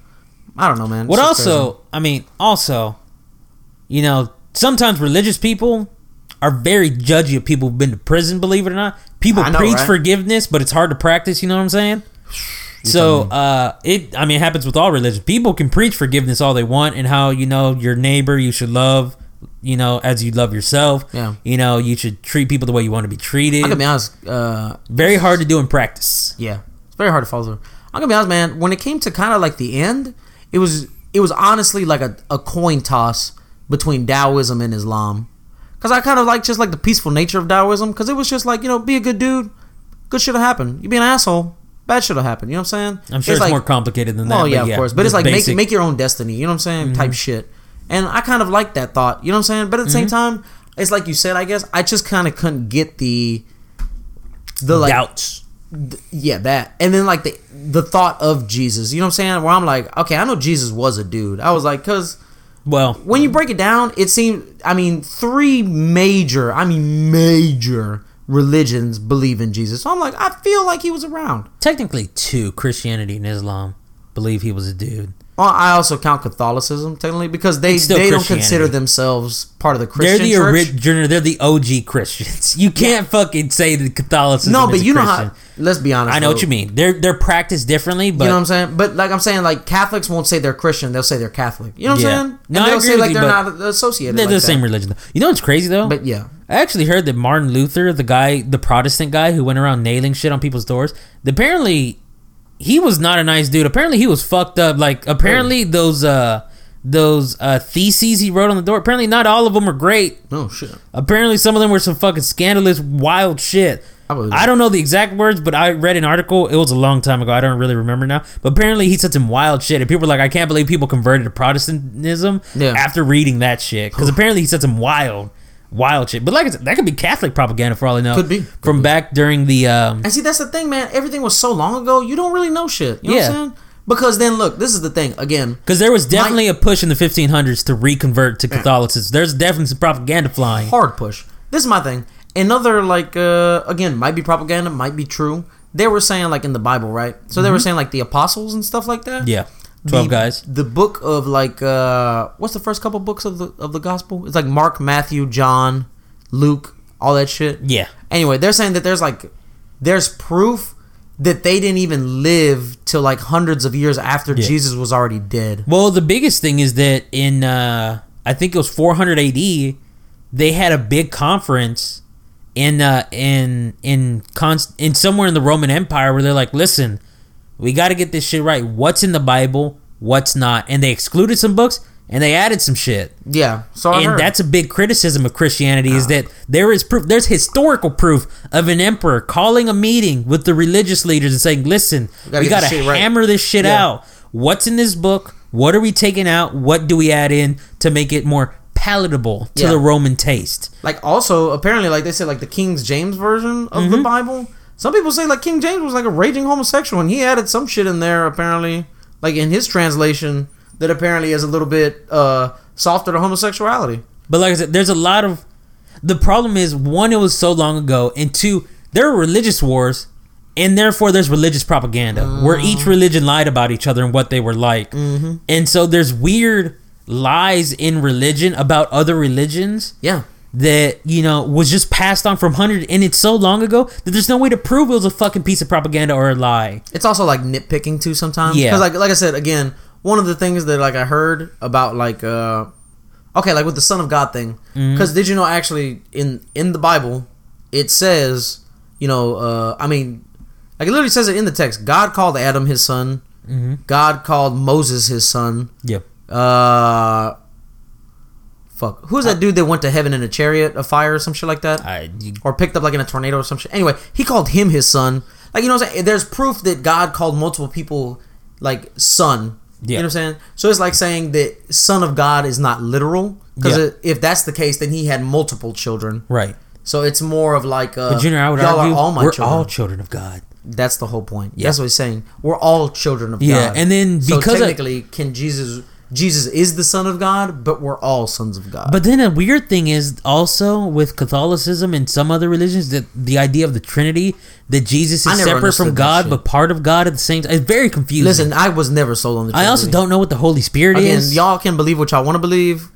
I don't know, man. What also, crazy. I mean, also, you know, sometimes religious people are very judgy of people who've been to prison. Believe it or not, people know, preach right? forgiveness, but it's hard to practice. You know what I'm saying? So, uh, it. I mean, it happens with all religions. People can preach forgiveness all they want, and how you know your neighbor you should love, you know, as you love yourself. Yeah. You know, you should treat people the way you want to be treated. I'm gonna be honest. Uh, Very hard to do in practice. Yeah, it's very hard to follow through. I'm gonna be honest, man. When it came to kind of like the end, it was it was honestly like a, a coin toss between Taoism and Islam, because I kind of like just like the peaceful nature of Taoism, because it was just like you know be a good dude, good shit will happen. You be an asshole, bad shit will happen. You know what I'm saying? I'm sure it's, like, more complicated than that. Oh but yeah, of course. But it's like basic- Mm-hmm. make make your own destiny. You know what I'm saying? Type shit. And I kind of like that thought. You know what I'm saying? But at the same Mm-hmm. time, it's like you said. I guess I just kind of couldn't get the the like doubts. th- yeah that and then like the the thought of jesus you know what i'm saying where i'm like okay i know jesus was a dude i was like because Well, when you break it down it seemed i mean three major i mean major religions believe in jesus so i'm like i feel like he was around technically two Christianity and Islam believe he was a dude. I also count Catholicism technically because they they don't consider themselves part of the Christian. They're the original. They're the OG Christians. You can't fucking say that Catholicism. no, but you know how. Let's be honest. I know though. what you mean. They're they're practiced differently, but you know what I'm saying? But like I'm saying, like Catholics won't say they're Christian; they'll say they're Catholic. You know what Yeah. I'm saying? No, and I they'll agree say like you, they're not associated. they're like the that. same religion. Though. You know what's crazy though? But yeah, I actually heard that Martin Luther, the guy, the Protestant guy who went around nailing shit on people's doors, apparently he was not a nice dude. Apparently he was fucked up. Like apparently those uh those uh theses he wrote on the door. Apparently not all of them are great. Oh shit. Apparently some of them were some fucking scandalous, wild shit. I I don't know the exact words, but I read an article. It was a long time ago. I don't really remember now. But apparently he said some wild shit, and people were like, "I can't believe people converted to Protestantism Yeah. after reading that shit." Because apparently he said some wild, wild shit. But like I said, that could be Catholic propaganda for all I know. Could be. Could from be. back during the. Um, And see, that's the thing, man. Everything was so long ago. You don't really know shit. You know Yeah. what I'm saying? Because then, look, this is the thing. Again, because there was definitely a push in the 1500s to reconvert to Catholicism. There's definitely some propaganda flying. hard push. This is my thing. Another like uh again might be propaganda, might be true. They were saying like in the Bible, right? So they were saying like the apostles and stuff like that. Mm-hmm. Yeah, twelve the, guys. The book of like uh what's the first couple books of the of the gospel? It's like Mark, Matthew, John, Luke, all that shit. Yeah, Anyway, they're saying that there's like there's proof that they didn't even live till like hundreds of years after Yeah. Jesus was already dead. Well, the biggest thing is that in uh, I think it was 400 AD, they had a big conference in uh, in in const- in somewhere in the Roman Empire where they're like, "Listen, we got to get this shit right. What's in the Bible? What's not?" And they excluded some books and they added some shit. Yeah. So I and heard. that's a big criticism of Christianity is that there is proof there's historical proof of an emperor calling a meeting with the religious leaders and saying listen gotta we got to shit right." hammer this shit Yeah. out what's in this book what are we taking out what do we add in to make it more palatable to Yeah. the roman taste like also apparently like they said like the King James version of Mm-hmm. the Bible. Some people say like King James was like a raging homosexual and he added some shit in there apparently like in his translation that apparently is a little bit uh softer to homosexuality. but like i said there's a lot of the problem is one it was so long ago and two there are religious wars and therefore there's religious propaganda where each Mm-hmm. religion lied about each other and what they were like and so there's weird lies in religion about other religions Yeah. That you know was just passed on from hundred and it's so long ago that there's no way to prove it was a fucking piece of propaganda or a lie It's also like nitpicking too sometimes. Yeah. Because like like I said again, one of the things that like I heard about like uh okay like with the Son of God thing. Mm-hmm. Because did you know actually in in the Bible it says you know uh I mean like it literally says it in the text. God called Adam his son. mm-hmm. God called Moses his son. yep Uh. Fuck. Who's that dude that went to heaven in a chariot of fire or some shit like that? I, you, or picked up like in a tornado or some shit. Anyway, he called him his son. Like you know what I'm saying? There's proof that God called multiple people like son. Yeah. You know what I'm saying? So it's like saying that son of God is not literal because Yeah. if that's the case, then he had multiple children. right So it's more of like uh, but junior i would y'all argue are all my we're children. all children of god that's the whole point. Yeah. That's what he's saying. We're all children of Yeah, God. Yeah, and then so because of- technically, can Jesus Jesus is the Son of God, but we're all sons of God. But then a weird thing is also with Catholicism and some other religions that the idea of the Trinity that Jesus is separate from God but part of God at the same time. It's very confusing. listen, I was never sold on the. I also don't know what the Holy Spirit Again, is y'all can believe what y'all want to believe.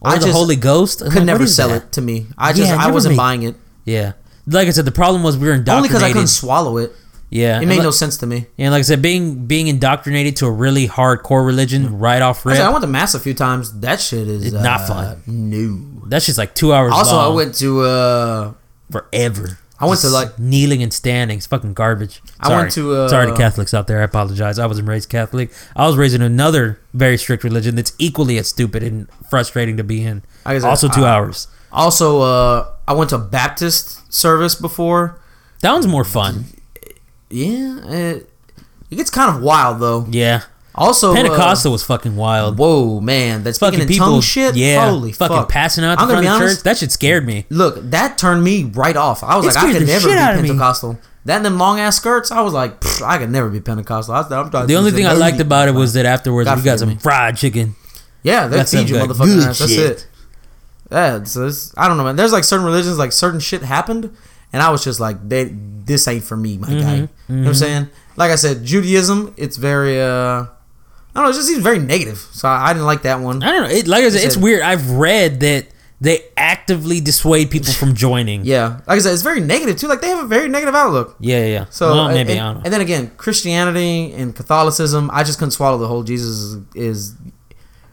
or I the just Holy Ghost. I'm could like, never sell that? it to me. I just Yeah, I wasn't made- buying it Yeah, like I said, the problem was we were only indoctrinated. because I couldn't swallow it. Yeah, It made like, no sense to me. And like I said, being being indoctrinated to a really hardcore religion right off I, said, I went to mass a few times. That shit is not uh, fun. No. that's just like two hours. Long. Also, long I went to. uh forever. I went to, like- kneeling and standing. It's fucking garbage. I went to, uh, sorry to Catholics out there. I apologize. I wasn't raised Catholic. I was raised in another very strict religion that's equally as stupid and frustrating to be in. I also, two uh, hours. Also, uh I went to Baptist service before. That one's more fun. Yeah, it, it gets kind of wild though. Yeah, Also, uh, Pentecostal was fucking wild. whoa, man, that's Fucking in people, shit. yeah, holy fucking fuck. passing out in front of honest. church. That shit scared me. Look, that turned me right off. I was It like, I could never be me. Pentecostal. That and them long ass skirts, I was like, I could never be Pentecostal. I, I'm The only thing I liked about it was that afterwards God we got some me. fried chicken. yeah, they That's feed you good- motherfucking ass. That's shit. it. Yeah, so I don't know, man. There's like certain religions, like certain shit happened, and I was just like, they, this ain't for me, my guy. Mm-hmm, You know what I'm saying? Like I said, Judaism, it's very, uh, I don't know, it just seems very negative. So I, I didn't like that one. I don't know. It, like I said, it's said- weird. I've read that they actively dissuade people from joining. Yeah, like I said, it's very negative too. Like they have a very negative outlook. yeah, yeah. So well, maybe and, I don't know. and then again, Christianity and Catholicism, I just couldn't swallow the whole Jesus is, is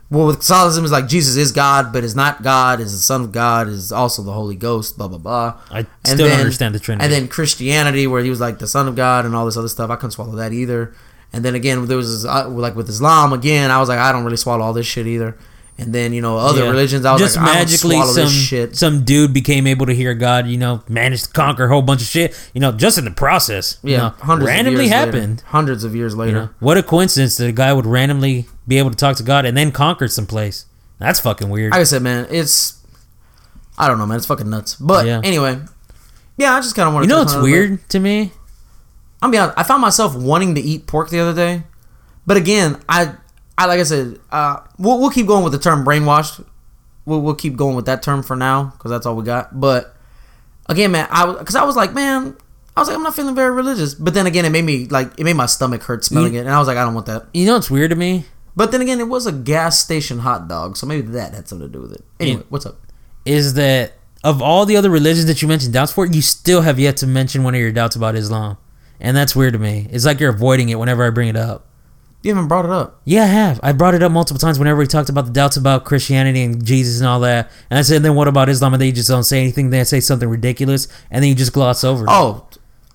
well with Catholicism is like Jesus is God, but is not God, is the Son of God, is also the Holy Ghost, blah blah blah. I And still then- don't understand the Trinity. And then Christianity, where he was like the Son of God and all this other stuff, I couldn't swallow that either. And then again, there was uh, like with Islam, again, I was like, I don't really swallow all this shit either. And then you know other Yeah. religions, I was just like, magically I don't swallow some this shit. some dude became able to hear God. You know, managed to conquer a whole bunch of shit. You know, just in the process. you Yeah, know, hundreds randomly of years happened. Later, hundreds of years You later. know, what a coincidence that a guy would randomly be able to talk to God and then conquer some place. That's fucking weird. Like I said, man, it's I don't know, man, it's fucking nuts. But Yeah. anyway, yeah, I just kind of want to. you know what's weird to me? I'm be honest. I found myself wanting to eat pork the other day, but again, I, I like I said, uh, we'll, we'll keep going with the term brainwashed. We'll, we'll keep going with that term for now because that's all we got. But again, man, I because I was like, man, I was like, I'm not feeling very religious. But then again, it made me like it made my stomach hurt smelling You- it, and I was like, I don't want that. You know what's weird to me But then again, it was a gas station hot dog, so maybe that had something to do with it. Anyway, what's up? is that of all the other religions that you mentioned doubts for, you still have yet to mention one of your doubts about Islam, and that's weird to me. It's like you're avoiding it whenever I bring it up. You haven't brought it up. Yeah, I have. I brought it up multiple times whenever we talked about the doubts about Christianity and Jesus and all that. And I said, then what about Islam? And they just don't say anything. They say something ridiculous, and then you just gloss over it. Oh,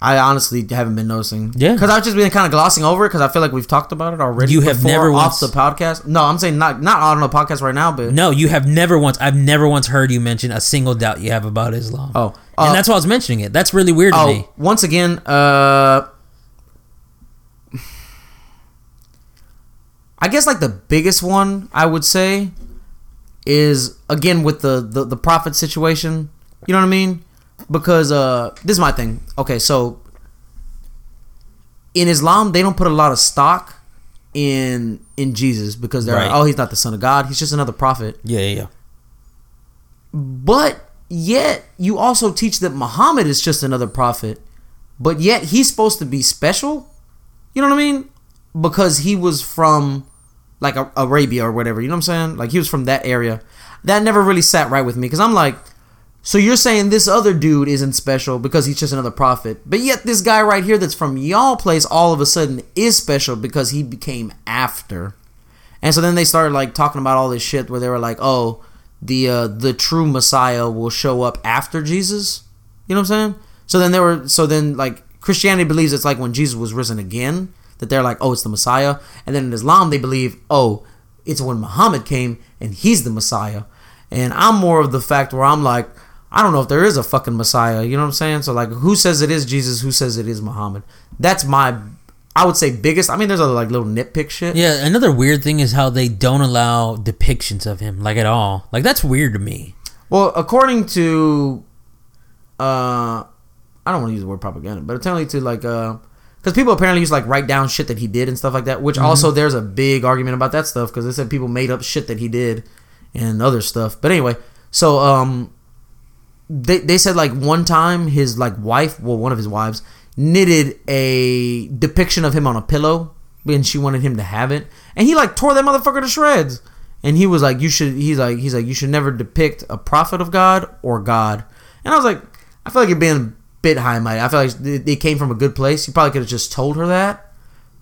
I honestly haven't been noticing. Yeah. because I've just been kind of glossing over it because I feel like we've talked about it already. You have never off once- the podcast. No, I'm saying not not on the podcast right now, but No, you have never once. I've never once heard you mention a single doubt you have about Islam. oh, and uh, that's why I was mentioning it. That's really weird to oh, me. once again, uh, I guess like the biggest one I would say is again with the the, the prophet situation. You know what I mean? Because uh, this is my thing. Okay, so in Islam, they don't put a lot of stock in in Jesus because they're Right. like, oh, he's not the son of God. He's just another prophet. Yeah, yeah, yeah. But yet, you also teach that Muhammad is just another prophet. But yet, he's supposed to be special. You know what I mean? Because he was from like Arabia or whatever. You know what I'm saying? Like he was from that area. That never really sat right with me because I'm like, so you're saying this other dude isn't special because he's just another prophet, but yet this guy right here that's from y'all place all of a sudden is special because he became after. And so then they started like talking about all this shit where they were like, "Oh, the uh, the true Messiah will show up after Jesus." You know what I'm saying? So then they were so then like Christianity believes it's like when Jesus was risen again that they're like, "Oh, it's the Messiah." And then in Islam they believe, "Oh, it's when Muhammad came and he's the Messiah." And I'm more of the fact where I'm like, I don't know if there is a fucking Messiah. You know what I'm saying? So like, who says it is Jesus? Who says it is Muhammad? That's my, I would say biggest. I mean, there's other like little nitpick shit. Yeah, another weird thing is how they don't allow depictions of him, like at all. Like that's weird to me. Well, according to, uh, I don't want to use the word propaganda, but according to like uh, because people apparently used to like write down shit that he did and stuff like that. Which also there's a big argument about that stuff because they said people made up shit that he did and other stuff. But anyway, so um, they they said like one time his like wife, well, one of his wives knitted a depiction of him on a pillow and she wanted him to have it, and he like tore that motherfucker to shreds. And he was like, "You should." He's like, "He's like, you should never depict a prophet of God or God." And I was like, I feel like it being bit high and mighty. I feel like it came from a good place. You probably could have just told her that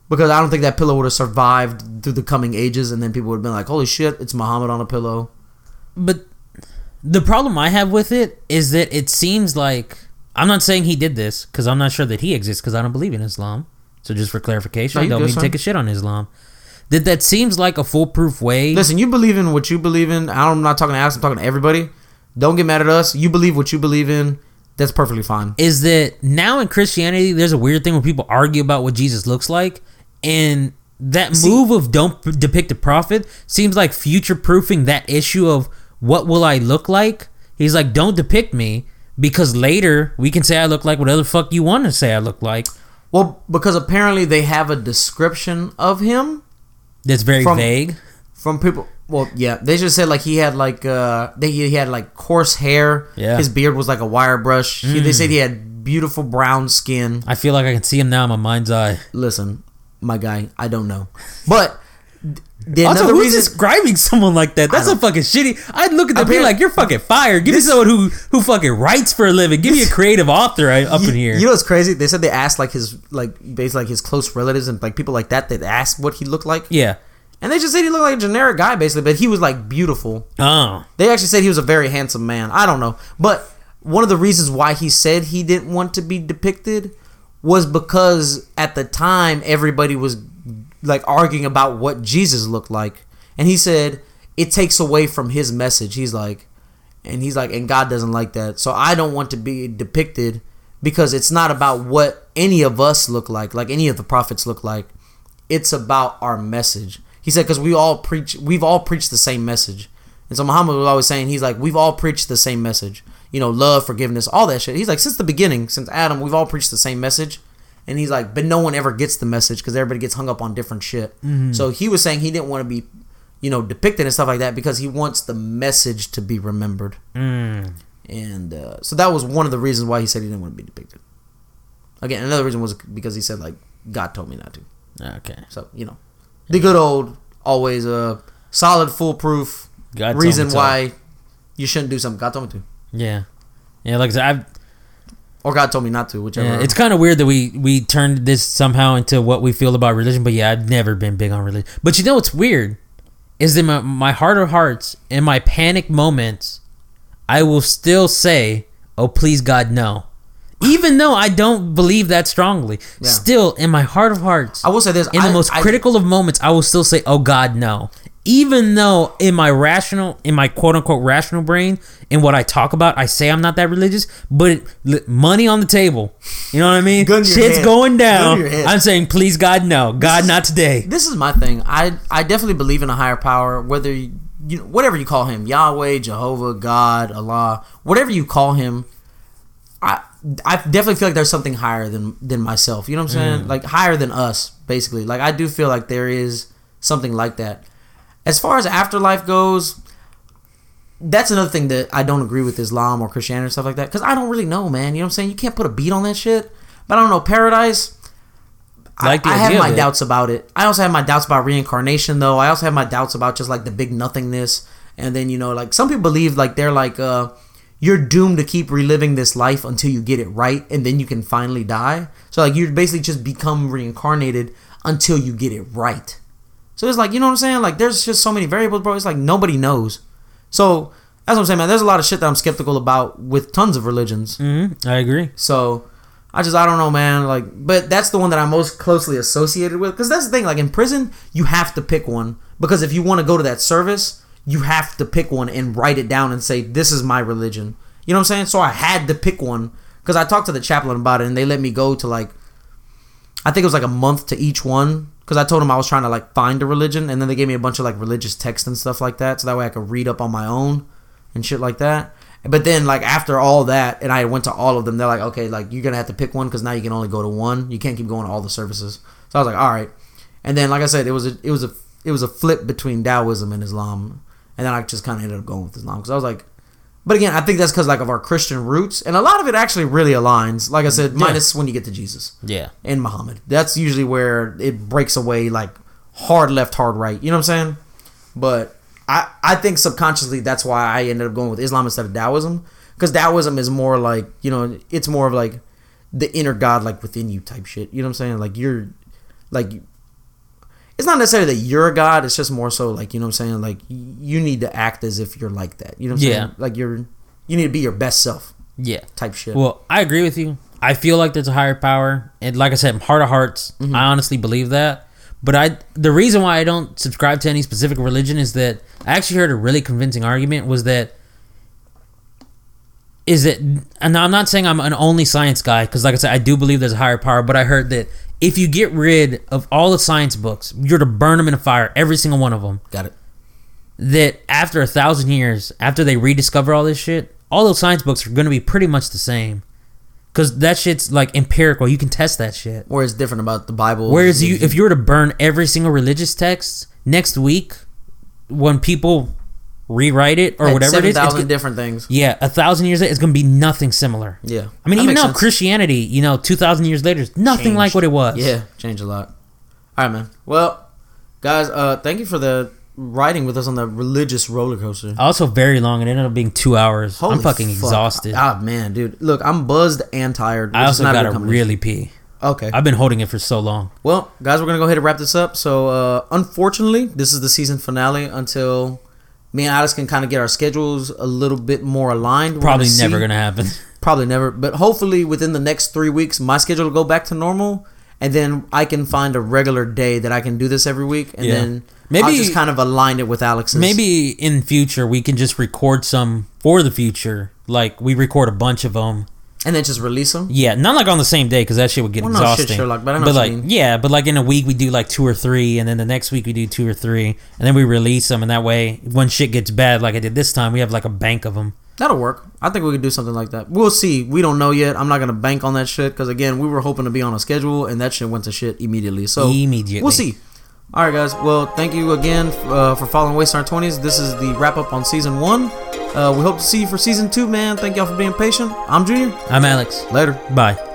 because I don't think that pillow would have survived through the coming ages, and then people would have been like, "Holy shit, it's Muhammad on a pillow." But the problem I have with it is that it seems like I'm not saying he did this because I'm not sure that he exists because I don't believe in Islam. So just for clarification, No, I don't mean to take a shit on Islam. That that seems like a foolproof way. Listen, you believe in what you believe in. I'm not talking to Alex. I'm talking to everybody. Don't get mad at us. You believe what you believe in. That's perfectly fine. is that now in Christianity, there's a weird thing where people argue about what Jesus looks like, and that move of don't depict a prophet seems like future proofing that issue of what will I look like. He's like, don't depict me because later we can say I look like whatever the fuck you want to say I look like. Well, because apparently they have a description of him That's very From- vague. from people. Well, yeah, they just said like he had like uh they, he had like coarse hair. Yeah. His beard was like a wire brush. He, they said he had beautiful brown skin. I feel like I can see him now in my mind's eye. Listen, my guy, I don't know, but the Also, who's reason. describing someone like that? That's a fucking shitty. I'd look at them and be like, "You're fucking fired." Give This- me someone who who fucking writes for a living. Give me a creative author up you, in here. you know what's crazy? They said they asked like his like basically like his close relatives and like people like that that asked what he looked like, yeah. And they just said he looked like a generic guy basically, but he was like beautiful. Oh. They actually said he was a very handsome man. I don't know. But one of the reasons why he said he didn't want to be depicted was because at the time everybody was like arguing about what Jesus looked like. And he said it takes away from his message. He's like and he's like and God doesn't like that. So I don't want to be depicted because it's not about what any of us look like, like any of the prophets look like. It's about our message. He said because we all preach we've all preached the same message. And so Muhammad was always saying, he's like, we've all preached the same message. You know, love, forgiveness, all that shit. He's like, since the beginning, since Adam, we've all preached the same message. And he's like, but no one ever gets the message because everybody gets hung up on different shit. So he was saying he didn't want to be, you know, depicted and stuff like that because he wants the message to be remembered. Mm. And uh, so that was one of the reasons why he said he didn't want to be depicted. Again, another reason was because he said, like, God told me not to. Okay. So, you know, the good old, always uh, solid, foolproof God reason why you shouldn't do something. God told me to, Yeah. Yeah, like I said, I've, or God told me not to, whichever. yeah, it's kind of weird that we we turned this somehow into what we feel about religion. But yeah, I've never been big on religion. But you know what's weird is in my, my heart of hearts, in my panic moments, I will still say, "Oh, please, God, no." Even though I don't believe that strongly, Yeah. still in my heart of hearts, I will say this: in the most I- critical of moments, I will still say, "Oh God, no." Even though in my rational, in my quote unquote rational brain, in what I talk about, I say I'm not that religious, but li- money on the table, you know what I mean? Shit's going down. to your head. I'm saying, please God, no, God, not today. This is my thing. I I definitely believe in a higher power, whether you, you know, whatever you call him, Yahweh, Jehovah, God, Allah, whatever you call him. I I definitely feel like there's something higher than than myself. You know what I'm saying? Like higher than us, basically. Like I do feel like there is something like that. As far as afterlife goes, that's another thing that I don't agree with Islam or Christianity and stuff like that because I don't really know, man. You know what I'm saying? You can't put a beat on that shit. But I don't know paradise. Like I, I have my doubts about it. I also have my doubts about reincarnation, though. I also have my doubts about just like the big nothingness, and then you know, like some people believe like they're like uh, you're doomed to keep reliving this life until you get it right, and then you can finally die. So like you basically just become reincarnated until you get it right. So it's like you know what I'm saying? Like there's just so many variables, bro. It's like nobody knows. So that's what I'm saying, man. There's a lot of shit that I'm skeptical about with tons of religions. hmm I agree. So I just I don't know, man. Like, but that's the one that I'm most closely associated with because that's the thing. Like in prison, you have to pick one because if you want to go to that service, you have to pick one and write it down and say this is my religion. You know what I'm saying? So I had to pick one because I talked to the chaplain about it and they let me go to like I think it was like a month to each one because I told them I was trying to like find a religion and then they gave me a bunch of like religious texts and stuff like that so that way I could read up on my own and shit like that. But then like after all that, and I went to all of them, they're like, okay, like you're gonna have to pick one because now you can only go to one. You can't keep going to all the services. So I was like, all right. And then like I said, it was a it was a it was a flip between Taoism and Islam, and then I just kind of ended up going with Islam because I was like. But again, I think that's because like of our Christian roots, and a lot of it actually really aligns. Like I said, minus when you get to Jesus Yeah. and Muhammad. That's usually where it breaks away like hard left, hard right. You know what I'm saying? But I I think subconsciously that's why I ended up going with Islam instead of Taoism because Taoism is more like you know it's more of like the inner God like within you type shit. You know what I'm saying? Like you're like it's not necessarily that you're a god. It's just more so like you know what I'm saying. Like you need to act as if you're like that. You know what I'm Yeah. saying? Like you're you need to be your best self Yeah. type shit. Well, I agree with you. I feel like there's a higher power, and like I said, heart of hearts, Mm-hmm. I honestly believe that. But I, the reason why I don't subscribe to any specific religion is that I actually heard a really convincing argument was that is it and I'm not saying I'm an only science guy because, like I said, I do believe there's a higher power. But I heard that if you get rid of all the science books, you're to burn them in a fire, every single one of them. Got it. That after a thousand years, after they rediscover all this shit, all those science books are going to be pretty much the same. Cause that shit's like empirical. You can test that shit. Whereas different about the Bible. Whereas you, if you were to burn every single religious text next week, when people rewrite it or Had whatever it is, it's 7,000 go- different things. yeah, a thousand years later, it's gonna be nothing similar. Yeah. I mean, That even now sense. Christianity, you know, two thousand years later, is nothing Changed. like what it was. Yeah, changed a lot. All right, man. Well, guys, uh, thank you for the riding with us on the religious roller coaster. Also, very long. It ended up being two hours. I'm fucking fuck. exhausted. Ah, man, dude. Look, I'm buzzed and tired. I also gotta really pee. Okay. I've been holding it for so long. Well, guys, we're gonna go ahead and wrap this up. So, uh, unfortunately, this is the season finale. Until me and Alex can kind of get our schedules a little bit more aligned. Probably never see. gonna happen. Probably never. But hopefully, within the next three weeks, my schedule will go back to normal, and then I can find a regular day that I can do this every week, and Yeah. then Maybe- I'll just kind of align it with Alex's. Maybe in future we can just record some for the future. Like we record a bunch of them. And then just release them. Yeah, not like on the same day because that shit would get Well, no, shit, exhausting. Sherlock, but I know what you like yeah, but like in a week we do like two or three, and then the next week we do two or three, and then we release them, and that way when shit gets bad like I did this time, we have like a bank of them. That'll work. I think we could do something like that. We'll see. We don't know yet. I'm not gonna bank on that shit because again, we were hoping to be on a schedule, and that shit went to shit immediately. So Immediately. we'll see. All right, guys. Well, thank you again uh, for following Waste Our Twenties. This is the wrap up on season one. Uh, we hope to see you for season two, man. Thank y'all for being patient. I'm Junior. I'm Alex. Later. Bye.